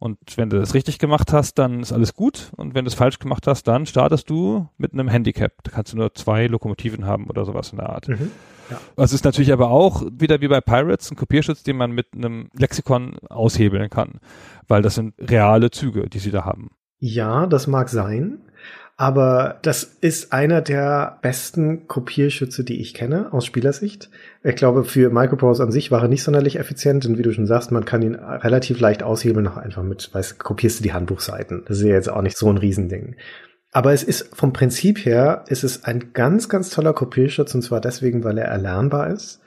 Und wenn du das richtig gemacht hast, dann ist alles gut. Und wenn du es falsch gemacht hast, dann startest du mit einem Handicap. Da kannst du nur zwei Lokomotiven haben oder sowas in der Art. Mhm. Ja. Das ist natürlich aber auch wieder wie bei Pirates ein Kopierschutz, den man mit einem Lexikon aushebeln kann, weil das sind reale Züge, die sie da haben. Ja, das mag sein. Aber das ist einer der besten Kopierschütze, die ich kenne, aus Spielersicht. Ich glaube, für Microprose an sich war er nicht sonderlich effizient, und wie du schon sagst, man kann ihn relativ leicht aushebeln, noch einfach mit, weißt, kopierst du die Handbuchseiten. Das ist ja jetzt auch nicht so ein Riesending. Aber es ist vom Prinzip her, ist es ein ganz, ganz toller Kopierschutz und zwar deswegen, weil er erlernbar ist.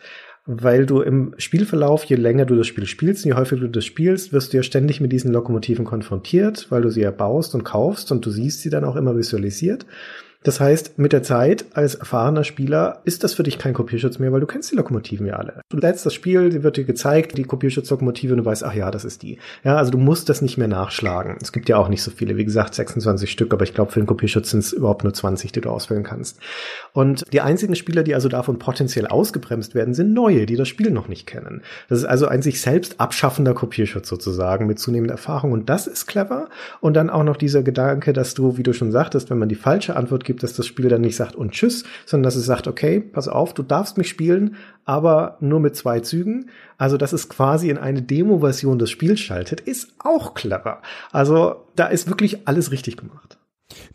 Weil du im Spielverlauf, je länger du das Spiel spielst, je häufiger du das spielst, wirst du ja ständig mit diesen Lokomotiven konfrontiert, weil du sie ja baust und kaufst und du siehst sie dann auch immer visualisiert. Das heißt, mit der Zeit als erfahrener Spieler ist das für dich kein Kopierschutz mehr, weil du kennst die Lokomotiven ja alle. Du lädst das Spiel, die wird dir gezeigt, die Kopierschutzlokomotive und du weißt, ach ja, das ist die. Ja, also du musst das nicht mehr nachschlagen. Es gibt ja auch nicht so viele, wie gesagt, 26 Stück, aber ich glaube, für den Kopierschutz sind es überhaupt nur 20, die du auswählen kannst. Und die einzigen Spieler, die also davon potenziell ausgebremst werden, sind neue, die das Spiel noch nicht kennen. Das ist also ein sich selbst abschaffender Kopierschutz sozusagen mit zunehmender Erfahrung und das ist clever. Und dann auch noch dieser Gedanke, dass du, wie du schon sagtest, wenn man die falsche Antwort gibt, gibt, dass das Spiel dann nicht sagt und tschüss, sondern dass es sagt, okay, pass auf, du darfst mich spielen, aber nur mit zwei Zügen. Also, dass es quasi in eine Demo-Version des Spiels schaltet, ist auch clever. Also, da ist wirklich alles richtig gemacht.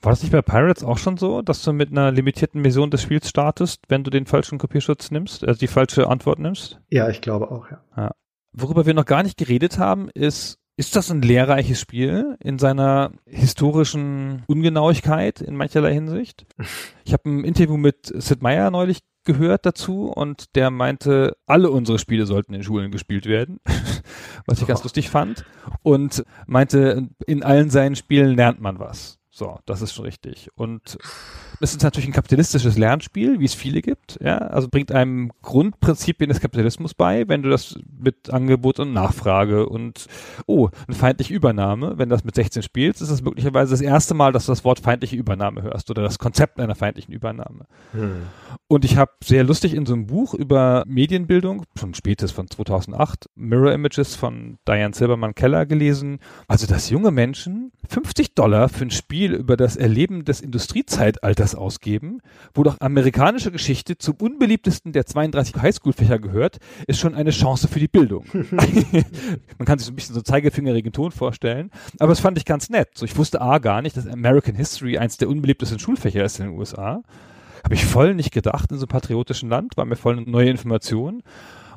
War das nicht bei Pirates auch schon so, dass du mit einer limitierten Version des Spiels startest, wenn du den falschen Kopierschutz nimmst, also die falsche Antwort nimmst? Ja, ich glaube auch, ja. ja. Worüber wir noch gar nicht geredet haben, ist, ist das ein lehrreiches Spiel in seiner historischen Ungenauigkeit in mancherlei Hinsicht? <laughs> Ich habe ein Interview mit Sid Meier neulich gehört dazu und der meinte, alle unsere Spiele sollten in Schulen gespielt werden, <laughs> was ich ganz lustig fand und meinte, in allen seinen Spielen lernt man was. So, das ist schon richtig. Und es ist natürlich ein kapitalistisches Lernspiel, wie es viele gibt. Ja, also bringt einem Grundprinzipien des Kapitalismus bei, wenn du das mit Angebot und Nachfrage und oh, eine feindliche Übernahme, wenn du das mit 16 spielst, ist das möglicherweise das erste Mal, dass du das Wort feindliche Übernahme hörst oder das Konzept einer feindlichen Übernahme. Hm. Und ich habe sehr lustig in so einem Buch über Medienbildung, schon spätes von 2008, Mirror Images von Diane Silberman Keller gelesen. Also, dass junge Menschen 50 Dollar für ein Spiel über das Erleben des Industriezeitalters ausgeben, wo doch amerikanische Geschichte zum unbeliebtesten der 32 Highschool-Fächer gehört, ist schon eine Chance für die Bildung. <laughs> Man kann sich so ein bisschen so zeigefingerigen Ton vorstellen, aber das fand ich ganz nett. So, ich wusste A gar nicht, dass American History eins der unbeliebtesten Schulfächer ist in den USA. Habe ich voll nicht gedacht in so einem patriotischen Land, war mir voll eine neue Information.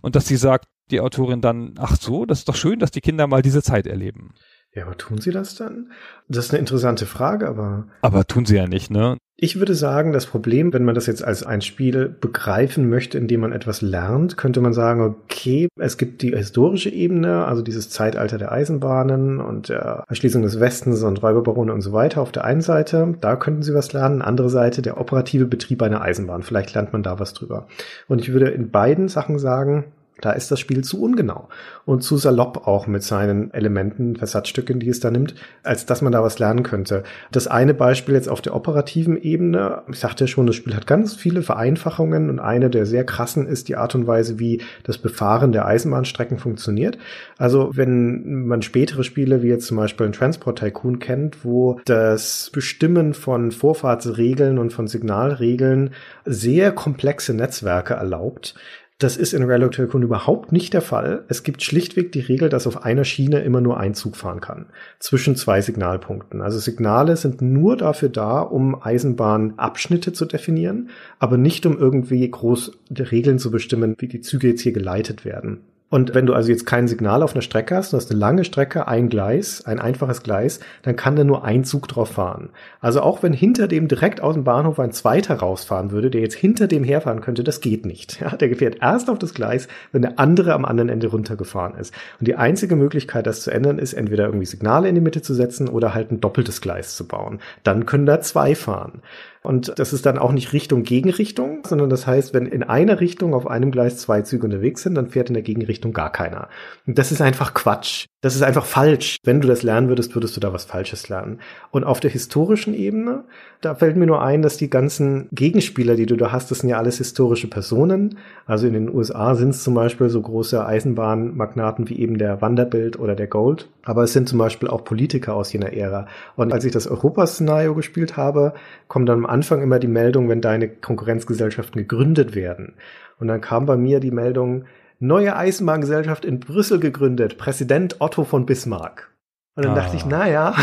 Und dass sie sagt, die Autorin dann, ach so, das ist doch schön, dass die Kinder mal diese Zeit erleben. Ja, aber tun sie das dann? Das ist eine interessante Frage, aber. Aber tun sie ja nicht, ne? Ich würde sagen, das Problem, wenn man das jetzt als ein Spiel begreifen möchte, in dem man etwas lernt, könnte man sagen, okay, es gibt die historische Ebene, also dieses Zeitalter der Eisenbahnen und der Erschließung des Westens und Räuberbarone und so weiter auf der einen Seite, da könnten sie was lernen. Andere Seite, der operative Betrieb einer Eisenbahn. Vielleicht lernt man da was drüber. Und ich würde in beiden Sachen sagen, da ist das Spiel zu ungenau und zu salopp auch mit seinen Elementen, Versatzstücken, die es da nimmt, als dass man da was lernen könnte. Das eine Beispiel jetzt auf der operativen Ebene, ich sagte ja schon, das Spiel hat ganz viele Vereinfachungen und eine der sehr krassen ist die Art und Weise, wie das Befahren der Eisenbahnstrecken funktioniert. Also wenn man spätere Spiele wie jetzt zum Beispiel ein Transport Tycoon kennt, wo das Bestimmen von Vorfahrtsregeln und von Signalregeln sehr komplexe Netzwerke erlaubt, das ist in Railroad Tycoon überhaupt nicht der Fall. Es gibt schlichtweg die Regel, dass auf einer Schiene immer nur ein Zug fahren kann. Zwischen zwei Signalpunkten. Also Signale sind nur dafür da, um Eisenbahnabschnitte zu definieren, aber nicht um irgendwie groß Regeln zu bestimmen, wie die Züge jetzt hier geleitet werden. Und wenn du also jetzt kein Signal auf einer Strecke hast, du hast eine lange Strecke, ein Gleis, ein einfaches Gleis, dann kann da nur ein Zug drauf fahren. Also auch wenn hinter dem direkt aus dem Bahnhof ein zweiter rausfahren würde, der jetzt hinter dem herfahren könnte, das geht nicht. <laughs> Ja, der fährt erst auf das Gleis, wenn der andere am anderen Ende runtergefahren ist. Und die einzige Möglichkeit, das zu ändern, ist entweder irgendwie Signale in die Mitte zu setzen oder halt ein doppeltes Gleis zu bauen. Dann können da zwei fahren. Und das ist dann auch nicht Richtung Gegenrichtung, sondern das heißt, wenn in einer Richtung auf einem Gleis zwei Züge unterwegs sind, dann fährt in der Gegenrichtung gar keiner. Und das ist einfach Quatsch. Das ist einfach falsch. Wenn du das lernen würdest, würdest du da was Falsches lernen. Und auf der historischen Ebene, da fällt mir nur ein, dass die ganzen Gegenspieler, die du da hast, das sind ja alles historische Personen. Also in den USA sind es zum Beispiel so große Eisenbahnmagnaten wie eben der Vanderbilt oder der Gold. Aber es sind zum Beispiel auch Politiker aus jener Ära. Und als ich das Europaszenario gespielt habe, kommt dann am Anfang immer die Meldung, wenn deine Konkurrenzgesellschaften gegründet werden. Und dann kam bei mir die Meldung, neue Eisenbahngesellschaft in Brüssel gegründet, Präsident Otto von Bismarck. Und dann ah. dachte ich, ah. naja,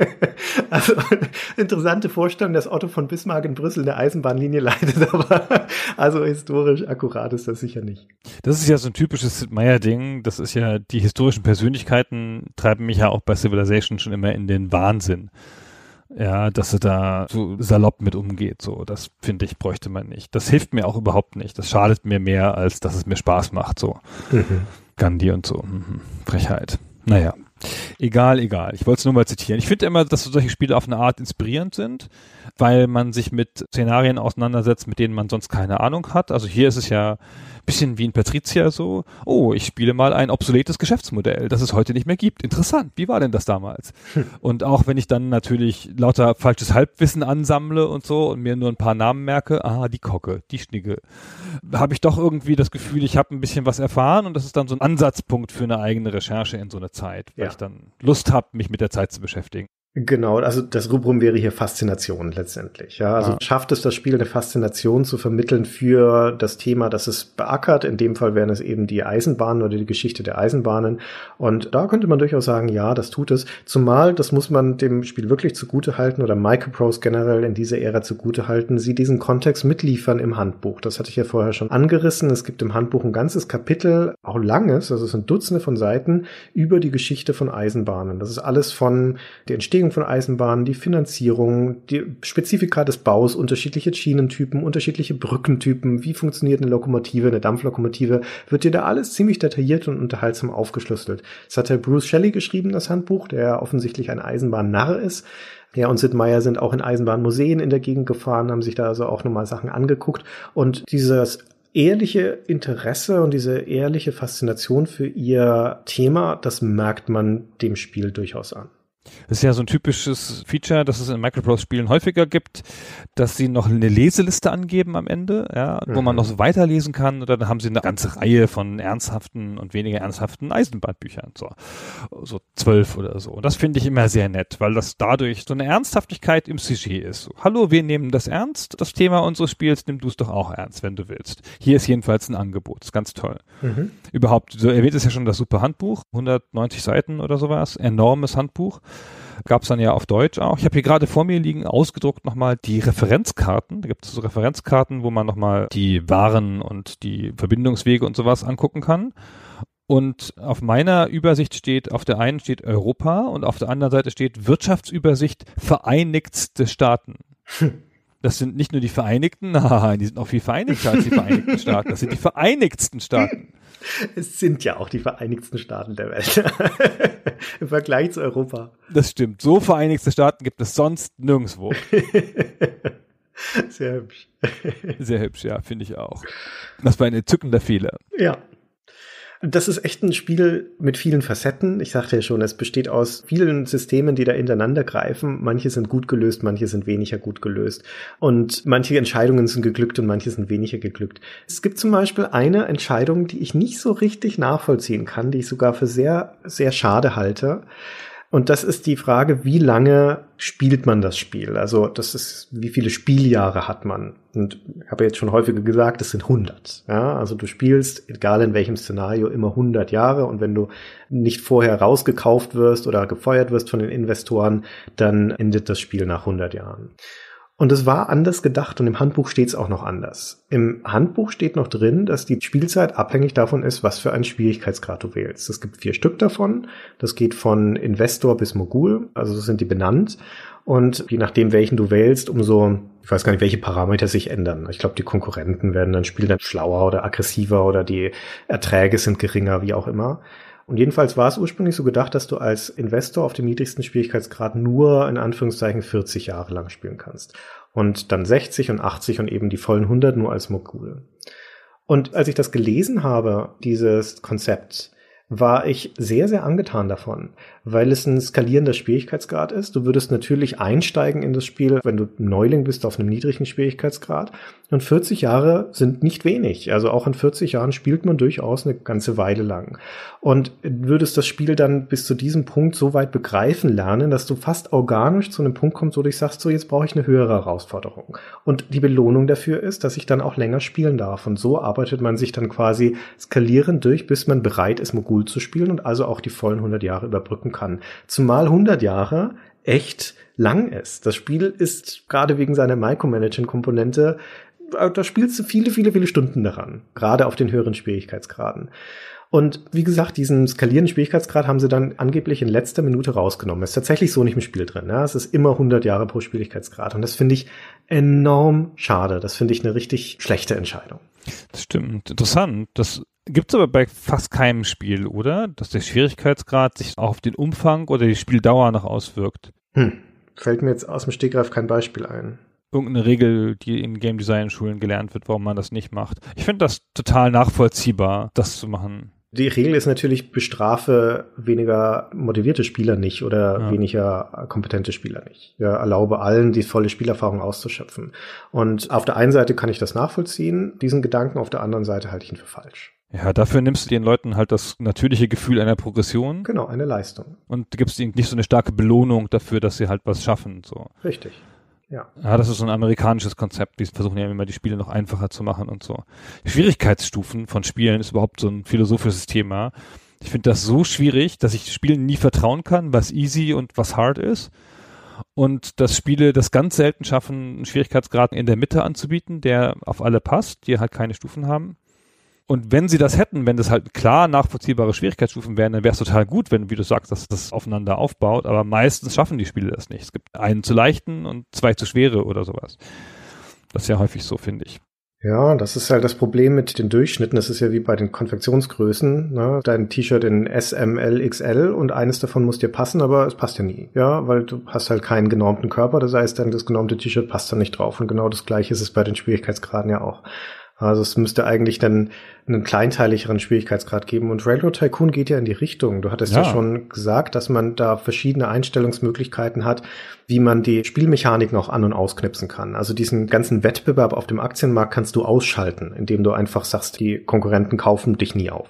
<laughs> also interessante Vorstellung, dass Otto von Bismarck in Brüssel eine Eisenbahnlinie <laughs> leitet, aber also historisch akkurat ist das sicher nicht. Das ist ja so ein typisches Sid Meier-Ding. Das ist ja, die historischen Persönlichkeiten treiben mich ja auch bei Civilization schon immer in den Wahnsinn. Ja, dass er da so salopp mit umgeht, so. Das finde ich, bräuchte man nicht. Das hilft mir auch überhaupt nicht. Das schadet mir mehr, als dass es mir Spaß macht, so. Mhm. Gandhi und so. Mhm. Frechheit. Naja. Egal, egal. Ich wollte es nur mal zitieren. Ich finde immer, dass solche Spiele auf eine Art inspirierend sind, weil man sich mit Szenarien auseinandersetzt, mit denen man sonst keine Ahnung hat. Also hier ist es ja bisschen wie in Patricia so, oh, ich spiele mal ein obsoletes Geschäftsmodell, das es heute nicht mehr gibt. Interessant, wie war denn das damals? Hm. Und auch wenn ich dann natürlich lauter falsches Halbwissen ansammle und so und mir nur ein paar Namen merke, ah, die Kocke, die Schnigge, habe ich doch irgendwie das Gefühl, ich habe ein bisschen was erfahren und das ist dann so ein Ansatzpunkt für eine eigene Recherche in so einer Zeit, weil ja. ich dann Lust habe, mich mit der Zeit zu beschäftigen. Genau, also das Rubrum wäre hier Faszination letztendlich. Ja, also Ah. schafft es das Spiel eine Faszination zu vermitteln für das Thema, das es beackert. In dem Fall wären es eben die Eisenbahnen oder die Geschichte der Eisenbahnen. Und da könnte man durchaus sagen, ja, das tut es. Zumal, das muss man dem Spiel wirklich zugute halten oder Microprose generell in dieser Ära zugute halten, sie diesen Kontext mitliefern im Handbuch. Das hatte ich ja vorher schon angerissen. Es gibt im Handbuch ein ganzes Kapitel, auch langes, also es sind Dutzende von Seiten, über die Geschichte von Eisenbahnen. Das ist alles von der Entstehung von Eisenbahnen, die Finanzierung, die Spezifika des Baus, unterschiedliche Schienentypen, unterschiedliche Brückentypen, wie funktioniert eine Lokomotive, eine Dampflokomotive, wird dir da alles ziemlich detailliert und unterhaltsam aufgeschlüsselt. Das hat der Bruce Shelley geschrieben, das Handbuch, der offensichtlich ein Eisenbahnnarr ist. Ja, und Sid Meier sind auch in Eisenbahnmuseen in der Gegend gefahren, haben sich da also auch nochmal Sachen angeguckt. Und dieses ehrliche Interesse und diese ehrliche Faszination für ihr Thema, das merkt man dem Spiel durchaus an. Das ist ja so ein typisches Feature, das es in Microprose-Spielen häufiger gibt, dass sie noch eine Leseliste angeben am Ende, ja, wo man Mhm. noch so weiterlesen kann. Oder dann haben sie eine ganze Reihe von ernsthaften und weniger ernsthaften Eisenbahnbüchern, so, so zwölf oder so. Und das finde ich immer sehr nett, weil das dadurch so eine Ernsthaftigkeit im Sujet ist. So, Hallo, wir nehmen das ernst, das Thema unseres Spiels, nimm du es doch auch ernst, wenn du willst. Hier ist jedenfalls ein Angebot, ist ganz toll. Mhm. Überhaupt, so erwähnt ist ja schon das super Handbuch, 190 Seiten oder sowas, enormes Handbuch. Gab es dann ja auf Deutsch auch. Ich habe hier gerade vor mir liegen, ausgedruckt nochmal die Referenzkarten. Da gibt es so Referenzkarten, wo man nochmal die Waren und die Verbindungswege und sowas angucken kann. Und auf meiner Übersicht steht, auf der einen steht Europa und auf der anderen Seite steht Wirtschaftsübersicht Vereinigtste Staaten. Das sind nicht nur die Vereinigten, <laughs> haha, die sind noch viel vereinigter als die Vereinigten Staaten. Das sind die vereinigtsten Staaten. <laughs> Es sind ja auch die Vereinigten Staaten der Welt. <laughs> Im Vergleich zu Europa. Das stimmt. So vereinigte Staaten gibt es sonst nirgendwo. <laughs> Sehr hübsch. Sehr hübsch, ja, finde ich auch. Das war ein entzückender Fehler. Ja. Das ist echt ein Spiel mit vielen Facetten. Ich sagte ja schon, es besteht aus vielen Systemen, die da ineinander greifen. Manche sind gut gelöst, manche sind weniger gut gelöst. Und manche Entscheidungen sind geglückt und manche sind weniger geglückt. Es gibt zum Beispiel eine Entscheidung, die ich nicht so richtig nachvollziehen kann, die ich sogar für sehr, sehr schade halte. Und das ist die Frage, wie lange spielt man das Spiel? Also das ist, wie viele Spieljahre hat man? Und ich habe jetzt schon häufiger gesagt, es sind 100. Ja, also du spielst, egal in welchem Szenario, immer 100 Jahre. Und wenn du nicht vorher rausgekauft wirst oder gefeuert wirst von den Investoren, dann endet das Spiel nach 100 Jahren. Und es war anders gedacht und im Handbuch steht es auch noch anders. Im Handbuch steht noch drin, dass die Spielzeit abhängig davon ist, was für einen Schwierigkeitsgrad du wählst. Es gibt vier Stück davon. Das geht von Investor bis Mogul, also so sind die benannt. Und je nachdem, welchen du wählst, umso, ich weiß gar nicht, welche Parameter sich ändern. Ich glaube, die Konkurrenten werden dann spielen dann schlauer oder aggressiver oder die Erträge sind geringer, wie auch immer. Und jedenfalls war es ursprünglich so gedacht, dass du als Investor auf dem niedrigsten Schwierigkeitsgrad nur in Anführungszeichen 40 Jahre lang spielen kannst. Und dann 60 und 80 und eben die vollen 100 nur als Mogul. Und als ich das gelesen habe, dieses Konzept, war ich sehr, sehr angetan davon, weil es ein skalierender Schwierigkeitsgrad ist. Du würdest natürlich einsteigen in das Spiel, wenn du Neuling bist auf einem niedrigen Schwierigkeitsgrad. Und 40 Jahre sind nicht wenig. Also auch in 40 Jahren spielt man durchaus eine ganze Weile lang. Und würdest das Spiel dann bis zu diesem Punkt so weit begreifen lernen, dass du fast organisch zu einem Punkt kommst, wo du dich sagst, so jetzt brauche ich eine höhere Herausforderung. Und die Belohnung dafür ist, dass ich dann auch länger spielen darf. Und so arbeitet man sich dann quasi skalierend durch, bis man bereit ist, Mogul zu spielen und also auch die vollen 100 Jahre überbrücken kann. Zumal 100 Jahre echt lang ist. Das Spiel ist gerade wegen seiner Micromanaging-Komponente, da spielst du viele, viele, viele Stunden daran. Gerade auf den höheren Schwierigkeitsgraden. Und wie gesagt, diesen skalierenden Schwierigkeitsgrad haben sie dann angeblich in letzter Minute rausgenommen. Ist tatsächlich so nicht im Spiel drin. Ja? Es ist immer 100 Jahre pro Schwierigkeitsgrad. Und das finde ich enorm schade. Das finde ich eine richtig schlechte Entscheidung. Das stimmt. Interessant. Das gibt's aber bei fast keinem Spiel, oder? Dass der Schwierigkeitsgrad sich auch auf den Umfang oder die Spieldauer noch auswirkt. Hm. Fällt mir jetzt aus dem Stegreif kein Beispiel ein. Irgendeine Regel, die in Game Design Schulen gelernt wird, warum man das nicht macht. Ich finde das total nachvollziehbar, das zu machen. Die Regel ist natürlich, bestrafe weniger motivierte Spieler nicht oder Ja. weniger kompetente Spieler nicht. Ja, erlaube allen, die volle Spielerfahrung auszuschöpfen. Und auf der einen Seite kann ich das nachvollziehen, diesen Gedanken, auf der anderen Seite halte ich ihn für falsch. Ja, dafür nimmst du den Leuten halt das natürliche Gefühl einer Progression Genau, eine Leistung. und gibst ihnen nicht so eine starke Belohnung dafür, dass sie halt was schaffen. So. Richtig. Ja. Ja, das ist so ein amerikanisches Konzept. Die versuchen ja immer die Spiele noch einfacher zu machen und so. Schwierigkeitsstufen von Spielen ist überhaupt so ein philosophisches Thema. Ich finde das so schwierig, dass ich Spielen nie vertrauen kann, was easy und was hard ist. Und dass Spiele das ganz selten schaffen, einen Schwierigkeitsgrad in der Mitte anzubieten, der auf alle passt, die halt keine Stufen haben. Und wenn sie das hätten, wenn das halt klar nachvollziehbare Schwierigkeitsstufen wären, dann wäre es total gut, wenn, wie du sagst, dass das aufeinander aufbaut. Aber meistens schaffen die Spiele das nicht. Es gibt einen zu leichten und zwei zu schwere oder sowas. Das ist ja häufig so, finde ich. Ja, das ist halt das Problem mit den Durchschnitten. Das ist ja wie bei den Konfektionsgrößen. Ne? Dein T-Shirt in S, XL und eines davon muss dir passen, aber es passt ja nie. Ja, weil du hast halt keinen genormten Körper. Das heißt, dann das genormte T-Shirt passt da nicht drauf. Und genau das gleiche ist es bei den Schwierigkeitsgraden ja auch. Also es müsste eigentlich dann einen kleinteiligeren Schwierigkeitsgrad geben. Und Railroad Tycoon geht ja in die Richtung. Du hattest ja. Ja. schon gesagt, dass man da verschiedene Einstellungsmöglichkeiten hat, wie man die Spielmechanik noch an- und ausknipsen kann. Also diesen ganzen Wettbewerb auf dem Aktienmarkt kannst du ausschalten, indem du einfach sagst, die Konkurrenten kaufen dich nie auf.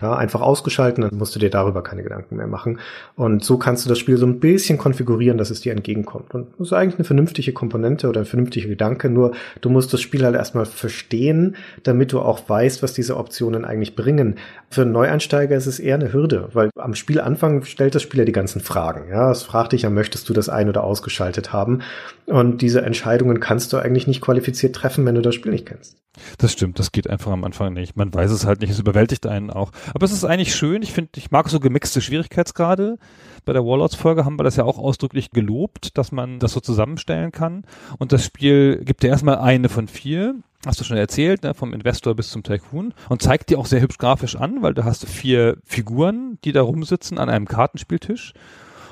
Ja, einfach ausgeschalten, dann musst du dir darüber keine Gedanken mehr machen. Und so kannst du das Spiel so ein bisschen konfigurieren, dass es dir entgegenkommt. Und das ist eigentlich eine vernünftige Komponente oder ein vernünftiger Gedanke, nur du musst das Spiel halt erstmal verstehen, damit du auch weißt, was diese Optionen eigentlich bringen. Für einen Neueinsteiger ist es eher eine Hürde, weil am Spielanfang stellt das Spiel ja die ganzen Fragen. Ja, es fragt dich ja, möchtest du das ein- oder ausgeschaltet haben? Und diese Entscheidungen kannst du eigentlich nicht qualifiziert treffen, wenn du das Spiel nicht kennst. Das stimmt, das geht einfach am Anfang nicht. Man weiß es halt nicht, es überwältigt einen auch. Aber es ist eigentlich schön, ich finde, ich mag so gemixte Schwierigkeitsgrade. Bei der Warlords-Folge haben wir das ja auch ausdrücklich gelobt, dass man das so zusammenstellen kann. Und das Spiel gibt dir erstmal eine von vier. Hast du schon erzählt, ne, vom Investor bis zum Tycoon und zeigt dir auch sehr hübsch grafisch an, weil du hast vier Figuren, die da rumsitzen an einem Kartenspieltisch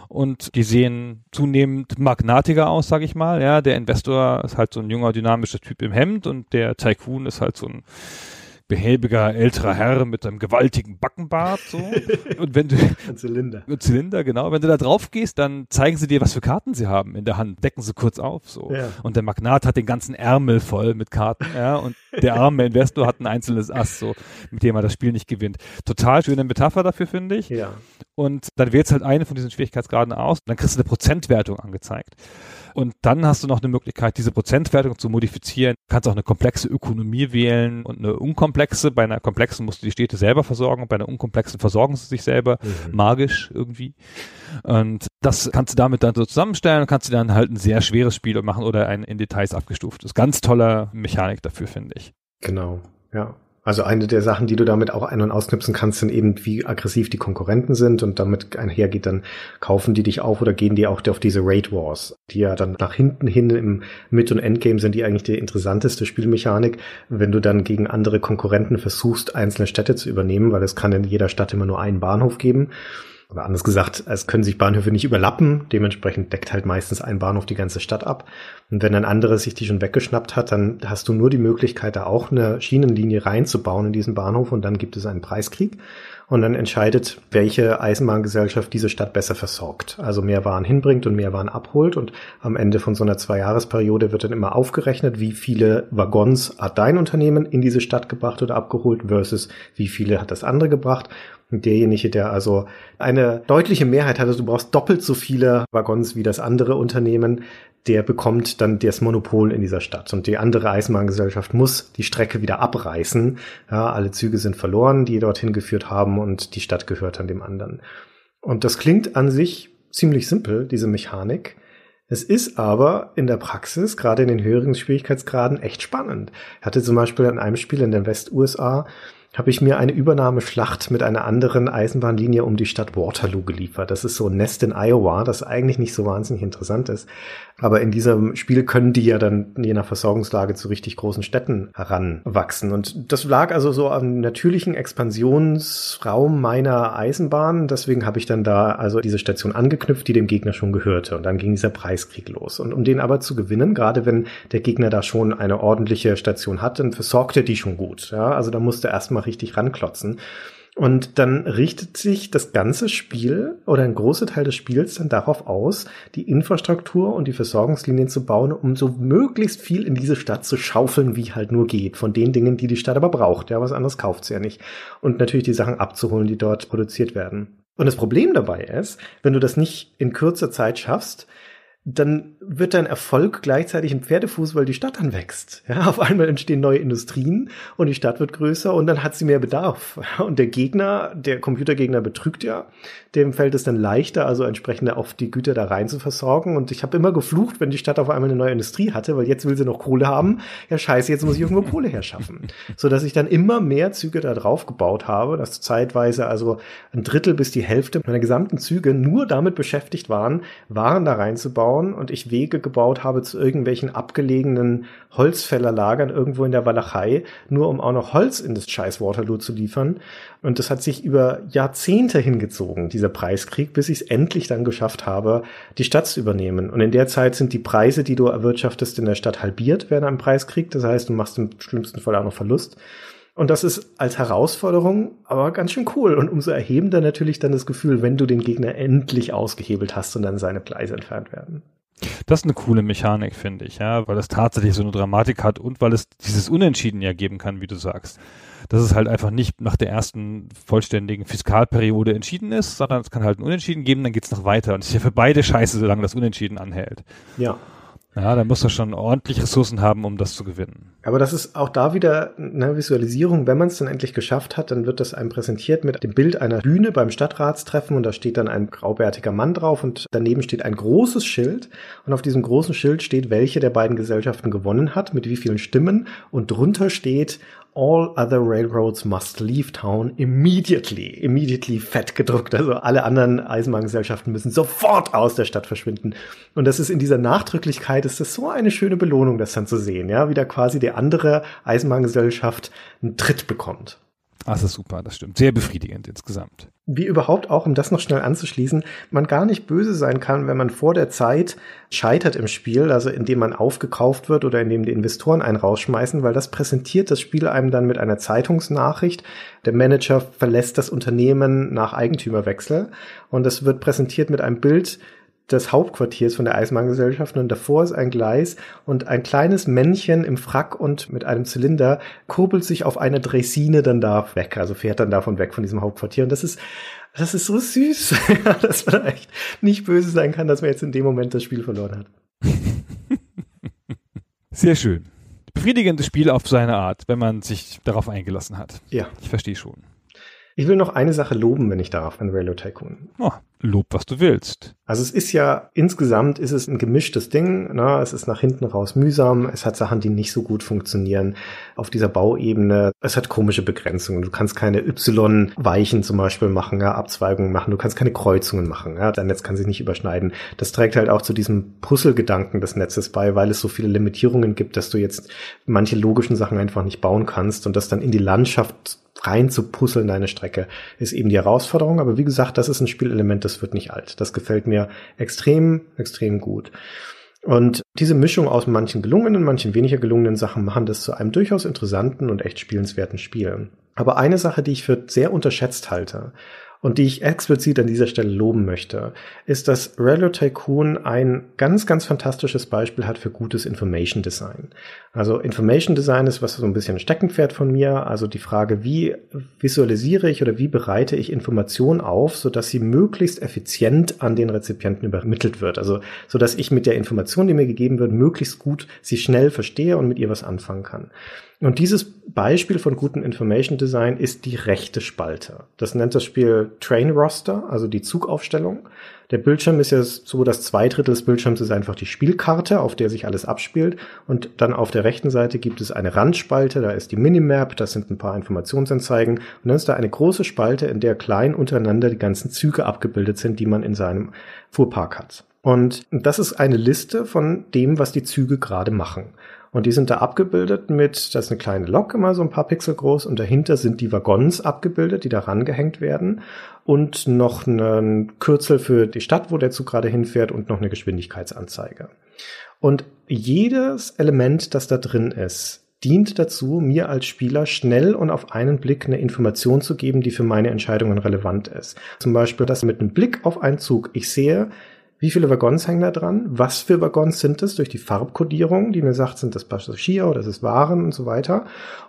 und die sehen zunehmend magnatiger aus, sag ich mal. Ja, der Investor ist halt so ein junger, dynamischer Typ im Hemd und der Tycoon ist halt so ein behäbiger älterer Herr mit einem gewaltigen Backenbart so. <laughs> und wenn du Ein Zylinder. Zylinder, genau, wenn du da drauf gehst, dann zeigen sie dir, was für Karten sie haben in der Hand, decken sie kurz auf so. Ja. Und der Magnat hat den ganzen Ärmel voll mit Karten, ja, und der arme Investor hat ein einzelnes Ass so, mit dem er das Spiel nicht gewinnt. Total schöne Metapher dafür finde ich. Ja. Und dann wählst halt eine von diesen Schwierigkeitsgraden aus, dann kriegst du eine Prozentwertung angezeigt. Und dann hast du noch eine Möglichkeit, diese Prozentwertung zu modifizieren. Du kannst auch eine komplexe Ökonomie wählen und eine unkomplexe. Bei einer komplexen musst du die Städte selber versorgen, bei einer unkomplexen versorgen sie sich selber, Mhm. magisch irgendwie. Und das kannst du damit dann so zusammenstellen und kannst du dann halt ein sehr schweres Spiel machen oder ein in Details abgestuftes. Ganz toller Mechanik dafür, finde ich. Genau, ja. Also eine der Sachen, die du damit auch ein- und ausknipsen kannst, sind eben, wie aggressiv die Konkurrenten sind und damit einhergeht, dann kaufen die dich auf oder gehen die auch auf diese Raid Wars, die ja dann nach hinten hin im Mid- und Endgame sind die eigentlich die interessanteste Spielmechanik, wenn du dann gegen andere Konkurrenten versuchst, einzelne Städte zu übernehmen, weil es kann in jeder Stadt immer nur einen Bahnhof geben. Oder anders gesagt, es können sich Bahnhöfe nicht überlappen. Dementsprechend deckt halt meistens ein Bahnhof die ganze Stadt ab. Und wenn ein anderes sich die schon weggeschnappt hat, dann hast du nur die Möglichkeit, da auch eine Schienenlinie reinzubauen in diesen Bahnhof und dann gibt es einen Preiskrieg. Und dann entscheidet, welche Eisenbahngesellschaft diese Stadt besser versorgt. Also mehr Waren hinbringt und mehr Waren abholt. Und am Ende von so einer Zwei-Jahres-Periode wird dann immer aufgerechnet, wie viele Waggons hat dein Unternehmen in diese Stadt gebracht oder abgeholt versus wie viele hat das andere gebracht. Derjenige, der also eine deutliche Mehrheit hat, also du brauchst doppelt so viele Waggons wie das andere Unternehmen, der bekommt dann das Monopol in dieser Stadt. Und die andere Eisenbahngesellschaft muss die Strecke wieder abreißen. Ja, alle Züge sind verloren, die dorthin geführt haben und die Stadt gehört dann dem anderen. Und das klingt an sich ziemlich simpel, diese Mechanik. Es ist aber in der Praxis, gerade in den höheren Schwierigkeitsgraden, echt spannend. Ich hatte zum Beispiel in einem Spiel in den West-USA, habe ich mir eine Übernahmeschlacht mit einer anderen Eisenbahnlinie um die Stadt Waterloo geliefert. Das ist so ein Nest in Iowa, das eigentlich nicht so wahnsinnig interessant ist. Aber in diesem Spiel können die ja dann je nach Versorgungslage zu richtig großen Städten heranwachsen. Und das lag also so am natürlichen Expansionsraum meiner Eisenbahn. Deswegen habe ich dann da also diese Station angeknüpft, die dem Gegner schon gehörte. Und dann ging dieser Preiskrieg los. Und um den aber zu gewinnen, gerade wenn der Gegner da schon eine ordentliche Station hat, dann versorgt er die schon gut. Ja, also da musste er erstmal richtig ranklotzen. Und dann richtet sich das ganze Spiel oder ein großer Teil des Spiels dann darauf aus, die Infrastruktur und die Versorgungslinien zu bauen, um so möglichst viel in diese Stadt zu schaufeln, wie halt nur geht. Von den Dingen, die die Stadt aber braucht. Ja, was anderes kauft sie ja nicht. Und natürlich die Sachen abzuholen, die dort produziert werden. Und das Problem dabei ist, wenn du das nicht in kurzer Zeit schaffst, dann wird dein Erfolg gleichzeitig ein Pferdefuß, weil die Stadt dann wächst. Ja, <laughs> auf einmal entstehen neue Industrien und die Stadt wird größer und dann hat sie mehr Bedarf. <laughs> Und der Gegner, der Computergegner betrügt ja, dem fällt es dann leichter, also entsprechend auf die Güter da rein zu versorgen. Und ich habe immer geflucht, wenn die Stadt auf einmal eine neue Industrie hatte, weil jetzt will sie noch Kohle haben. Ja, scheiße, jetzt muss ich irgendwo Kohle herschaffen. <laughs> So dass ich dann immer mehr Züge da drauf gebaut habe, dass zeitweise also ein Drittel bis die Hälfte meiner gesamten Züge nur damit beschäftigt waren, Waren da reinzubauen und ich Wege gebaut habe zu irgendwelchen abgelegenen Holzfällerlagern irgendwo in der Walachei, nur um auch noch Holz in das scheiß Waterloo zu liefern. Und das hat sich über Jahrzehnte hingezogen, dieser Preiskrieg, bis ich es endlich dann geschafft habe, die Stadt zu übernehmen. Und in der Zeit sind die Preise, die du erwirtschaftest in der Stadt halbiert während einem Preiskrieg. Das heißt, du machst im schlimmsten Fall auch noch Verlust. Und das ist als Herausforderung aber ganz schön cool und umso erhebender natürlich dann das Gefühl, wenn du den Gegner endlich ausgehebelt hast und dann seine Preise entfernt werden. Das ist eine coole Mechanik, finde ich, ja, weil das tatsächlich so eine Dramatik hat und weil es dieses Unentschieden ja geben kann, wie du sagst. Dass es halt einfach nicht nach der ersten vollständigen Fiskalperiode entschieden ist, sondern es kann halt ein Unentschieden geben, dann geht's noch weiter. Und es ist ja für beide scheiße, solange das Unentschieden anhält. Ja. Ja, da muss er schon ordentlich Ressourcen haben, um das zu gewinnen. Aber das ist auch da wieder eine Visualisierung. Wenn man es dann endlich geschafft hat, dann wird das einem präsentiert mit dem Bild einer Bühne beim Stadtratstreffen und da steht dann ein graubärtiger Mann drauf und daneben steht ein großes Schild und auf diesem großen Schild steht, welche der beiden Gesellschaften gewonnen hat, mit wie vielen Stimmen und drunter steht All other railroads must leave town immediately. Immediately fett gedruckt. Also alle anderen Eisenbahngesellschaften müssen sofort aus der Stadt verschwinden. Und das ist in dieser Nachdrücklichkeit, ist das so eine schöne Belohnung, das dann zu sehen, ja, wie da quasi die andere Eisenbahngesellschaft einen Tritt bekommt. Das ist super, das stimmt. Sehr befriedigend insgesamt. Wie überhaupt auch, um das noch schnell anzuschließen, man gar nicht böse sein kann, wenn man vor der Zeit scheitert im Spiel, also indem man aufgekauft wird oder indem die Investoren einen rausschmeißen, weil das präsentiert das Spiel einem dann mit einer Zeitungsnachricht. Der Manager verlässt das Unternehmen nach Eigentümerwechsel und es wird präsentiert mit einem Bild des Hauptquartiers von der Eisenbahngesellschaft und davor ist ein Gleis und ein kleines Männchen im Frack und mit einem Zylinder kurbelt sich auf eine Dressine dann da weg, also fährt dann davon weg von diesem Hauptquartier und das ist das ist so süß, <laughs> dass man echt nicht böse sein kann, dass man jetzt in dem Moment das Spiel verloren hat. Sehr schön. Befriedigendes Spiel auf seine Art, wenn man sich darauf eingelassen hat. Ja. Ich verstehe schon. Ich will noch eine Sache loben, wenn ich darf, an Railroad Tycoon. Oh, lob, was du willst. Also es ist ja, insgesamt ist es ein gemischtes Ding. Ne? Es ist nach hinten raus mühsam. Es hat Sachen, die nicht so gut funktionieren auf dieser Bauebene. Es hat komische Begrenzungen. Du kannst keine Y-Weichen zum Beispiel machen, ja, Abzweigungen machen. Du kannst keine Kreuzungen machen. Ja? Dein Netz kann sich nicht überschneiden. Das trägt halt auch zu diesem Puzzle-Gedanken des Netzes bei, weil es so viele Limitierungen gibt, dass du jetzt manche logischen Sachen einfach nicht bauen kannst und das dann in die Landschaft rein zu puzzeln, deine Strecke, ist eben die Herausforderung. Aber wie gesagt, das ist ein Spielelement, das wird nicht alt. Das gefällt mir extrem, extrem gut. Und diese Mischung aus manchen gelungenen, manchen weniger gelungenen Sachen machen das zu einem durchaus interessanten und echt spielenswerten Spiel. Aber eine Sache, die ich für sehr unterschätzt halte, und die ich explizit an dieser Stelle loben möchte, ist, dass Railroad Tycoon ein ganz, ganz fantastisches Beispiel hat für gutes Information Design. Also Information Design ist was so ein bisschen ein Steckenpferd von mir. Also die Frage, wie visualisiere ich oder wie bereite ich Informationen auf, sodass sie möglichst effizient an den Rezipienten übermittelt wird. Also, so dass ich mit der Information, die mir gegeben wird, möglichst gut sie schnell verstehe und mit ihr was anfangen kann. Und dieses Beispiel von gutem Information Design ist die rechte Spalte. Das nennt das Spiel Train Roster, also die Zugaufstellung. Der Bildschirm ist ja so, dass zwei Drittel des Bildschirms ist einfach die Spielkarte, auf der sich alles abspielt. Und dann auf der rechten Seite gibt es eine Randspalte, da ist die Minimap, das sind ein paar Informationsanzeigen. Und dann ist da eine große Spalte, in der klein untereinander die ganzen Züge abgebildet sind, die man in seinem Fuhrpark hat. Und das ist eine Liste von dem, was die Züge gerade machen. Und die sind da abgebildet mit, das ist eine kleine Lok, immer so ein paar Pixel groß, und dahinter sind die Waggons abgebildet, die da rangehängt werden. Und noch ein Kürzel für die Stadt, wo der Zug gerade hinfährt, und noch eine Geschwindigkeitsanzeige. Und jedes Element, das da drin ist, dient dazu, mir als Spieler schnell und auf einen Blick eine Information zu geben, die für meine Entscheidungen relevant ist. Zum Beispiel, dass mit einem Blick auf einen Zug ich sehe, wie viele Waggons hängen da dran? Was für Waggons sind es durch die Farbkodierung, die mir sagt, sind das Passagier oder ist es Waren und so weiter.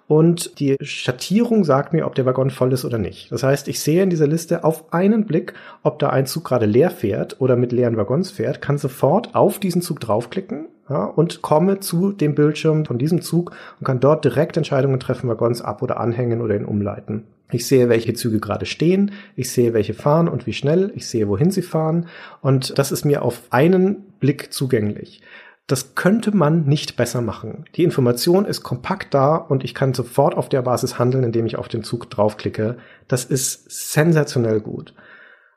Und die Schattierung sagt mir, ob der Waggon voll ist oder nicht. Das heißt, ich sehe in dieser Liste auf einen Blick, ob da ein Zug gerade leer fährt oder mit leeren Waggons fährt, kann sofort auf diesen Zug draufklicken ja, und komme zu dem Bildschirm von diesem Zug und kann dort direkt Entscheidungen treffen, Waggons ab oder anhängen oder ihn umleiten. Ich sehe, welche Züge gerade stehen, ich sehe, welche fahren und wie schnell, ich sehe, wohin sie fahren und das ist mir auf einen Blick zugänglich. Das könnte man nicht besser machen. Die Information ist kompakt da und ich kann sofort auf der Basis handeln, indem ich auf den Zug draufklicke. Das ist sensationell gut.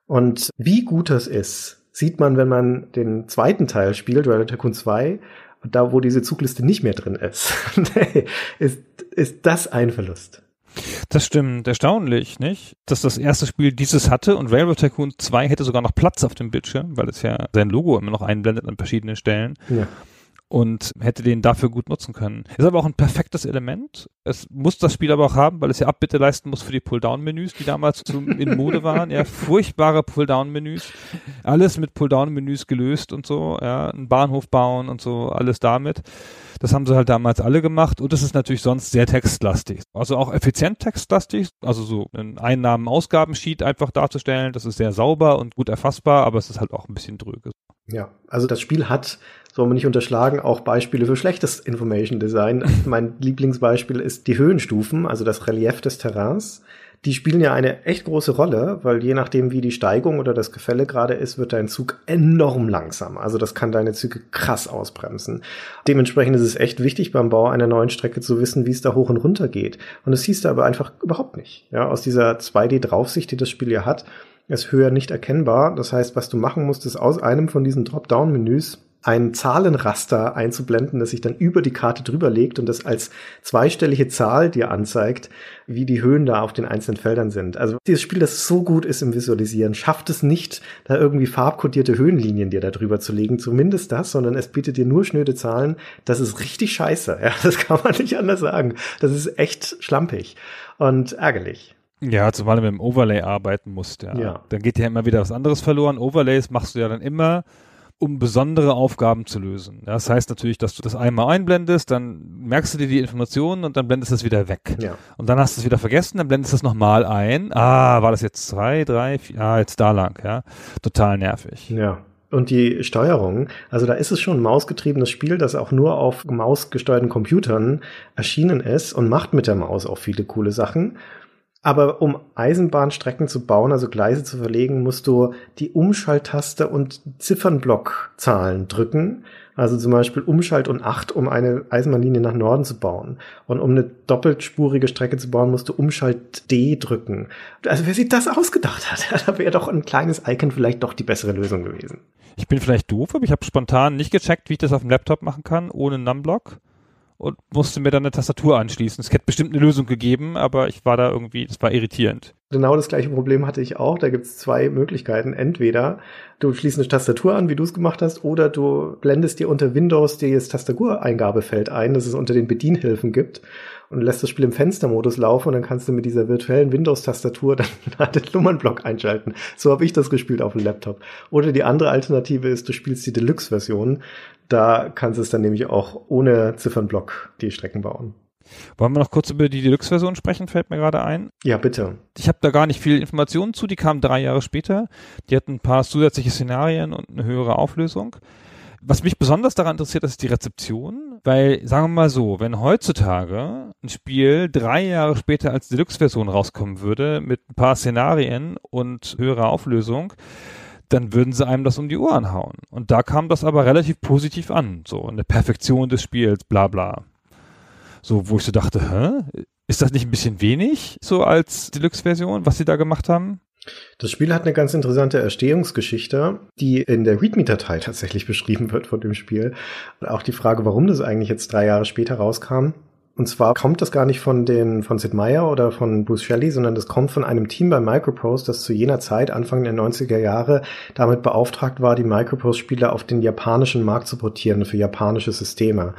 Und wie gut das ist, sieht man, wenn man den zweiten Teil spielt, Rally Tycoon 2, da wo diese Zugliste nicht mehr drin ist, <laughs> ist, ist das ein Verlust. Das stimmt, erstaunlich, nicht? Dass das erste Spiel dieses hatte und Railroad Tycoon 2 hätte sogar noch Platz auf dem Bildschirm, weil es ja sein Logo immer noch einblendet an verschiedenen Stellen. Ja und hätte den dafür gut nutzen können. Ist aber auch ein perfektes Element. Es muss das Spiel aber auch haben, weil es ja Abbitte leisten muss für die Pull-Down-Menüs, die damals zum, in Mode waren. Ja, furchtbare Pull-Down-Menüs. Alles mit Pull-Down-Menüs gelöst und so. Ja, einen Bahnhof bauen und so, alles damit. Das haben sie halt damals alle gemacht und es ist natürlich sonst sehr textlastig. Also auch effizient textlastig, also so ein Einnahmen-Ausgaben-Sheet einfach darzustellen. Das ist sehr sauber und gut erfassbar, aber es ist halt auch ein bisschen dröge. Ja, also das Spiel hat soll man nicht unterschlagen, auch Beispiele für schlechtes Information Design. <laughs> mein Lieblingsbeispiel ist die Höhenstufen, also das Relief des Terrains. Die spielen ja eine echt große Rolle, weil je nachdem, wie die Steigung oder das Gefälle gerade ist, wird dein Zug enorm langsam. Also das kann deine Züge krass ausbremsen. Dementsprechend ist es echt wichtig beim Bau einer neuen Strecke zu wissen, wie es da hoch und runter geht. Und das hieß da aber einfach überhaupt nicht. Ja, aus dieser 2D-Draufsicht, die das Spiel ja hat, ist höher nicht erkennbar. Das heißt, was du machen musst, ist aus einem von diesen Drop-Down-Menüs ein Zahlenraster einzublenden, das sich dann über die Karte drüber legt und das als zweistellige Zahl dir anzeigt, wie die Höhen da auf den einzelnen Feldern sind. Also dieses Spiel, das so gut ist im Visualisieren, schafft es nicht, da irgendwie farbkodierte Höhenlinien dir da drüber zu legen, zumindest das, sondern es bietet dir nur schnöde Zahlen. Das ist richtig scheiße. Ja, das kann man nicht anders sagen. Das ist echt schlampig und ärgerlich. Ja, zumal du mit dem Overlay arbeiten musst, ja. ja. Dann geht ja immer wieder was anderes verloren. Overlays machst du ja dann immer um besondere Aufgaben zu lösen. Das heißt natürlich, dass du das einmal einblendest, dann merkst du dir die Informationen und dann blendest du es wieder weg. Ja. Und dann hast du es wieder vergessen, dann blendest du es nochmal ein. Ah, war das jetzt zwei, drei, vier, ah, jetzt da lang, ja. Total nervig. Ja. Und die Steuerung, also da ist es schon ein mausgetriebenes Spiel, das auch nur auf mausgesteuerten Computern erschienen ist und macht mit der Maus auch viele coole Sachen. Aber um Eisenbahnstrecken zu bauen, also Gleise zu verlegen, musst du die Umschalttaste und Ziffernblockzahlen drücken. Also zum Beispiel Umschalt und 8, um eine Eisenbahnlinie nach Norden zu bauen. Und um eine doppeltspurige Strecke zu bauen, musst du Umschalt D drücken. Also wer sich das ausgedacht hat, <laughs> da wäre doch ein kleines Icon vielleicht doch die bessere Lösung gewesen. Ich bin vielleicht doof, aber ich habe spontan nicht gecheckt, wie ich das auf dem Laptop machen kann, ohne Numblock und musste mir dann eine Tastatur anschließen. Es hätte bestimmt eine Lösung gegeben, aber ich war da irgendwie, das war irritierend. Genau das gleiche Problem hatte ich auch. Da gibt es zwei Möglichkeiten. Entweder du schließt eine Tastatur an, wie du es gemacht hast, oder du blendest dir unter Windows das Tastatureingabefeld ein, das es unter den Bedienhilfen gibt und lässt das Spiel im Fenstermodus laufen und dann kannst du mit dieser virtuellen Windows-Tastatur <laughs> dann den Nummernblock einschalten. So habe ich das gespielt auf dem Laptop. Oder die andere Alternative ist, du spielst die Deluxe-Version. Da kannst du es dann nämlich auch ohne Ziffernblock die Strecken bauen. Wollen wir noch kurz über die Deluxe-Version sprechen, fällt mir gerade ein. Ja, bitte. Ich habe da gar nicht viel Informationen zu, die kam drei Jahre später. Die hatten ein paar zusätzliche Szenarien und eine höhere Auflösung. Was mich besonders daran interessiert, ist die Rezeption, weil, sagen wir mal so, wenn heutzutage ein Spiel drei Jahre später als Deluxe-Version rauskommen würde, mit ein paar Szenarien und höherer Auflösung, dann würden sie einem das um die Ohren hauen. Und da kam das aber relativ positiv an, so eine Perfektion des Spiels, bla bla. So, wo ich so dachte, hä? Ist das nicht ein bisschen wenig, so als Deluxe-Version, was sie da gemacht haben? Das Spiel hat eine ganz interessante Erstehungsgeschichte, die in der README-Datei tatsächlich beschrieben wird von dem Spiel. Und auch die Frage, warum das eigentlich jetzt drei Jahre später rauskam. Und zwar kommt das gar nicht von den, von Sid Meier oder von Bruce Shelley, sondern das kommt von einem Team bei Microprose, das zu jener Zeit, Anfang der 90er Jahre, damit beauftragt war, die Microprose-Spiele auf den japanischen Markt zu portieren für japanische Systeme.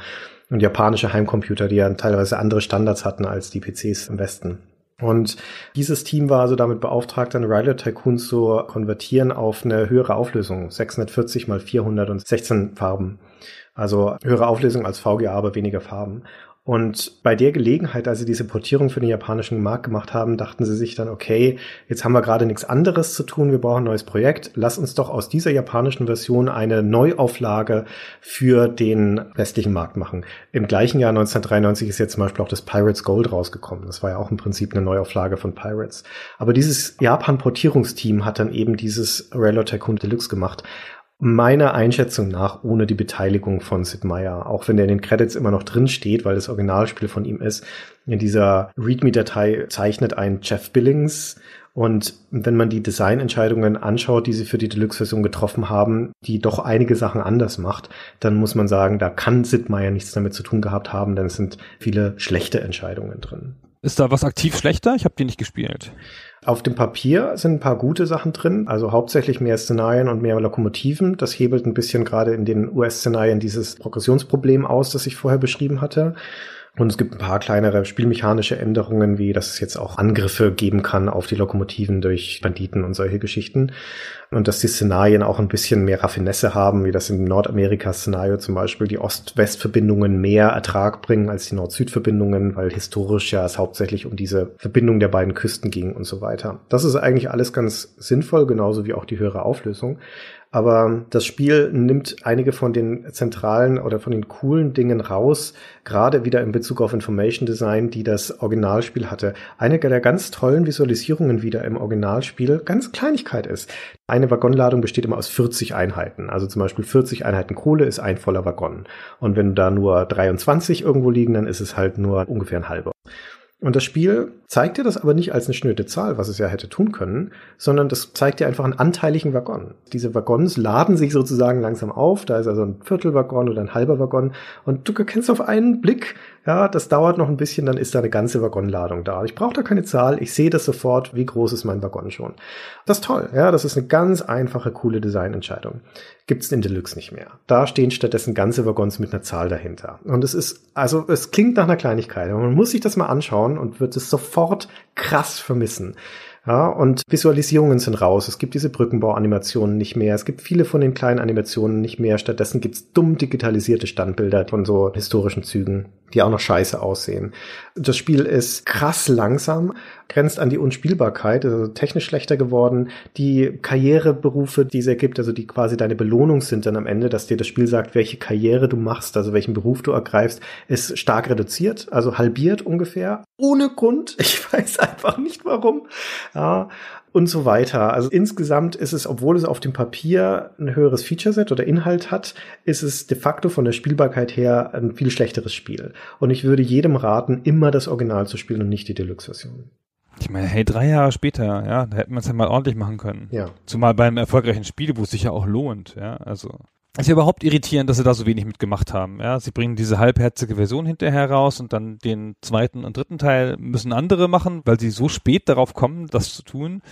und japanische Heimcomputer, die ja teilweise andere Standards hatten als die PCs im Westen. Und dieses Team war also damit beauftragt, dann Rider Tycoon zu konvertieren auf eine höhere Auflösung, 640 mal 416 Farben. Also höhere Auflösung als VGA, aber weniger Farben. Und bei der Gelegenheit, als sie diese Portierung für den japanischen Markt gemacht haben, dachten sie sich dann, okay, jetzt haben wir gerade nichts anderes zu tun, wir brauchen ein neues Projekt. Lass uns doch aus dieser japanischen Version eine Neuauflage für den westlichen Markt machen. Im gleichen Jahr 1993 ist jetzt zum Beispiel auch das Pirates Gold rausgekommen. Das war ja auch im Prinzip eine Neuauflage von Pirates. Aber dieses Japan-Portierungsteam hat dann eben dieses Railroad Tycoon Deluxe gemacht meiner Einschätzung nach ohne die Beteiligung von Sid Meier, auch wenn der in den Credits immer noch drin steht, weil das Originalspiel von ihm ist. In dieser README-Datei zeichnet ein Jeff Billings und wenn man die Designentscheidungen anschaut, die sie für die Deluxe-Version getroffen haben, die doch einige Sachen anders macht, dann muss man sagen, da kann Sid Meier nichts damit zu tun gehabt haben, denn es sind viele schlechte Entscheidungen drin. Ist da was aktiv schlechter? Ich habe die nicht gespielt. Auf dem Papier sind ein paar gute Sachen drin, also hauptsächlich mehr Szenarien und mehr Lokomotiven. Das hebelt ein bisschen gerade in den US-Szenarien dieses Progressionsproblem aus, das ich vorher beschrieben hatte. Und es gibt ein paar kleinere spielmechanische Änderungen, wie dass es jetzt auch Angriffe geben kann auf die Lokomotiven durch Banditen und solche Geschichten. Und dass die Szenarien auch ein bisschen mehr Raffinesse haben, wie das im Nordamerika-Szenario zum Beispiel die Ost-West-Verbindungen mehr Ertrag bringen als die Nord-Süd-Verbindungen, weil historisch ja es hauptsächlich um diese Verbindung der beiden Küsten ging und so weiter. Das ist eigentlich alles ganz sinnvoll, genauso wie auch die höhere Auflösung. Aber das Spiel nimmt einige von den zentralen oder von den coolen Dingen raus, gerade wieder in Bezug auf Information Design, die das Originalspiel hatte. Eine der ganz tollen Visualisierungen wieder im Originalspiel ganz Kleinigkeit ist. Eine Waggonladung besteht immer aus 40 Einheiten. Also zum Beispiel 40 Einheiten Kohle ist ein voller Waggon. Und wenn da nur 23 irgendwo liegen, dann ist es halt nur ungefähr ein halber. Und das Spiel zeigt dir das aber nicht als eine schnöde Zahl, was es ja hätte tun können, sondern das zeigt dir einfach einen anteiligen Waggon. Diese Waggons laden sich sozusagen langsam auf. Da ist also ein Viertelwaggon oder ein halber Waggon. Und du erkennst auf einen Blick, ja, das dauert noch ein bisschen, dann ist da eine ganze Waggonladung da. Ich brauche da keine Zahl, ich sehe das sofort, wie groß ist mein Waggon schon. Das ist toll, ja, das ist eine ganz einfache, coole Designentscheidung. Gibt's in Deluxe nicht mehr. Da stehen stattdessen ganze Waggons mit einer Zahl dahinter. Und es ist, also es klingt nach einer Kleinigkeit, aber man muss sich das mal anschauen und wird es sofort krass vermissen. Ja, und Visualisierungen sind raus. Es gibt diese Brückenbauanimationen nicht mehr. Es gibt viele von den kleinen Animationen nicht mehr. Stattdessen gibt's dumm digitalisierte Standbilder von so historischen Zügen, die auch noch scheiße aussehen. Das Spiel ist krass langsam, grenzt an die Unspielbarkeit, also technisch schlechter geworden. Die Karriereberufe, die es ergibt, also die quasi deine Belohnung sind dann am Ende, dass dir das Spiel sagt, welche Karriere du machst, also welchen Beruf du ergreifst, ist stark reduziert, also halbiert ungefähr. Ohne Grund. <laughs> Ich weiß einfach nicht warum. Ja, und so weiter. Also insgesamt ist es, obwohl es auf dem Papier ein höheres Featureset oder Inhalt hat, ist es de facto von der Spielbarkeit her ein viel schlechteres Spiel. Und ich würde jedem raten, immer das Original zu spielen und nicht die Deluxe-Version. Ich meine, hey, drei Jahre später, ja, da hätten wir es ja mal ordentlich machen können. Ja. Zumal beim erfolgreichen Spiel, wo es sich ja auch lohnt, ja, also. Es ist ja überhaupt irritierend, dass sie da so wenig mitgemacht haben. Ja, sie bringen diese halbherzige Version hinterher raus und dann den zweiten und dritten Teil müssen andere machen, weil sie so spät darauf kommen, das zu tun,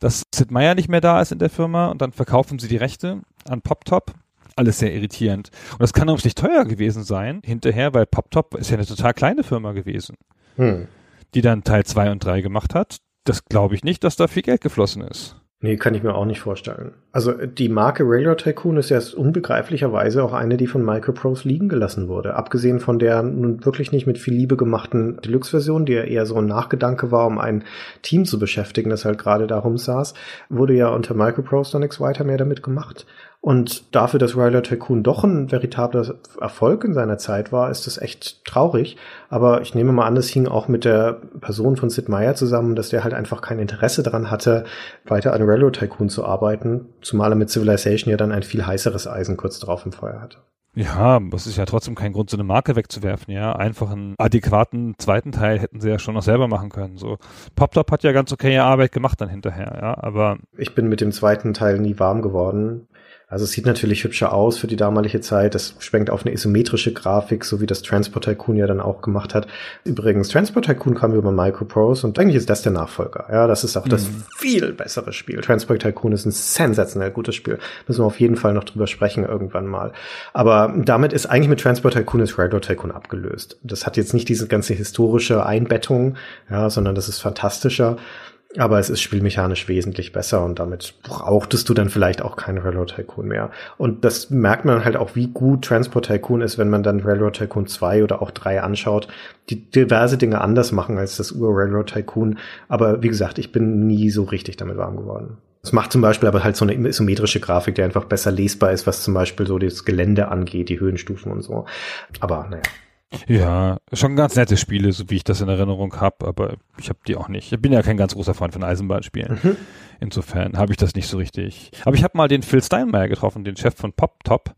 dass Sid Meier nicht mehr da ist in der Firma und dann verkaufen sie die Rechte an PopTop. Alles sehr irritierend. Und das kann auch nicht teuer gewesen sein hinterher, weil PopTop ist ja eine total kleine Firma gewesen, Hm. Die dann Teil zwei und drei gemacht hat. Das glaube ich nicht, dass da viel Geld geflossen ist. Nee, kann ich mir auch nicht vorstellen. Also die Marke Railroad Tycoon ist ja unbegreiflicherweise auch eine, die von Microprose liegen gelassen wurde. Abgesehen von der nun wirklich nicht mit viel Liebe gemachten Deluxe-Version, die ja eher so ein Nachgedanke war, um ein Team zu beschäftigen, das halt gerade darum saß, wurde ja unter Microprose dann nichts weiter mehr damit gemacht. Und dafür, dass Railroad Tycoon doch ein veritabler Erfolg in seiner Zeit war, ist das echt traurig. Aber ich nehme mal an, das hing auch mit der Person von Sid Meier zusammen, dass der halt einfach kein Interesse daran hatte, weiter an Railroad Tycoon zu arbeiten. Zumal er mit Civilization ja dann ein viel heißeres Eisen kurz drauf im Feuer hatte. Ja, das ist ja trotzdem kein Grund, so eine Marke wegzuwerfen, ja. Einfach einen adäquaten zweiten Teil hätten sie ja schon noch selber machen können. So, PopTop hat ja ganz okay Arbeit gemacht dann hinterher, ja, aber Ich bin mit dem zweiten Teil nie warm geworden. Also es sieht natürlich hübscher aus für die damalige Zeit. Es schwenkt auf eine isometrische Grafik, so wie das Transport Tycoon ja dann auch gemacht hat. Übrigens, Transport Tycoon kam über Microprose und eigentlich ist das der Nachfolger. Ja, das ist auch das Mhm. viel bessere Spiel. Transport Tycoon ist ein sensationell gutes Spiel. Müssen wir auf jeden Fall noch drüber sprechen irgendwann mal. Aber damit ist eigentlich mit Transport Tycoon ist Railroad Tycoon abgelöst. Das hat jetzt nicht diese ganze historische Einbettung, ja, sondern das ist fantastischer. Aber es ist spielmechanisch wesentlich besser und damit brauchtest du dann vielleicht auch keinen Railroad Tycoon mehr. Und das merkt man halt auch, wie gut Transport Tycoon ist, wenn man dann Railroad Tycoon 2 oder auch 3 anschaut, die diverse Dinge anders machen als das Ur-Railroad Tycoon. Aber wie gesagt, ich bin nie so richtig damit warm geworden. Es macht zum Beispiel aber halt so eine isometrische Grafik, die einfach besser lesbar ist, was zum Beispiel so das Gelände angeht, die Höhenstufen und so. Aber naja. Ja, schon ganz nette Spiele, so wie ich das in Erinnerung habe, aber ich habe die auch nicht. Ich bin ja kein ganz großer Freund von Eisenbahnspielen. Mhm. Insofern habe ich das nicht so richtig. Aber ich habe mal den Phil Steinmeier getroffen, den Chef von Pop Top,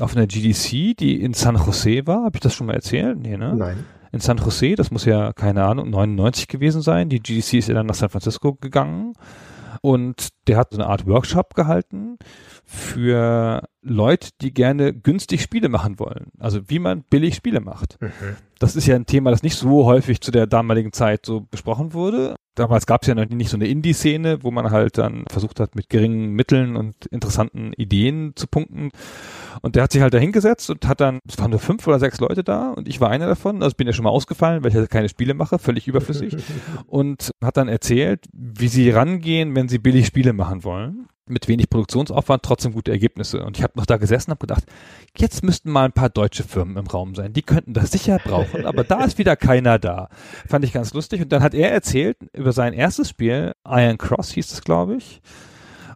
auf einer GDC, die in San Jose war. Habe ich das schon mal erzählt? Nee, ne? Nein. In San Jose, das muss ja, keine Ahnung, 99 gewesen sein. Die GDC ist ja dann nach San Francisco gegangen. Und der hat so eine Art Workshop gehalten für Leute, die gerne günstig Spiele machen wollen. Also wie man billig Spiele macht. Mhm. Das ist ja ein Thema, das nicht so häufig zu der damaligen Zeit so besprochen wurde. Damals gab es ja noch nicht so eine Indie-Szene, wo man halt dann versucht hat, mit geringen Mitteln und interessanten Ideen zu punkten. Und der hat sich halt da hingesetzt und hat dann, es waren nur fünf oder sechs Leute da und ich war einer davon, also bin ja schon mal ausgefallen, weil ich ja keine Spiele mache, völlig überflüssig. <laughs> und hat dann erzählt, wie sie rangehen, wenn sie billig Spiele machen wollen. Mit wenig Produktionsaufwand, trotzdem gute Ergebnisse. Und ich habe noch da gesessen und habe gedacht, jetzt müssten mal ein paar deutsche Firmen im Raum sein. Die könnten das sicher brauchen, aber da ist wieder keiner da. Fand ich ganz lustig. Und dann hat er erzählt über sein erstes Spiel, Iron Cross hieß es, glaube ich.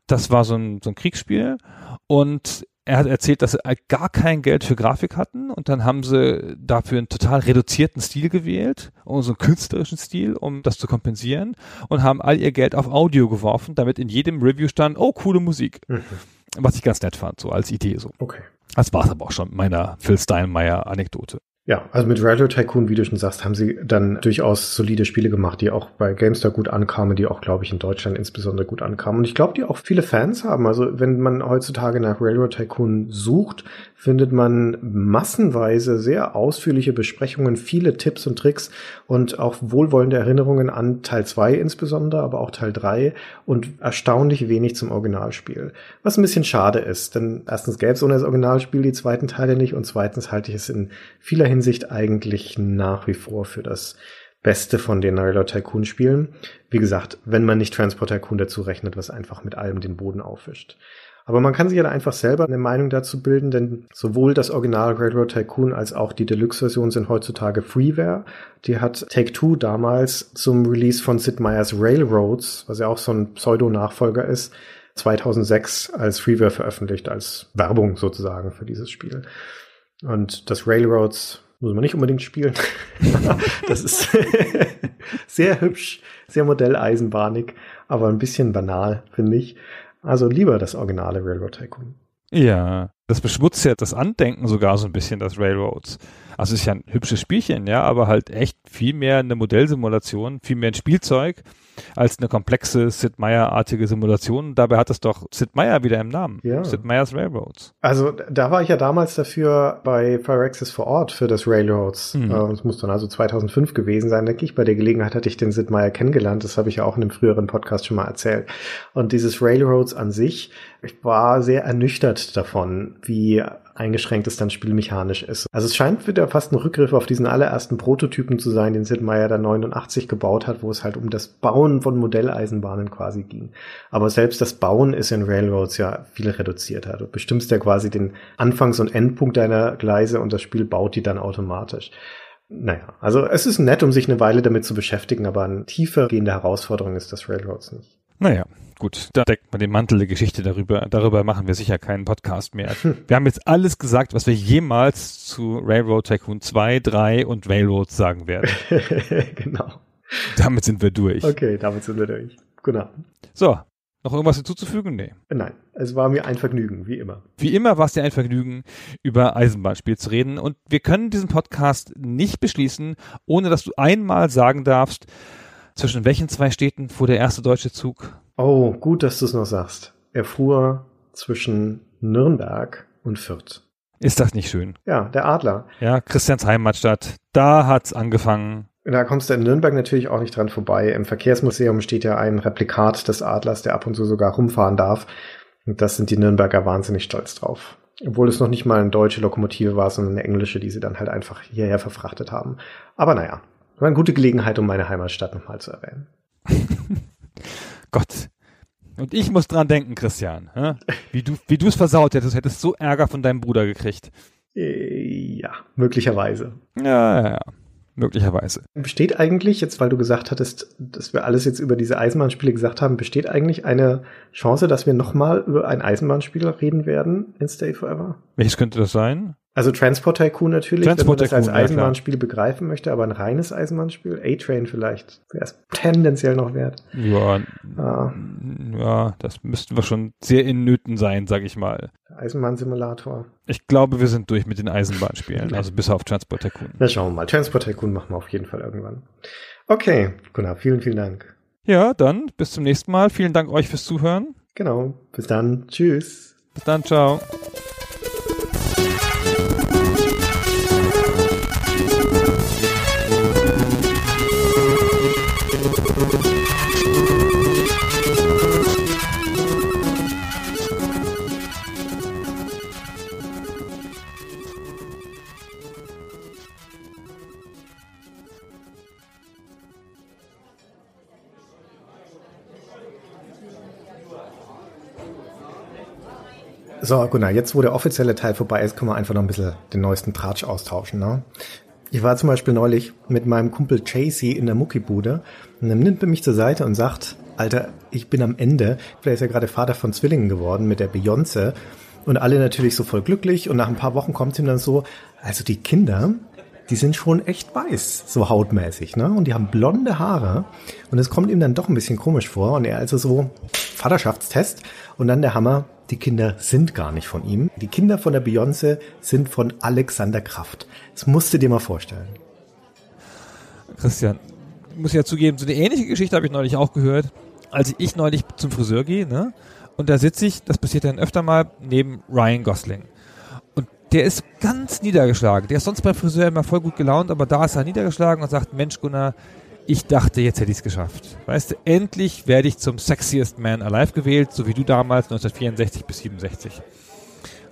Das war so ein, so ein Kriegsspiel. Und er hat erzählt, dass sie gar kein Geld für Grafik hatten und dann haben sie dafür einen total reduzierten Stil gewählt, und so einen künstlerischen Stil, um das zu kompensieren und haben all ihr Geld auf Audio geworfen, damit in jedem Review stand, oh, coole Musik. Mhm. Was ich ganz nett fand, so als Idee so. Okay. Das war es aber auch schon mit meiner Phil Steinmeier Anekdote. Ja, also mit Railroad Tycoon, wie du schon sagst, haben sie dann durchaus solide Spiele gemacht, die auch bei GameStar gut ankamen, die auch, glaube ich, in Deutschland insbesondere gut ankamen. Und ich glaube, die auch viele Fans haben. Also wenn man heutzutage nach Railroad Tycoon sucht, findet man massenweise sehr ausführliche Besprechungen, viele Tipps und Tricks und auch wohlwollende Erinnerungen an Teil 2 insbesondere, aber auch Teil 3 und erstaunlich wenig zum Originalspiel. Was ein bisschen schade ist, denn erstens gäbe es ohne das Originalspiel die zweiten Teile nicht und zweitens halte ich es in vieler Hinsicht eigentlich nach wie vor für das Beste von den Railroad Tycoon Spielen. Wie gesagt, wenn man nicht Transport Tycoon dazu rechnet, was einfach mit allem den Boden aufwischt. Aber man kann sich ja da einfach selber eine Meinung dazu bilden, denn sowohl das Original Railroad Tycoon als auch die Deluxe-Version sind heutzutage Freeware. Die hat Take-Two damals zum Release von Sid Meier's Railroads, was ja auch so ein Pseudo-Nachfolger ist, 2006 als Freeware veröffentlicht, als Werbung sozusagen für dieses Spiel. Und das Railroads muss man nicht unbedingt spielen. <laughs> das ist <laughs> sehr hübsch, sehr modelleisenbahnig, aber ein bisschen banal, finde ich. Also lieber das originale Railroad Tycoon. Ja, das beschmutzt ja das Andenken sogar so ein bisschen, das Railroads. Also es ist ja ein hübsches Spielchen, ja, aber halt echt viel mehr eine Modellsimulation, viel mehr ein Spielzeug als eine komplexe Sid Meier-artige Simulation. Dabei hat es doch Sid Meier wieder im Namen. Ja. Sid Meier's Railroads. Also da war ich ja damals dafür bei Phyrexis vor Ort für das Railroads. Mhm. Äh, Das muss dann also 2005 gewesen sein, denke ich. Bei der Gelegenheit hatte ich den Sid Meier kennengelernt. Das habe ich ja auch in einem früheren Podcast schon mal erzählt. Und dieses Railroads an sich, ich war sehr ernüchtert davon, wie eingeschränkt es dann spielmechanisch ist. Also es scheint wieder fast ein Rückgriff auf diesen allerersten Prototypen zu sein, den Sid Meier da 89 gebaut hat, wo es halt um das Bauen von Modelleisenbahnen quasi ging. Aber selbst das Bauen ist in Railroads ja viel reduzierter. Du bestimmst ja quasi den Anfangs- und Endpunkt deiner Gleise und das Spiel baut die dann automatisch. Naja, also es ist nett, um sich eine Weile damit zu beschäftigen, aber eine tiefer gehende Herausforderung ist das Railroads nicht. Naja, gut, da deckt man den Mantel der Geschichte darüber. Darüber machen wir sicher keinen Podcast mehr. Wir haben jetzt alles gesagt, was wir jemals zu Railroad Tycoon 2, 3 und Railroads sagen werden. <laughs> genau. Damit sind wir durch. Okay, damit sind wir durch. Genau. So, noch irgendwas hinzuzufügen? Nee. Nein, es war mir ein Vergnügen, wie immer. Wie immer war es dir ein Vergnügen, über Eisenbahnspiel zu reden. Und wir können diesen Podcast nicht beschließen, ohne dass du einmal sagen darfst, zwischen welchen zwei Städten fuhr der erste deutsche Zug? Oh, gut, dass du es noch sagst. Er fuhr zwischen Nürnberg und Fürth. Ist das nicht schön? Ja, der Adler. Ja, Christians Heimatstadt. Da hat's angefangen. Da kommst du in Nürnberg natürlich auch nicht dran vorbei. Im Verkehrsmuseum steht ja ein Replikat des Adlers, der ab und zu sogar rumfahren darf. Und das sind die Nürnberger wahnsinnig stolz drauf. Obwohl es noch nicht mal eine deutsche Lokomotive war, sondern eine englische, die sie dann halt einfach hierher verfrachtet haben. Aber naja, war eine gute Gelegenheit, um meine Heimatstadt nochmal zu erwähnen. <laughs> Gott. Und ich muss dran denken, Christian. hä? Wie du wie du es versaut hättest, du hättest so Ärger von deinem Bruder gekriegt. Äh, Ja, möglicherweise. Ja, ja, ja. Möglicherweise. Besteht eigentlich, jetzt weil du gesagt hattest, dass wir alles jetzt über diese Eisenbahnspiele gesagt haben, besteht eigentlich eine Chance, dass wir nochmal über ein Eisenbahnspiel reden werden in Stay Forever? Welches könnte das sein? Also Transport Tycoon natürlich, Transport wenn man das als Tycoon, ja, Eisenbahnspiel begreifen möchte, aber ein reines Eisenbahnspiel, A-Train vielleicht, wäre es tendenziell noch wert. Ja, Ah, ja, das müssten wir schon sehr in Nöten sein, sag ich mal. Eisenbahnsimulator. Ich glaube, wir sind durch mit den Eisenbahnspielen, also bis auf Transport Tycoon. Na schauen wir mal. Transport Tycoon machen wir auf jeden Fall irgendwann. Okay, Gunnar, vielen, vielen Dank. Ja, dann bis zum nächsten Mal. Vielen Dank euch fürs Zuhören. Genau, bis dann. Tschüss. Bis dann, ciao. So, Gunnar, jetzt wo der offizielle Teil vorbei ist, können wir einfach noch ein bisschen den neuesten Tratsch austauschen. Ne? Ich war zum Beispiel neulich mit meinem Kumpel Chasey in der Muckibude und dann nimmt er mich zur Seite und sagt, Alter, ich bin am Ende. Vielleicht ist ja gerade Vater von Zwillingen geworden mit der Beyoncé und alle natürlich so voll glücklich und nach ein paar Wochen kommt ihm dann so, also die Kinder, die sind schon echt weiß, so hautmäßig, ne? Und die haben blonde Haare und es kommt ihm dann doch ein bisschen komisch vor und er also so Vaterschaftstest und dann der Hammer, die Kinder sind gar nicht von ihm. Die Kinder von der Beyoncé sind von Alexander Kraft. Das musst du dir mal vorstellen. Christian, ich muss ja zugeben, so eine ähnliche Geschichte habe ich neulich auch gehört, als ich neulich zum Friseur gehe, ne? Und da sitze ich, das passiert dann öfter mal, neben Ryan Gosling. Der ist ganz niedergeschlagen. Der ist sonst beim Friseur immer voll gut gelaunt, aber da ist er niedergeschlagen und sagt, Mensch Gunnar, ich dachte, jetzt hätte ich es geschafft. Weißt du, endlich werde ich zum sexiest man alive gewählt, so wie du damals 1964 bis 67.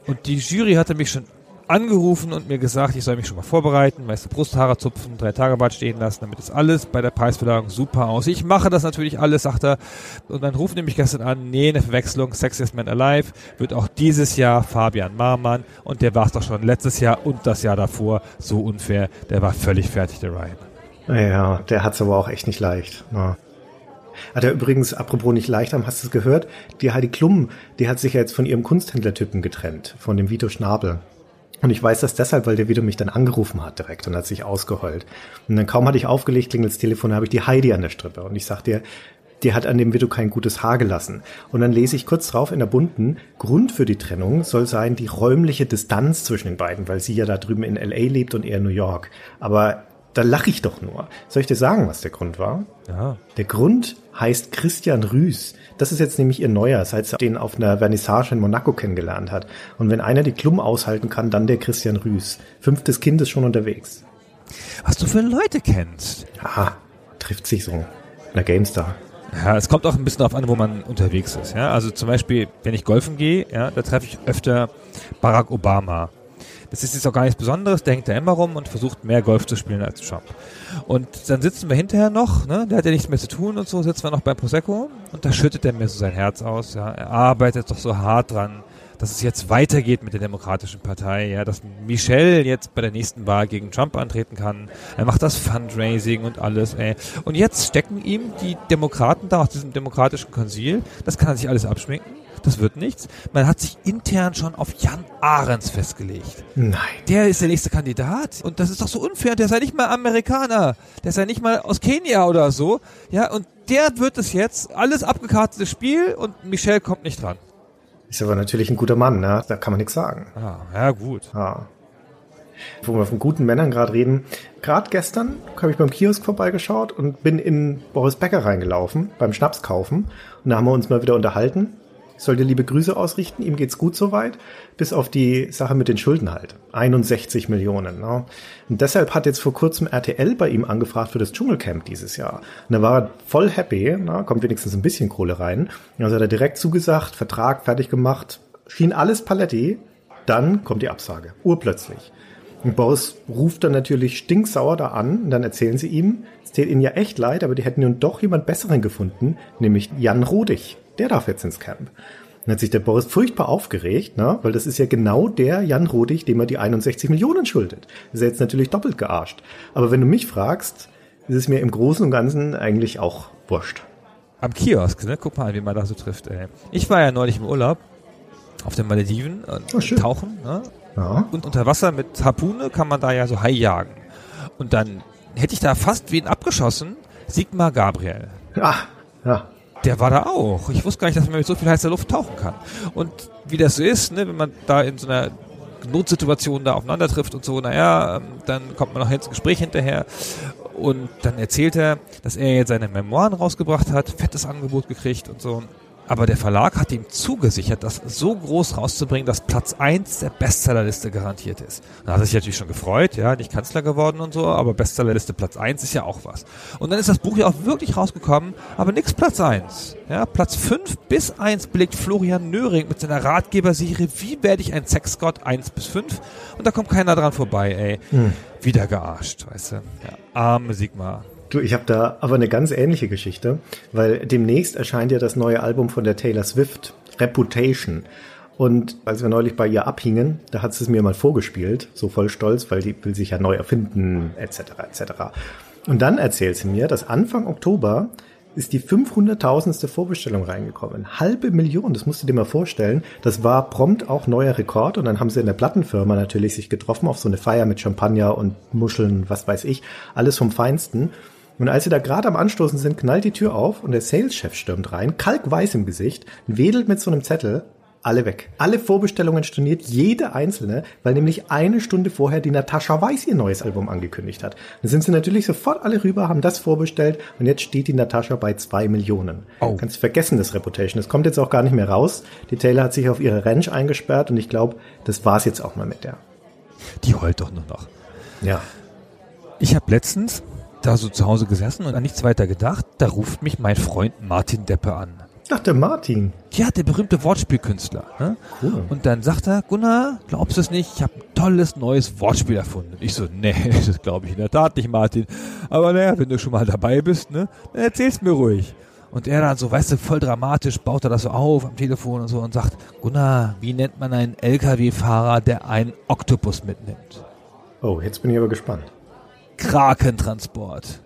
Und die Jury hatte mich schon angerufen und mir gesagt, ich soll mich schon mal vorbereiten, du, Brusthaare zupfen, drei Tage Bad stehen lassen, damit ist alles bei der Preisverleihung super aus. Ich mache das natürlich alles, sagt er. Und dann rufen die mich gestern an, nee, eine Verwechslung, Sexiest Man Alive wird auch dieses Jahr Fabian Marmann und der war es doch schon letztes Jahr und das Jahr davor. So unfair, der war völlig fertig, der Ryan. Ja, der hat's aber auch echt nicht leicht. Ja. Hat er übrigens, apropos nicht leicht haben, hast du es gehört? Die Heidi Klum, die hat sich ja jetzt von ihrem Kunsthändlertypen getrennt, von dem Vito Schnabel. Und ich weiß das deshalb, weil der Vito mich dann angerufen hat direkt und hat sich ausgeheult. Und dann kaum hatte ich aufgelegt, klingelt das Telefon, habe ich die Heidi an der Strippe. Und ich sag dir, die hat an dem Vito kein gutes Haar gelassen. Und dann lese ich kurz drauf in der bunten, Grund für die Trennung soll sein die räumliche Distanz zwischen den beiden, weil sie ja da drüben in L.A. lebt und er in New York. Aber da lache ich doch nur. Soll ich dir sagen, was der Grund war? Ja. Der Grund heißt Christian Rüß. Das ist jetzt nämlich ihr neuer, seit sie den auf einer Vernissage in Monaco kennengelernt hat. Und wenn einer die Klum aushalten kann, dann der Christian Rüß. Fünftes Kind ist schon unterwegs. Was du für Leute kennst. Aha, trifft sich so. Der GameStar. Ja, es kommt auch ein bisschen darauf an, wo man unterwegs ist. Ja, also zum Beispiel, wenn ich golfen gehe, ja, da treffe ich öfter Barack Obama. Das ist jetzt auch gar nichts Besonderes, der hängt da immer rum und versucht mehr Golf zu spielen als Trump. Und dann sitzen wir hinterher noch, ne, der hat ja nichts mehr zu tun und so, sitzen wir noch beim Prosecco und da schüttet er mir so sein Herz aus, ja. Er arbeitet doch so hart dran, dass es jetzt weitergeht mit der Demokratischen Partei, ja, dass Michelle jetzt bei der nächsten Wahl gegen Trump antreten kann. Er macht das Fundraising und alles, ey. Und jetzt stecken ihm die Demokraten da aus diesem demokratischen Konsil, das kann er sich alles abschminken. Das wird nichts. Man hat sich intern schon auf Jan Ahrens festgelegt. Nein. Der ist der nächste Kandidat. Und das ist doch so unfair. Der sei nicht mal Amerikaner. Der sei nicht mal aus Kenia oder so. Ja, und der wird es jetzt. Alles abgekartetes Spiel und Michelle kommt nicht dran. Ist aber natürlich ein guter Mann, ne? Da kann man nichts sagen. Ah, ja, gut. Ja. Wo wir von guten Männern gerade reden. Gerade gestern habe ich beim Kiosk vorbeigeschaut und bin in Boris Becker reingelaufen beim Schnaps kaufen. Und da haben wir uns mal wieder unterhalten. Ich soll dir liebe Grüße ausrichten, ihm geht's gut soweit, bis auf die Sache mit den Schulden halt. 61 Millionen. Ne? Und deshalb hat jetzt vor kurzem RTL bei ihm angefragt für das Dschungelcamp dieses Jahr. Und da war er voll happy, ne? kommt wenigstens ein bisschen Kohle rein. Also hat er direkt zugesagt, Vertrag fertig gemacht, schien alles Paletti. Dann kommt die Absage, urplötzlich. Und Boris ruft dann natürlich stinksauer da an und dann erzählen sie ihm, es täte ihnen ja echt leid, aber die hätten nun doch jemand Besseren gefunden, nämlich Jan Rodig. Der darf jetzt ins Camp. Dann hat sich der Boris furchtbar aufgeregt, ne? weil das ist ja genau der Jan Rodig, dem er die 61 Millionen schuldet. ist er jetzt natürlich doppelt gearscht. Aber wenn du mich fragst, ist es mir im Großen und Ganzen eigentlich auch wurscht. Am Kiosk, ne? Guck mal, wie man da so trifft, ey. Ich war ja neulich im Urlaub auf den Malediven und Oh, schön. tauchen, ne? Ja. Und unter Wasser mit Harpune kann man da ja so Hai jagen. Und dann hätte ich da fast wen abgeschossen, Sigmar Gabriel. Ah, ja. Der war da auch. Ich wusste gar nicht, dass man mit so viel heißer Luft tauchen kann. Und wie das so ist, ne, wenn man da in so einer Notsituation da aufeinander trifft und so, naja, ähm, dann kommt man noch ins Gespräch hinterher. Und dann erzählt er, dass er jetzt seine Memoiren rausgebracht hat, fettes Angebot gekriegt und so. Aber der Verlag hat ihm zugesichert, das so groß rauszubringen, dass Platz eins der Bestsellerliste garantiert ist. Da hat er sich natürlich schon gefreut, ja, nicht Kanzler geworden und so, aber Bestsellerliste Platz eins ist ja auch was. Und dann ist das Buch ja auch wirklich rausgekommen, aber nix Platz eins. Ja, Platz fünf bis eins belegt Florian Nöring mit seiner Ratgeberserie Wie werde ich ein Sexgott eins bis fünf Und da kommt keiner dran vorbei, ey. Wieder gearscht, weißt du. Ja, arme Sigmar. Du, ich habe da aber eine ganz ähnliche Geschichte, weil demnächst erscheint ja das neue Album von der Taylor Swift, Reputation. Und als wir neulich bei ihr abhingen, da hat sie es mir mal vorgespielt, so voll stolz, weil die will sich ja neu erfinden, etc. etc. Und dann erzählt sie mir, dass Anfang Oktober ist die 500.000. Vorbestellung reingekommen. Halbe Million, das musst du dir mal vorstellen. Das war prompt auch neuer Rekord und dann haben sie in der Plattenfirma natürlich sich getroffen auf so eine Feier mit Champagner und Muscheln, was weiß ich, alles vom Feinsten. Und als sie da gerade am Anstoßen sind, knallt die Tür auf und der Saleschef stürmt rein, kalkweiß im Gesicht, wedelt mit so einem Zettel, alle weg. Alle Vorbestellungen storniert, jede einzelne, weil nämlich eine Stunde vorher die Natascha Weiß ihr neues Album angekündigt hat. Dann sind sie natürlich sofort alle rüber, haben das vorbestellt und jetzt steht die Natascha bei zwei Millionen. Oh. Kannst vergessen, das Reputation. Das kommt jetzt auch gar nicht mehr raus. Die Taylor hat sich auf ihre Ranch eingesperrt und ich glaube, das war's jetzt auch mal mit der. Die heult doch nur noch. Ja. Ich habe letztens da so zu Hause gesessen und an nichts weiter gedacht. Da ruft mich mein Freund Martin Deppe an. Ach, der Martin. Ja, der berühmte Wortspielkünstler. Ne? Cool. Und dann sagt er, Gunnar, glaubst du es nicht? Ich habe ein tolles neues Wortspiel erfunden. Ich so, nee, <laughs> das glaube ich in der Tat nicht, Martin. Aber naja, wenn du schon mal dabei bist, ne, dann erzähl's mir ruhig. Und er dann so, weißt du, voll dramatisch baut er das so auf am Telefon und so und sagt, Gunnar, wie nennt man einen LKW-Fahrer, der einen Oktopus mitnimmt? Oh, jetzt bin ich aber gespannt. Krakentransport.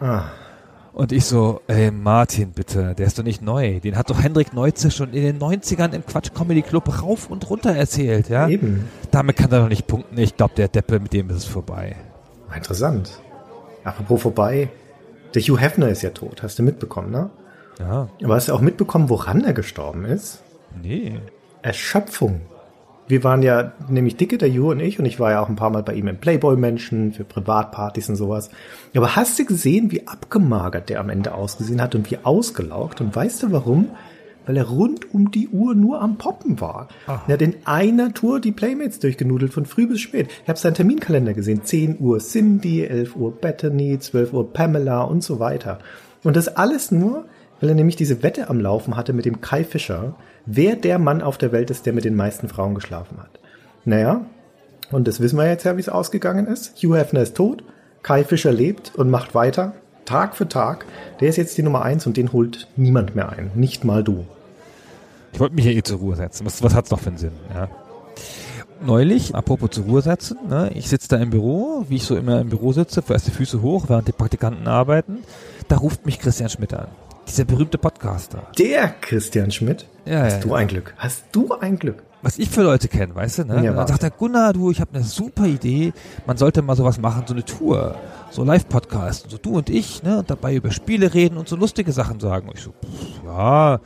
Ah, Und ich so, ey Martin, bitte, der ist doch nicht neu. Den hat doch Hendrik Neuze schon in den 90ern im Quatsch Comedy Club rauf und runter erzählt, ja? eben. Damit kann er doch nicht punkten. Ich glaube, der Deppe, mit dem ist es vorbei. Interessant. Apropos vorbei, der Hugh Hefner ist ja tot, hast du mitbekommen, ne? Ja, Aber hast du auch mitbekommen, woran er gestorben ist? nee. Erschöpfung. Wir waren ja nämlich dicke, der Hugh und ich, und ich war ja auch ein paar Mal bei ihm im Playboy-Menschen, für Privatpartys und sowas. Aber hast du gesehen, wie abgemagert der am Ende ausgesehen hat und wie ausgelaugt? Und weißt du warum? Weil er rund um die Uhr nur am Poppen war. Er hat in einer Tour die Playmates durchgenudelt, von früh bis spät. Ich habe seinen Terminkalender gesehen. 10 Uhr Cindy, 11 Uhr Bethany, 12 Uhr Pamela und so weiter. Und das alles nur, weil er nämlich diese Wette am Laufen hatte mit dem Kai Fischer, wer der Mann auf der Welt ist, der mit den meisten Frauen geschlafen hat. Naja, und das wissen wir jetzt ja, wie es ausgegangen ist. Hugh Hefner ist tot, Kai Fischer lebt und macht weiter, Tag für Tag. Der ist jetzt die Nummer eins und den holt niemand mehr ein, nicht mal du. Ich wollte mich hier eh zur Ruhe setzen. Was, was hat's noch für einen Sinn, ja? Neulich, apropos zur Ruhe setzen, ne, ich sitze da im Büro, wie ich so immer im Büro sitze, erst die Füße hoch, während die Praktikanten arbeiten. Da ruft mich Christian Schmidt an. Dieser berühmte Podcaster. Der Christian Schmidt. Ja, Hast ja, du ja. ein Glück. Hast du ein Glück. was ich für Leute kenne, weißt du, ne? Ja, dann sagt er, Gunnar, du, ich habe eine super Idee, man sollte mal sowas machen, so eine Tour, so Live-Podcast, so du und ich, ne, und dabei über Spiele reden und so lustige Sachen sagen. Und ich so, pff, ja,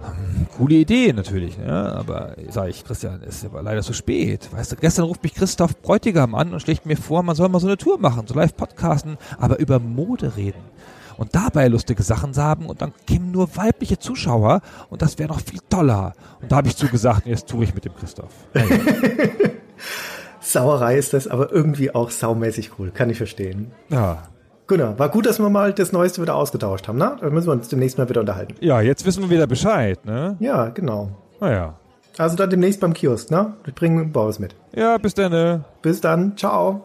hm, coole Idee natürlich, ne, aber sag ich, Christian, ist aber leider zu spät. Weißt du, gestern ruft mich Christoph Bräutigam an und schlägt mir vor, man soll mal so eine Tour machen, so Live-Podcasten, aber über Mode reden. Und dabei lustige Sachen haben und dann kämen nur weibliche Zuschauer und das wäre noch viel toller. Und da habe ich zugesagt, jetzt tue ich mit dem Christoph. <laughs> Sauerei ist das, aber irgendwie auch saumäßig cool. Kann ich verstehen. Ja. Genau, war gut, dass wir mal das Neueste wieder ausgetauscht haben, ne? Dann müssen wir uns demnächst mal wieder unterhalten. ja, jetzt wissen wir wieder Bescheid, ne? Ja, genau. Naja. Also dann demnächst beim Kiosk, ne? Ich bringe Boris mit. Ja, bis dann. ne? Bis dann, ciao.